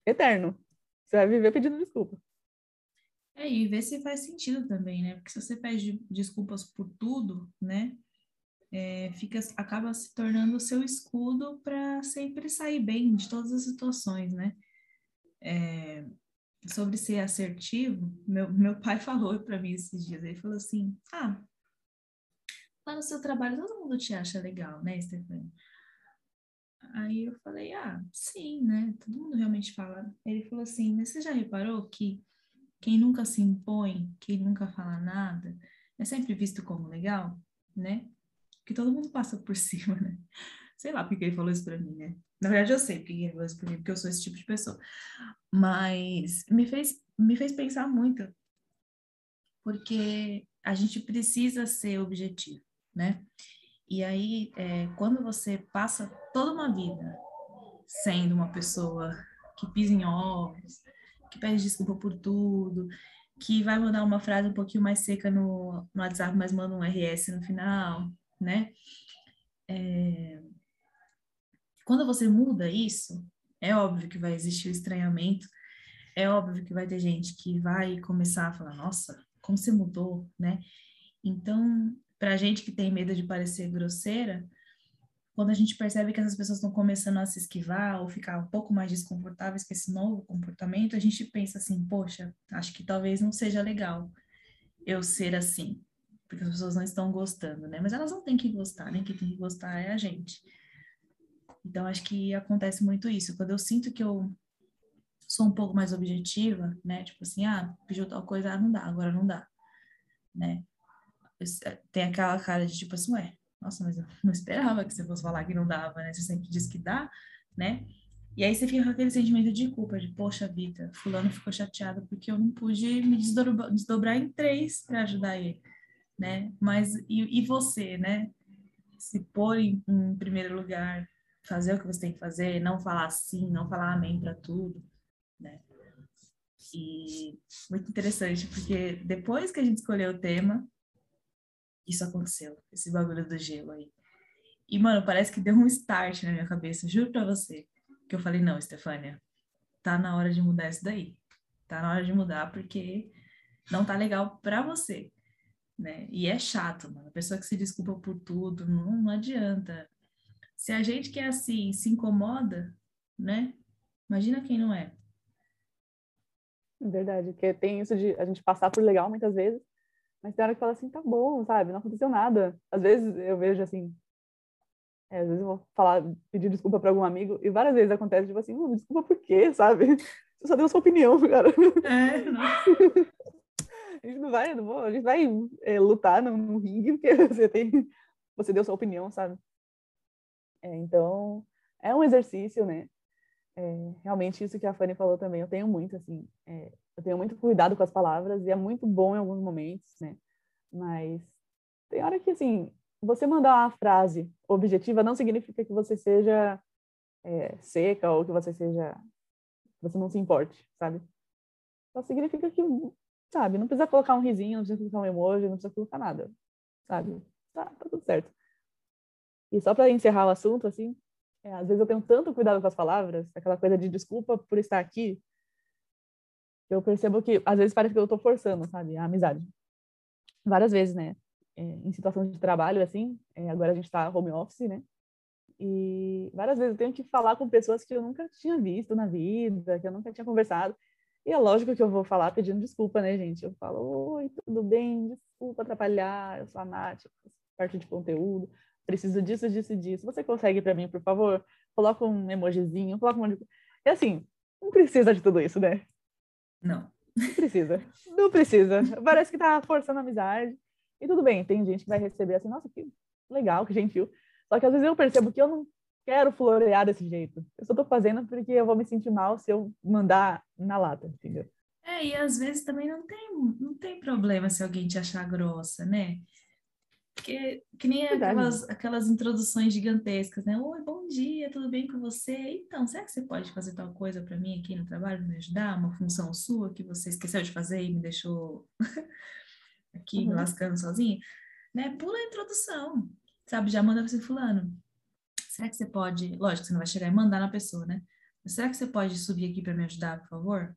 eterno. Você vai viver pedindo desculpa. É, e ver se faz sentido também, né? Porque se você pede desculpas por tudo, né? É, fica, acaba se tornando o seu escudo para sempre sair bem de todas as situações, né? É, sobre ser assertivo, meu, meu pai (laughs) falou para mim esses dias, ele falou assim, ah, lá no seu trabalho todo mundo te acha legal, né, Stefania? Aí eu falei, ah, sim, né, todo mundo realmente fala. Ele falou assim, mas você já reparou que quem nunca se impõe, quem nunca fala nada, é sempre visto como legal, né? Que todo mundo passa por (laughs) cima, né? Sei lá porque ele falou isso pra mim, né? Na verdade, eu sei porque ele falou isso pra mim, porque eu sou esse tipo de pessoa. Mas me fez, me fez pensar muito, porque a gente precisa ser objetivo, né? E aí, é, quando você passa toda uma vida sendo uma pessoa que pisa em ovos, que pede desculpa por tudo, que vai mandar uma frase um pouquinho mais seca no, no WhatsApp, mas manda um RS no final, né? É... Quando você muda isso, é óbvio que vai existir o estranhamento, é óbvio que vai ter gente que vai começar a falar, nossa, como você mudou, né? Então, para a gente que tem medo de parecer grosseira, quando a gente percebe que essas pessoas estão começando a se esquivar ou ficar um pouco mais desconfortáveis com esse novo comportamento, a gente pensa assim, poxa, acho que talvez não seja legal eu ser assim, porque as pessoas não estão gostando, né? Mas elas não têm que gostar, né? Quem tem que gostar é a gente. Então, acho que acontece muito isso. Quando eu sinto que eu sou um pouco mais objetiva, né? Tipo assim, ah, pediu tal coisa, ah, não dá, agora não dá, né? Eh, tem aquela cara de tipo assim, ué, nossa, mas eu não esperava que você fosse falar que não dava, né? Você sempre diz que dá, né? E aí você fica com aquele sentimento de culpa, de poxa vida, fulano ficou chateado porque eu não pude me desdobrar, desdobrar em três para ajudar ele né? Mas e, e você, né? Se pôr em, em, primeiro lugar, fazer o que você tem que fazer, não falar sim, não falar amém para tudo, né? E muito interessante, porque depois que a gente escolheu o tema, isso aconteceu, esse bagulho do gelo aí. E, mano, parece que deu um start na minha cabeça, juro pra você. Que eu falei, não, Stefânia, tá na hora de mudar isso daí. Tá na hora de mudar porque não tá legal pra você, né? E é chato, mano. A pessoa que se desculpa por tudo, não, não adianta. Se a gente que é assim se incomoda, né? Imagina quem não é. Verdade, porque tem isso de a gente passar por legal muitas vezes, mas tem hora que fala assim, tá bom, sabe? Não aconteceu nada. Às vezes eu vejo assim, é, às vezes eu vou falar, pedir desculpa para algum amigo, e várias vezes acontece, tipo assim, oh, desculpa por quê, sabe? Você (laughs) só deu sua opinião, cara. É, não. (laughs) a gente não vai, não vou, a gente vai é, lutar no, no, ringue, porque (laughs) você tem, você deu sua opinião, sabe? É, então, é um exercício, né? É, realmente isso que a Fanny falou também, eu tenho muito, assim, é, eu tenho muito cuidado com as palavras, e é muito bom em alguns momentos, né? Mas tem hora que, assim, você mandar uma frase objetiva não significa que você seja é, seca ou que você seja você não se importe, sabe? Só significa que, sabe, não precisa colocar um risinho, não precisa colocar um emoji, não precisa colocar nada, sabe? Tá, tá tudo certo. E só para encerrar o assunto, assim, é, às vezes eu tenho tanto cuidado com as palavras, aquela coisa de desculpa por estar aqui, eu percebo que às vezes parece que eu tô forçando, sabe, a amizade. Várias vezes, né? é, em situação de trabalho, assim, é, agora a gente está home office, né? E várias vezes eu tenho que falar com pessoas que eu nunca tinha visto na vida, que eu nunca tinha conversado. E é lógico que eu vou falar pedindo desculpa, né, gente? Eu falo, oi, tudo bem? Desculpa atrapalhar, eu sou a Nath, parte de conteúdo, preciso disso, disso, disso. Você consegue para mim, por favor? Coloca um emojizinho, coloca um... E assim, não precisa de tudo isso, né? Não. Não precisa. Não precisa. Parece que tá forçando a amizade. E tudo bem, tem gente que vai receber assim, nossa, que legal, que gentil. Só que às vezes eu percebo que eu não quero florear desse jeito. Eu só tô fazendo porque eu vou me sentir mal se eu mandar na lata, entendeu? É, e às vezes também não tem, não tem problema se alguém te achar grossa, né? Porque que nem aquelas, aquelas introduções gigantescas, né? Oi, bom dia, tudo bem com você? Então, será que você pode fazer tal coisa para mim aqui no trabalho, me ajudar? Uma função sua que você esqueceu de fazer e me deixou (laughs) aqui uhum. me lascando sozinha, né? Pula a introdução, sabe? Já manda para você fulano. Será que você pode, lógico, você não vai chegar e mandar na pessoa, né? Mas será que você pode subir aqui para me ajudar, por favor?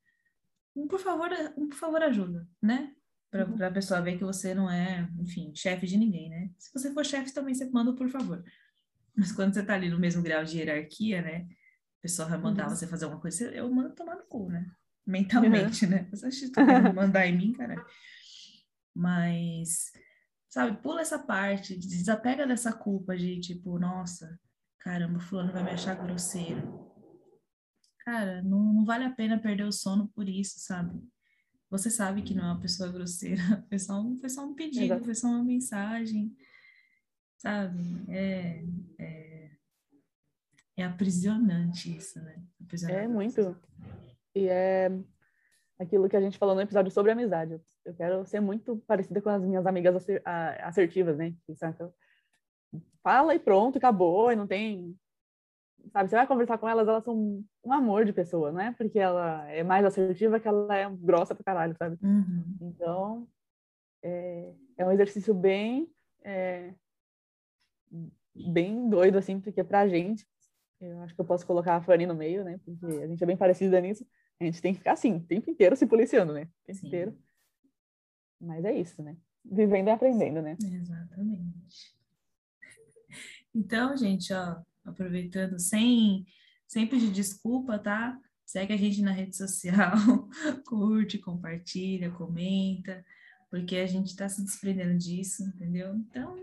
Um por favor, um por favor ajuda, né? Para uhum. a pessoa ver que você não é, enfim, chefe de ninguém, né? Se você for chefe também você manda por favor. Mas quando você tá ali no mesmo grau de hierarquia, né? A pessoa vai mandar uhum. você fazer alguma coisa, eu mando tomar no cu, né? Mentalmente, uhum. né? Você acha que mandar em mim, cara? Mas, sabe, pula essa parte, desapega dessa culpa de tipo, nossa, caramba, o fulano vai me achar grosseiro. Cara, não, não vale a pena perder o sono por isso, sabe? Você sabe que não é uma pessoa grosseira, (laughs) foi só um, foi só um pedido, Exato. foi só uma mensagem, sabe? É, é, é aprisionante isso, né? Aprisionante é muito. E é aquilo que a gente falou no episódio sobre amizade. Eu quero ser muito parecida com as minhas amigas assertivas, né? Então, fala e pronto, acabou, e não tem. Sabe, você vai conversar com elas, elas são um amor de pessoa, não é porque ela é mais assertiva que ela é grossa pra caralho, sabe? Uhum. Então, é, é um exercício bem. É, bem doido, assim, porque pra gente, eu acho que eu posso colocar a Fanny no meio, né? Porque a gente é bem parecida nisso a gente tem que ficar assim, o tempo inteiro se policiando, né? O tempo Sim. inteiro. Mas é isso, né? Vivendo e aprendendo, né? Exatamente. Então, gente, ó, aproveitando, sem, sem pedir desculpa, tá? Segue a gente na rede social, (laughs) curte, compartilha, comenta, porque a gente tá se desprendendo disso, entendeu? Então,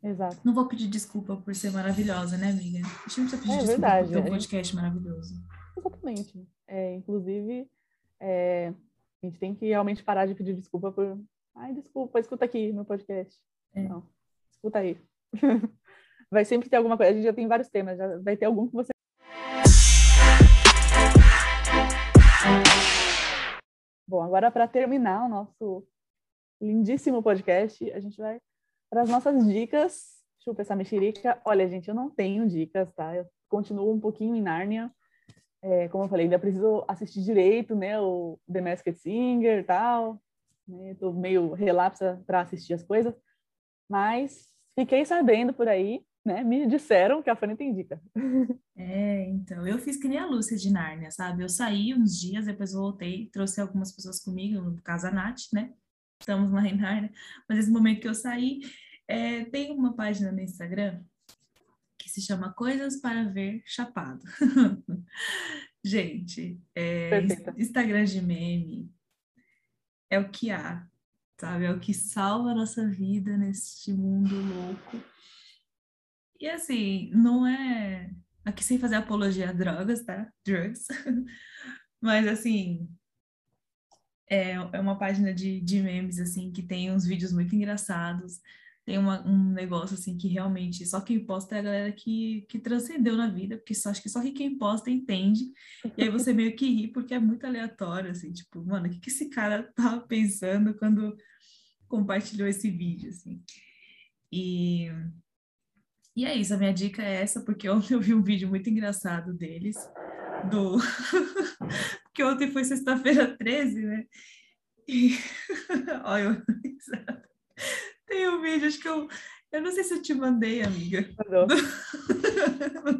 Exato. não vou pedir desculpa por ser maravilhosa, né, amiga? A gente não precisa pedir é, desculpa verdade, por ter um podcast maravilhoso. Exatamente. É, inclusive, é, a gente tem que realmente parar de pedir desculpa por. Ai, desculpa, escuta aqui no podcast. É. Não, escuta aí. (laughs) vai sempre ter alguma coisa. A gente já tem vários temas, já vai ter algum que você. Bom, agora para terminar o nosso lindíssimo podcast, a gente vai para as nossas dicas. Chupa essa mexerica. Olha, gente, eu não tenho dicas, tá? Eu continuo um pouquinho em Nárnia É, como eu falei, ainda preciso assistir direito, né? O The Masked Singer e tal. Né? Tô meio relapsa para assistir as coisas. Mas fiquei sabendo por aí, né? Me disseram que a Fanny tem dica. É, então, eu fiz que nem a Lúcia de Nárnia, sabe? Eu saí uns dias, depois voltei, trouxe algumas pessoas comigo, no caso a Nath, né? Estamos lá em Nárnia. Mas nesse momento que eu saí, é, tem uma página no Instagram que se chama Coisas para Ver Chapado. (laughs) Gente, é, Instagram de meme é o que há, sabe? É o que salva a nossa vida neste mundo louco. E assim, não é aqui sem fazer apologia a drogas, tá? Drugs. (laughs) Mas assim, é, é uma página de, de memes, assim, que tem uns vídeos muito engraçados tem uma, um negócio assim que realmente só quem posta é a galera que, que transcendeu na vida, porque só, acho que só que quem posta entende, e aí você meio que ri porque é muito aleatório, assim, tipo, mano, o que, que esse cara tava pensando quando compartilhou esse vídeo, assim. E, e é isso, a minha dica é essa, porque (laughs) ontem eu vi um vídeo muito engraçado deles, do... (laughs) porque ontem foi sexta-feira 13, né? E... (laughs) Olha, eu... Tem um vídeo, acho que eu. Eu não sei se eu te mandei, amiga.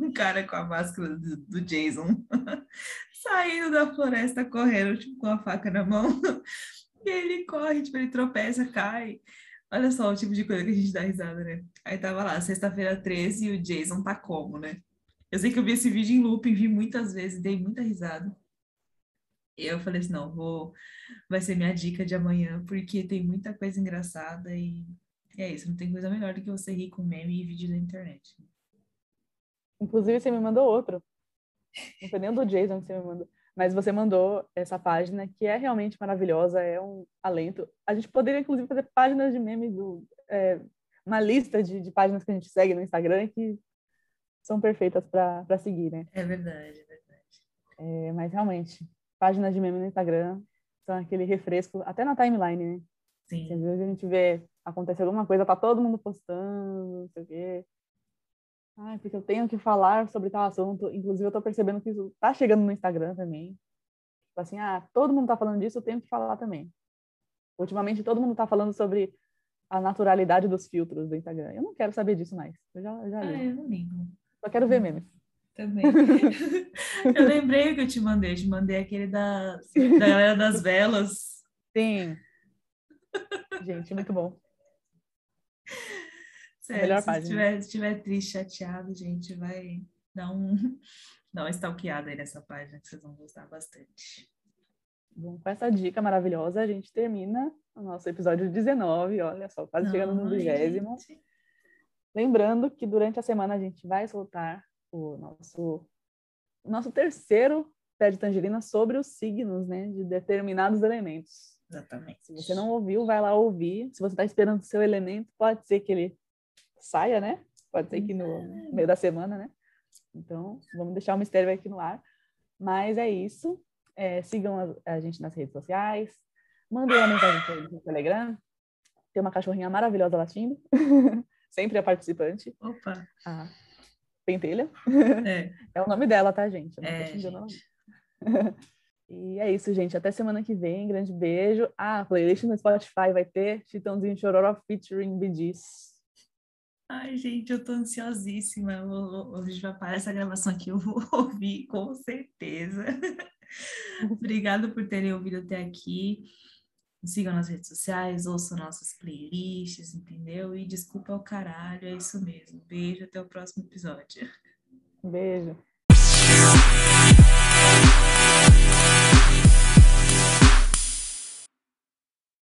um cara com a máscara do, do Jason saindo da floresta correndo, tipo, com a faca na mão. E ele corre, tipo, ele tropeça, cai. Olha só o tipo de coisa que a gente dá risada, né? Aí tava lá, sexta-feira 13 e o Jason tá como, né? Eu sei que eu vi esse vídeo em loop, vi muitas vezes, dei muita risada. Eu falei assim, não, vou, vai ser minha dica de amanhã, porque tem muita coisa engraçada e é isso, não tem coisa melhor do que você rir com meme e vídeo da internet. Inclusive, você me mandou outro. Não foi nem do Jason que você me mandou. Mas você mandou essa página que é realmente maravilhosa, é um alento. A gente poderia, inclusive, fazer páginas de memes, do, é, uma lista de, de, páginas que a gente segue no Instagram que são perfeitas para seguir, né? É verdade, é verdade. É, mas realmente, páginas de meme no Instagram são aquele refresco, até na timeline, né? Sim. Às vezes a gente vê acontecer alguma coisa, tá todo mundo postando, não sei o quê. Ai, porque eu tenho que falar sobre tal assunto. Inclusive, eu tô percebendo que isso tá chegando no Instagram também. Tipo assim, ah, todo mundo tá falando disso, eu tenho que falar também. Ultimamente, todo mundo tá falando sobre a naturalidade dos filtros do Instagram. Eu não quero saber disso mais. Eu já, já li. Ah, eu não ligo. Só quero ver memes. Também. (laughs) eu lembrei que eu te mandei. Eu te mandei aquele da, da galera das velas. Sim. Gente, muito bom. Sério, se. Estiver, estiver triste, chateado, gente, vai dar, um, (laughs) dar uma stalkeada aí nessa página que vocês vão gostar bastante. Bom, com essa dica maravilhosa, a gente termina o nosso episódio 19, olha só, quase Não, chegando no vigésimo. Lembrando que durante a semana a gente vai soltar o nosso, nosso terceiro pé de tangerina sobre os signos, né, de determinados elementos. Exatamente. Se você não ouviu, vai lá ouvir. Se você está esperando o seu elemento, pode ser que ele saia, né? Pode ser que no meio da semana, né? Então, vamos deixar o mistério aqui no ar. Mas é isso. É, sigam a, a, gente nas redes sociais. Mandem uma mensagem para no Telegram. Tem uma cachorrinha maravilhosa latindo. (laughs) Sempre a participante. Opa! A Pentelha. É. (laughs) é o nome dela, tá, gente? Eu não é, gente. (laughs) E é isso, gente. Até semana que vem. Grande beijo. Ah, a playlist no Spotify vai ter Chitãozinho Chororó featuring Bee Ai, gente, eu tô ansiosíssima. Hoje vai parar essa gravação aqui, eu vou (laughs) ouvir com certeza. (laughs) Obrigada por terem ouvido até aqui. Sigam nas redes sociais, ouçam nossas playlists, entendeu? E desculpa o caralho, é isso mesmo. Beijo, até o próximo episódio. Beijo.